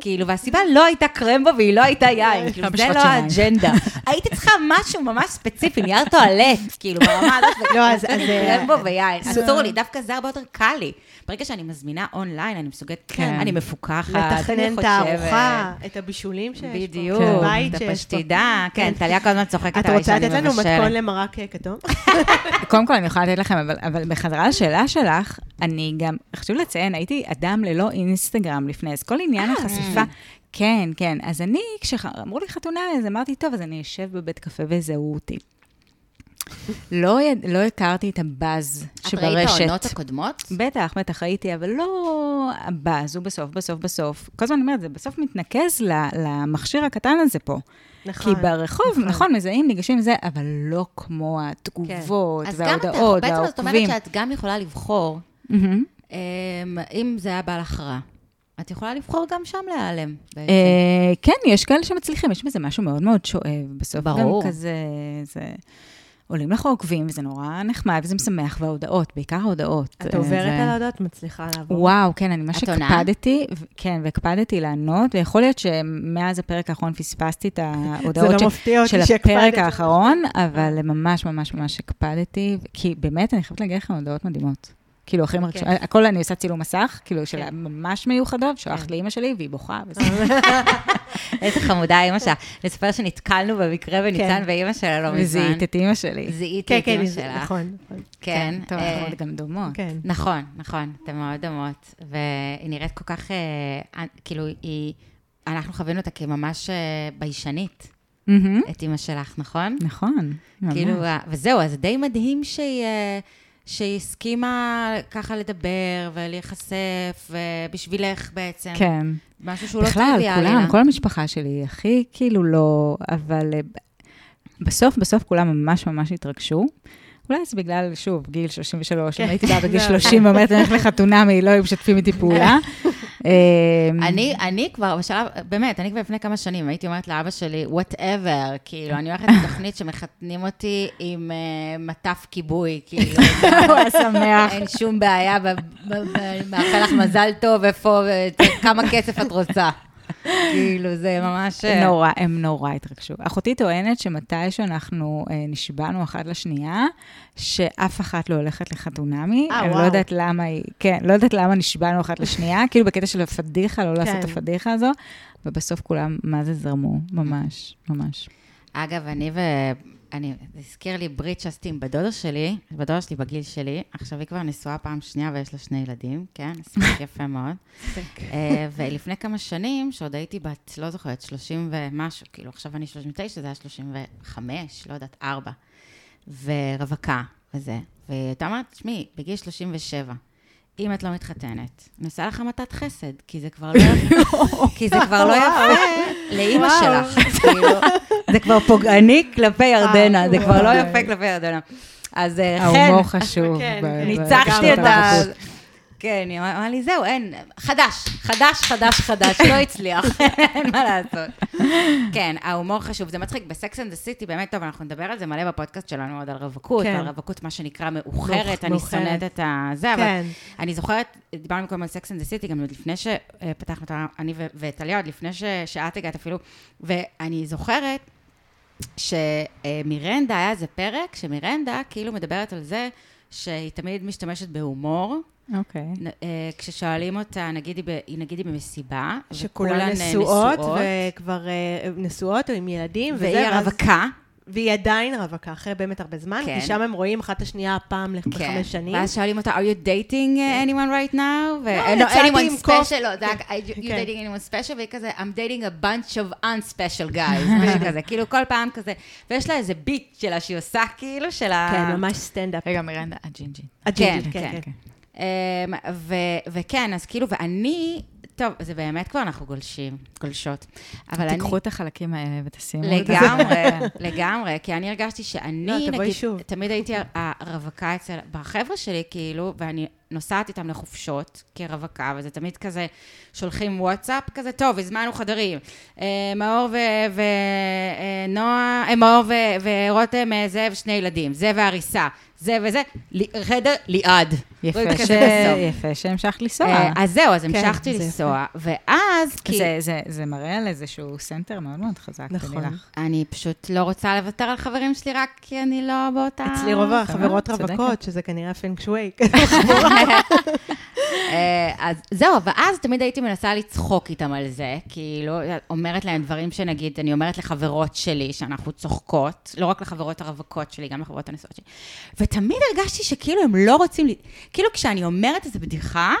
כאילו, והסיבה לא הייתה קרמבו והיא לא הייתה יין. כאילו, זה לא. האג'נדה. הייתי צריכה משהו ממש ספציפי, נייר טואלט, כאילו, ברמה הזאת. לא, אז- אה, קרמבו ויין. אסור לי, דווקא זה הרבה יותר קל לי. ברגע שאני מזמינה אונליין, אני מסוגלת, כן. אני מפוקחת, לתכנן את. הארוחה, את הבישולים שיש פה. בדיוק, כן. את. הפשטידה, כן, טליה כל הזמן צוחקת את עליי רוצה שאני לתת לנו מבשלת. מתכון למרק אה, כתום? קודם כל, אני יכולה לתת לכם, אבל, אבל בחזרה לשאלה שלך, אני גם, חשוב לציין, הייתי אדם ללא אינסטגרם לפני, אז כל עניין החשיפה, כן, כן. אז אני, כשאמרו לי חתונה, אז אמרתי, טוב, אז אני אשב בבית קפה ויזהו אותי. לא, לא הכרתי את הבאז את שברשת. ראית העונות הקודמות? בטח, בטח ראיתי, אבל לא הבאז, הוא בסוף, בסוף, בסוף. כל הזמן אני אומרת, זה בסוף מתנקז ל- למכשיר הקטן הזה פה. נכון. כי ברחוב, נכון, מזהים, ניגשים לזה, אבל לא כמו התגובות אז גם אתה, וההודעות בעצם זאת אומרת והעוקבים. שאת גם יכולה לבחור. אמ, אם זה היה בא לך רע, את יכולה לבחור גם שם להיעלם. בעצם. אה, כן, יש כאלה שמצליחים, יש בזה משהו מאוד מאוד שואב. בסוף ברור. גם כזה, זה... עולים לך עוקבים, וזה נורא נחמד, וזה משמח, וההודעות, בעיקר ההודעות. את אה, עוברת זה- על ההודעות, מצליחה לעבור. וואו, כן, אני ממש? הקפדתי, ו- כן, והקפדתי לענות, ויכול להיות שמאז הפרק האחרון פספסתי את ההודעות לא של הפרק. האחרון, אבל ממש ממש ממש הקפדתי, כי באמת, אני חייבת להגיד לכם הודעות מדהימות. כאילו, הכי מרגשות, כן. הכל אני עושה צילום מסך, כאילו, של כן. ממש מיוחדות, שולחת כן. לאימא שלי, והיא בוכה, וזה איזה חמודה אימא שלה. נספר שנתקלנו במקרה בניצן כן. ואימא שלה לא מזמן. וזיהית את אימא שלי. זיהיתי כן, את כן, אימא שלך. נכון, נכון. כן. טוב, אה, אנחנו עוד גם דומות. כן. נכון, נכון, אתן מאוד דומות. והיא נראית כל כך, אה, כאילו, היא... אנחנו חווינו אותה כממש אה, ביישנית. את אימא שלך, נכון? נכון, ממש. כאילו, אה, וזהו, אז די מדהים שהיא, אה, שהיא הסכימה ככה לדבר ולהיחשף, ובשבילך בעצם. כן. משהו שהוא לא בכלל, טריוויאלי. כולם, לה. כל המשפחה שלי, הכי כאילו לא, אבל אה, בסוף, בסוף כולם ממש ממש התרגשו. אולי זה בגלל, שוב, גיל 33, אם כן. הייתי באה בגיל לא. 30 ואומרת, אני הולכת לחתונמי, לא היו משתפים איתי פעולה. אה, אני, אני כבר בשלב, באמת, אני כבר לפני כמה שנים הייתי אומרת לאבא שלי, whatever, כאילו, אני הולכת לתוכנית שמחתנים אותי עם uh, מטף כיבוי, כאילו, הוא היה שמח. אין שום בעיה, מאחל לך מזל טוב, איפה, ו- כמה כסף את רוצה. כאילו, זה ממש... אה, נורא, הם נורא התרגשו. אחותי טוענת שמתי שאנחנו אה, נשבענו אחת לשנייה, שאף אחת לא הולכת לחתונמי. אה, אני לא וואו. יודעת למה היא, כן, לא יודעת למה נשבענו אחת לשנייה, כאילו בקטע של הפדיחה, לא לעשות את כן. הפדיחה הזו, ובסוף כולם, מה זה זרמו, ממש, ממש. אגב, אני ו... אני, זה הזכיר לי ברית שעשיתי עם בדודה שלי, בדודה שלי בגיל שלי, עכשיו היא כבר נשואה פעם שנייה ויש לה שני ילדים, כן? הספיק יפה מאוד. אה, ולפני כמה שנים, שעוד הייתי בת, לא זוכרת, 30 ומשהו, כאילו עכשיו אני 39, זה היה 35, לא יודעת, 4, ורווקה וזה. והיא הייתה אומרת, תשמעי, בגיל 37, אם את לא מתחתנת, אני עושה לך מתת חסד, כי זה כבר לא יפה, כי זה כבר לא יפה לאימא. שלך. כאילו, זה כבר פוגעני כלפי ירדנה, זה כבר לא. יפה כלפי ירדנה. אז אה, ההומור חן, חשוב. כן, ב- ניצחתי את ה... כן, היא אמרה לי, זהו, אין, חדש, חדש, חדש, חדש, לא הצליח, אין מה לעשות. כן, ההומור חשוב, זה מצחיק, ב Sex and the City, באמת טוב, אנחנו נדבר על זה מלא בפודקאסט שלנו, עוד על רווקות, כן. ועל רווקות, מה שנקרא מאוחרת, אני. שונאת את ה... זה, אבל כן. אני זוכרת, דיברנו קודם על Sex and the City, גם עוד לפני שפתחנו אותה, אני ו- וטליה, עוד לפני שאת הגעת אפילו, ואני זוכרת שמירנדה, היה איזה פרק, שמירנדה כאילו מדברת על זה שהיא תמיד משתמשת בהומור, אוקיי. נ- אה, כששואלים אותה, נגיד היא, נגיד היא במסיבה, שכולן אה, נשואות, וכבר אה, נשואות או עם ילדים, וזה, והיא ואז- הרווקה, והיא עדיין רווקה, אחרי באמת הרבה זמן, כן. כי שם הם רואים אחת את השנייה פעם כן, בחמש שנים. ואז שואלים אותה, are you dating uh, anyone right now? ו- לא, אה, no, יצאתי anyone special, לא, זה היה, "Are you כן. dating anyone special? והיא כזה, I'm dating a bunch of unspecial guys, משהו כזה, כאילו כל פעם כזה, ויש לה איזה ביט שלה שהיא עושה, כאילו, של ה... כן, ממש סטנדאפ. רגע, מירנדה, הג'ינג'י. הג'ינג'ית, כן, כן, כן. כן. אמ, ו- וכן, אז כאילו, ואני, טוב, זה באמת כבר אנחנו גולשים, גולשות. אבל אני... תיקחו את החלקים האלה ותשימו את זה. לגמרי, לגמרי, כי אני הרגשתי שאני, לא, נגיד, שוב. תמיד הייתי הרווקה אצל, בחבר'ה שלי, כאילו, ואני נוסעת איתם לחופשות כרווקה, וזה תמיד כזה, שולחים וואטסאפ כזה, טוב, הזמנו חדרים. אה, מאור ונועה, אה, מאור ו- ורותם, אה, זה ושני ילדים, זה והריסה, זה וזה, חדר ליעד. יפה ש-. יפה שהמשכת לנסוע. אה, אז זהו, אז כן, המשכתי זה יפה. לנסוע, ואז, כי... זה- זה- זה מראה על איזשהו center מאוד מאוד חזק, נכון. אני פשוט לא רוצה לוותר על חברים שלי רק כי אני לא באותה... אצלי רוב החברות. רווקות, שזה כנראה פנג שווי. אה, אז זהו, ואז תמיד הייתי מנסה לצחוק איתם על זה, כאילו, אומרת להם דברים שנגיד, אני אומרת לחברות שלי, שאנחנו צוחקות, לא רק לחברות הרווקות שלי, גם לחברות הנשואות שלי, ותמיד הרגשתי שכאילו הם לא רוצים, לי, כאילו כשאני אומרת איזו בדיחה,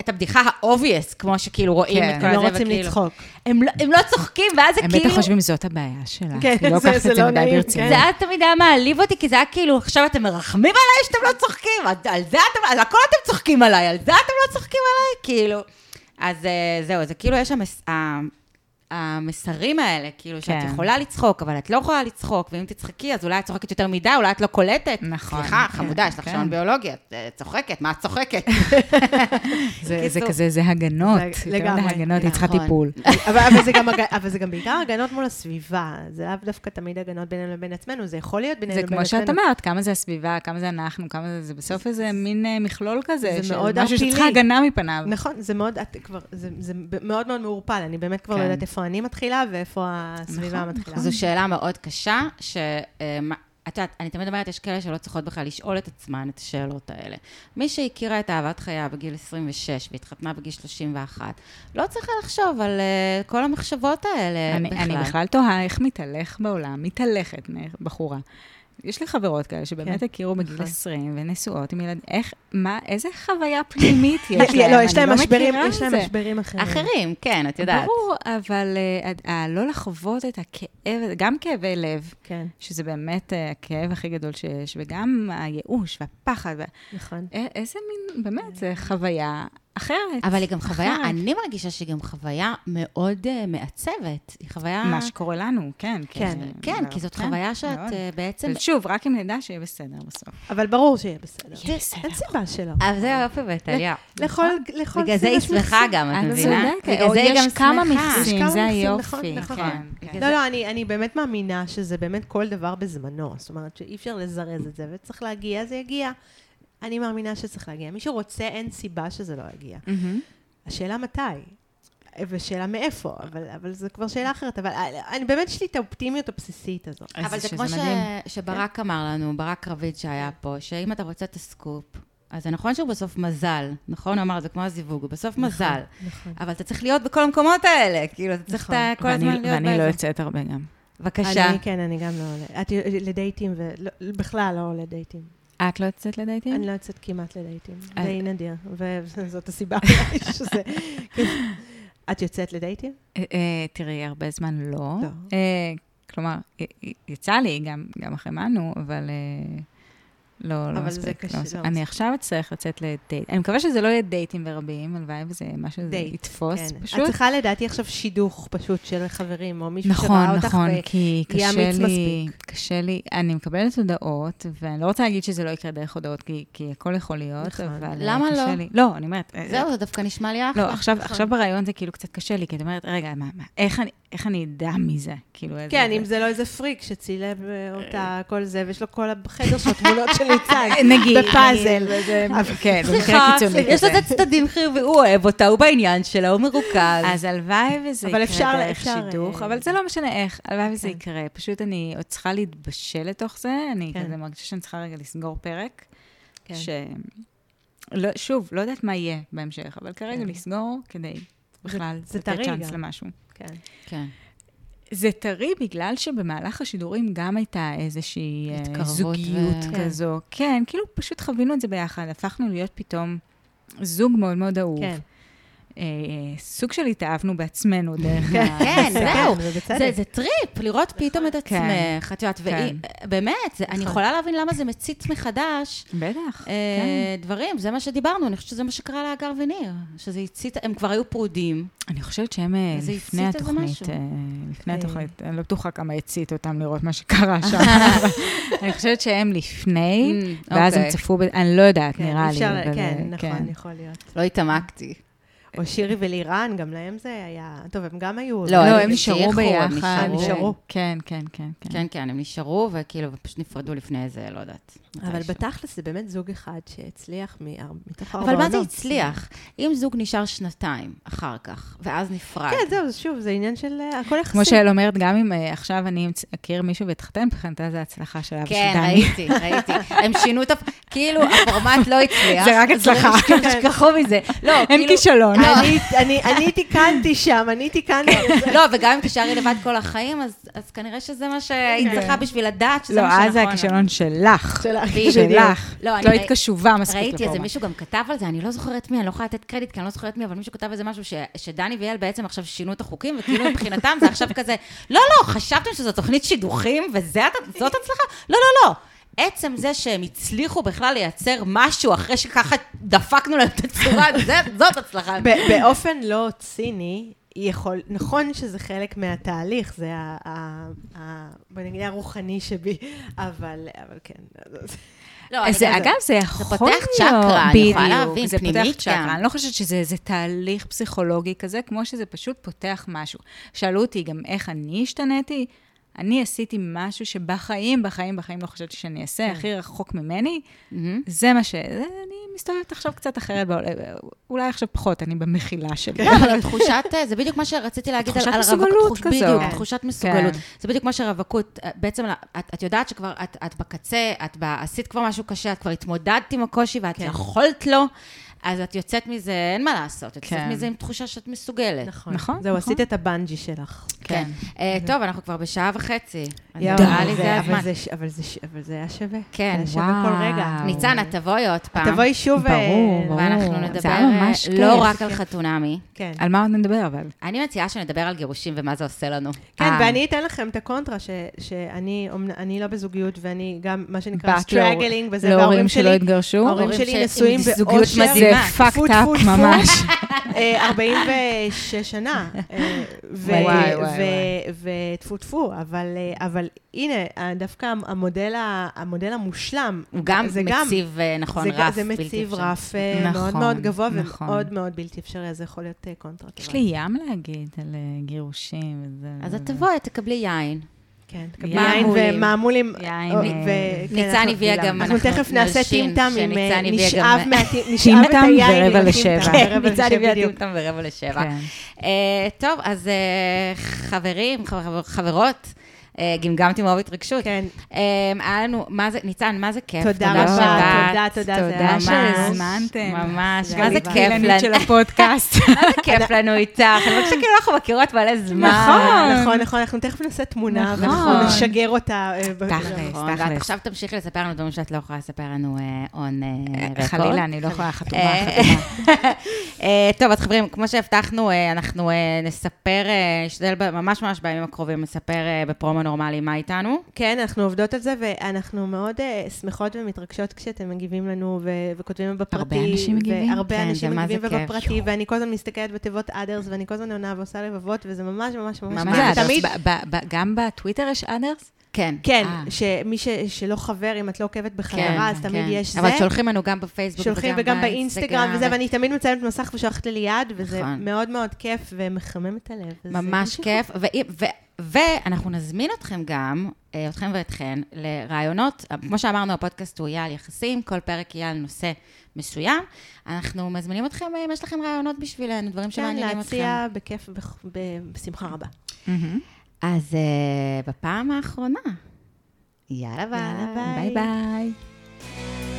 את הבדיחה ה-obvious, כמו שכאילו רואים כן. את כל הם הזה, לא רוצים וכאילו- לצחוק. הם לא- הם לא צוחקים, ואז זה הם כאילו... בטח חושבים, זאת הבעיה שלה. כן, לא זה- זה זה לא נעים, ברצינות. זה היה תמיד היה מעליב אותי, כי זה היה כאילו, עכשיו אתם מרחמים עליי שאתם לא צוחקים, על על זה אתם, על הכל אתם צוחקים עליי, על זה אתם לא צוחקים עליי, כאילו. אז אה, זהו, זה כאילו, יש שם... המסרים האלה, כאילו, שאת כן. יכולה לצחוק, אבל את לא יכולה לצחוק, ואם תצחקי, אז אולי את צוחקת יותר מדי, אולי את לא קולטת. נכון, סליחה, כן, חמודה, יש לך כן. שעון ביולוגי, את אה, צוחקת, מה את צוחקת? זה זה. כזה, זה הגנות. זה לגמרי, מדי הגנות, היא צריכה נכון. טיפול. אבל, אבל, זה גם, אבל זה גם בעיקר הגנות מול הסביבה. זה לאו דווקא תמיד הגנות בינינו לבין עצמנו, זה יכול להיות בינינו זה לבין כמו עצמנו. שאת אמרת, כמה זה הסביבה, כמה זה אנחנו, כמה זה, זה בסוף איזה מין אה, מכלול כזה, זה מאוד משהו. שצריכה הגנה מפניו. נכון, זה מאוד, את כבר, זה, זה מאוד מאוד מעורפל, אני באמת כבר לא כן. יודעת איפה אני מתחילה ואיפה הסביבה נכון, מתחילה. זו שאלה מאוד קשה, ש... אה, את יודעת, אני תמיד אומרת, יש כאלה שלא צריכות בכלל לשאול את עצמן את השאלות האלה. מי שהכירה את אהבת חייה בגיל 26 והתחתנה בגיל 31, לא צריכה לחשוב על אה, כל המחשבות האלה אני, בכלל. אני בכלל תוהה איך מתהלך בעולם, מתהלכת בחורה. יש לי חברות כאלה שבאמת כן, הכירו בגיל נכון. 20 ונשואות עם ילד, איך, מה, איזה חוויה פנימית יש לא, להם? לא, יש להם משברים, מכירה יש להם. משברים אחרים. אחרים, כן, את יודעת. ברור, אבל uh, לא לחוות את הכאב, גם כאבי לב, כן, שזה באמת uh, הכאב הכי גדול שיש, וגם הייאוש והפחד. נכון. איזה מין, באמת, חוויה אחרת. אבל היא גם חוויה, אחרת. אני מרגישה שהיא גם חוויה מאוד אה, מעצבת. היא חוויה... מה שקורה לנו, כן. כי כן, זה- כן, זה- כי זאת כן, חוויה שאת מאוד. אה, בעצם... ושוב, רק אם נדע שיהיה בסדר בסוף. אבל ברור שיהיה בסדר. יהיה בסדר. אין סיבה שלא. אז זה יופי וטליה. לכל, לכל בגלל זה היא שמחה. גם, את מבינה? בגלל זה היא גם כמה שמחה. יש מכסים, כמה זה מכסים, היופי. נכון, כן, כן. לא, לא, אני, אני באמת מאמינה שזה באמת כל דבר בזמנו. זאת אומרת שאי אפשר לזרז את זה, וצריך להגיע, זה יגיע. אני מאמינה שצריך להגיע. מי שרוצה, אין סיבה שזה לא יגיע. מהמם. השאלה מתי, ושאלה מאיפה, אבל, אבל זו כבר שאלה אחרת. אבל אני באמת יש לי את האופטימיות הבסיסית הזאת. אבל זה כמו ש... שברק אמר לנו, ברק רביד שהיה פה, שאם אתה רוצה את הסקופ, אז זה נכון שהוא בסוף מזל, נכון? הוא אמר, זה כמו הזיווג, הוא בסוף מזל. נכון. אבל אתה צריך להיות בכל המקומות האלה, כאילו, אתה צריך את ה- כל ואני- הזמן להיות ואני לא באזור. יוצאת הרבה גם. בבקשה. אני, כן, אני גם לא עולה. את לדייטים, ובכלל לא עולה דייטים. את לא יוצאת לדייטים? אני לא יוצאת כמעט לדייטים. אה. די נדיר, וזאת הסיבה שזה... כן. את יוצאת לדייטים? אה, אה, תראי, הרבה זמן לא. כלומר, יצא לי, גם אחרי מנו, אבל לא לא אבל זה מספיק. קשה, לא מספיק. לא אני מספיק. עכשיו אצטרך לצאת לדייט. אני מקווה שזה לא יהיה דייטים ורבים, הלוואי וזה משהו שזה. יתפוס כן. פשוט. את צריכה לדעתי עכשיו שידוך פשוט של חברים, או מישהו נכון, שראה אותך. נכון, ו- כי יהיה קשה אמיץ לי, מספיק. קשה לי, אני מקבלת הודעות, ואני לא רוצה להגיד שזה לא יקרה דרך הודעות, כי, כי הכל יכול להיות, נכון. אבל אה, למה קשה לא? לי. לא, אני אומרת, אה, זהו, זה דווקא נשמע לי אחלה. לא, עכשיו, נכון. עכשיו ברעיון זה כאילו קצת קשה לי, כי את אומרת, רגע, מה, מה, איך, אני, איך אני אדע מזה? כאילו, איזה... כן, אם זה לא איזה פריק שצילם אה, אותה, כל זה, ויש לו כל החדר שלו תמונות של נגיד, בפאזל. נגיד, וזה- כן, סליחה, במקרה קיצוני יש. לזה צדדים חיובי, הוא אוהב אותה, הוא בעניין שלה, הוא מרוכז. אז הלוואי וזה אבל יקרה אפשר- דרך אפשר, שידוך, אה, אבל זה לא משנה איך, הלוואי וזה כן. יקרה. פשוט אני עוד צריכה להתבשל לתוך זה, אני כן. כזה מרגישה שאני צריכה רגע לסגור פרק. כן. ש... לא, שוב, לא יודעת מה יהיה בהמשך, אבל כרגע. לסגור כדי בכלל זה לתת צ'אנס. למשהו. כן. כן. זה טרי בגלל שבמהלך השידורים גם הייתה איזושהי אה, זוגיות ו- כזו. כן, כאילו פשוט חווינו את זה ביחד, הפכנו להיות פתאום זוג מאוד מאוד אהוב. כן. אה, סוג של התאהבנו בעצמנו דרך ה... כן, זהו. ובצדק. זה, זה טריפ, לראות פתאום את כן. עצמך, את יודעת, כן. באמת, זה, אני נכון. יכולה להבין למה זה מצית מחדש. בטח, אה, כן. דברים, זה מה שדיברנו, אני חושבת שזה מה שקרה להגר וניר, שזה הצית, הם כבר היו פרודים. אני חושבת שהם אה, זה לפני התוכנית, לפני. התוכנית, אני לא בטוחה כמה הצית אותם לראות מה שקרה שם, אני חושבת שהם לפני, Mm, ואז הם אוקיי. צפו, אני לא יודעת, כן, נראה לי. כן, נכון, יכול להיות. לא התעמקתי. או שירי ולירן, גם להם זה היה... טוב, הם גם היו... לא, לא, הם הם נשארו המשיכו, הם ביחד. נשארו. כן, כן, כן. כן. כן, כן, הם נשארו, וכאילו, ופשוט נפרדו לפני איזה, לא יודעת. אבל. בתכלס זה באמת זוג אחד שהצליח מ- מתוך ארבע אבל מה זה. הצליח? אם זוג נשאר שנתיים אחר כך, ואז נפרד. כן, זהו, שוב, זה עניין של אה, הכל יחסי. כמו שאל אומרת, גם אם אה, עכשיו אני אכיר מישהו ואתחתן, מבחינתה זה הצלחה שלה ושל כן, דני. ראיתי, ראיתי. הם שינו את הפ... כאילו, הפורמט לא הצליח. זה רק הצלחה. תשכחו מזה. לא, אין כאילו... כישלון. אני- אני- אני תיקנתי שם, אני תיקנתי זה. לא, וגם אם תישארי לבד כל החיים, אז אז כנראה שזה מה שהיית צריכה בשביל לדעת שזה לא, מה שנכון. אז זה הכישלון שלך. שלך. לא, את לא היית קשובה מספיק ראיתי איזה. מישהו גם כתב על זה, אני לא זוכרת מי, אני לא יכולה לתת קרדיט, כי אני לא זוכרת מי, אבל מישהו כתב איזה משהו ש- שדני ויעל בעצם עכשיו שינו את החוקים, וכאילו מבחינתם זה עכשיו כזה, לא, לא, חשבתם שזו תוכנית שידוכים, וזאת הצלחה? לא, לא, לא. עצם זה שהם הצליחו בכלל לייצר משהו אחרי שככה דפקנו להם את הצורה, זה- זאת הצלחה. באופן לא ציני, יכול, נכון שזה חלק מהתהליך, זה ה... ה, ה בוא נגיד הרוחני שבי, אבל, אבל כן. לא, זה, אגב, זה יכול להיות... פותח צ'קרה, אני יכולה להבין, זה פותח פנימית צ'קרה. אני לא חושבת שזה איזה תהליך פסיכולוגי כזה, כמו שזה פשוט פותח משהו. שאלו אותי גם איך אני השתניתי. אני עשיתי משהו שבחיים, בחיים, בחיים לא חשבתי שאני אעשה, הכי רחוק ממני. מהמם. זה מה ש... אני מסתובבת עכשיו קצת אחרת. אולי עכשיו פחות, אני במחילה שלי. לא, אבל תחושת, זה בדיוק מה שרציתי להגיד על, תחושת על מסוגלות רווקות. כזו. בדיוק, כן. תחושת מסוגלות. כן. זה בדיוק מה שרווקות, בעצם את, את יודעת שכבר את, את בקצה, את עשית כבר משהו קשה, את כבר התמודדת עם הקושי ואת כן. יכולת לו, אז את יוצאת מזה, אין מה לעשות, את יוצאת כן. מזה עם תחושה שאת מסוגלת. נכון. נכון, זהו, נכון. עשית את הבנג'י שלך. כן. אה, טוב, אנחנו כבר בשעה וחצי. יואו, נראה לי זה- אבל הזמן. זה ש- אבל זה ש- אבל זה היה שווה. כן, זה היה שווה כל רגע. וואו. ניצן, את תבואי עוד פעם. תבואי שוב. אה, ברור, ברור. ואנחנו נדבר אה, לא כיף. רק על חתונמי. כן. על מה עוד נדבר, אבל? אני מציעה שנדבר על גירושים ומה זה עושה לנו. כן, אה. ואני אתן לכם את הקונטרה, ש- שאני לא בזוגיות, ואני גם, מה שנקרא, struggling, וזה, להורים וההורים שלא שלי, התגרשו? ההורים הורים שלי נשואים באושר. זה טפו, טפו. ממש. אה, 46 שנה. אה, ו- וואי. וטפו טפו, אבל אה, אבל הנה, אה, דווקא המודל המושלם, הוא גם זה מציב, אה, נכון, זה, רף זה בלתי מציב אפשרי. רף אה, מאוד נכון, מאוד גבוה נכון. ומאוד מאוד בלתי אפשרי, אז זה יכול להיות אה, קונטרה. יש. לי ים להגיד על אה, גירושים וזה. אז את. תבואי, תקבלי יין. כן, יין יין מולים. ומעמולים. יין, אה, כן, ניצן אנחנו- הביאה גם, אנחנו תכף נעשה נלשין, טים טם עם אה, נשאב את היין ורבע עם לשבע. כן, ניצן הביאה. טמטם ברבע לשבע. כן. אה, טוב, אז חברים, חבר- חברות, גמגמתי מאוד התרגשות. כן, אה, היה לנו, מה זה, ניצן, מה זה כיף. תודה רבה. תודה, תודה, זה היה תודה שהזמנתם. ממש, מה זה כיף לנו. של הפודקאסט. מה זה כיף לנו איתך? אני חושבת שכאילו אנחנו מכירות מלא זמן. נכון. נכון, נכון, אנחנו תכף נעשה תמונה, נכון. ואנחנו נשגר אותה. אה, תכלס. נכון, תכלס. עכשיו תמשיכי לספר לנו דברים שאת לא יכולה לספר לנו און רקורד. חלילה, אני לא יכולה חתומה, אה, חתומה. אה, טוב, אז חברים, כמו שהבטחנו, אה, אנחנו אה, נספר, אה, נשתדל ממש ממש בימים הקרובים לספר אה, בפרומו נורמלי מה איתנו. כן, אנחנו עובדות על זה, ואנחנו מאוד אה, שמחות ומתרגשות כשאתם מגיבים לנו ו- וכותבים בפרטי. הרבה אנשים מגיבים? והרבה כן, אנשים מגיבים. ובפרטי, ואני כל הזמן מסתכלת בתיבות others, ואני כל הזמן עונה ועושה לבבות, וזה ממש ממש ממש... ממש. זה תמיד- אדרס? ב- ב- ב- גם בטוויטר יש אדרס? כן. כן, אה. שמי ש- שלא חבר, אם את לא עוקבת כן, בחזרה, אז תמיד כן. יש זה. אבל שולחים לנו גם בפייסבוק שולחים וגם באינסטגרם וזה, ואני תמיד מציינת מסך ושולחת לי ליד, וזה נכון. מאוד מאוד כיף ומחמם את הלב. ממש. כיף. ו- ו- ואנחנו נזמין אתכם גם, אה, אתכם ואתכן, לרעיונות, כמו שאמרנו, הפודקאסט הוא יהיה על יחסים, כל פרק יהיה על נושא מסוים. אנחנו מזמינים אתכם, אה, אם יש לכם רעיונות בשבילנו, דברים כן, שמעניינים אתכם. להציע בכיף, בשמחה רבה. אז אה, בפעם האחרונה, יאללה ביי. יאללה, ביי. ביי ביי.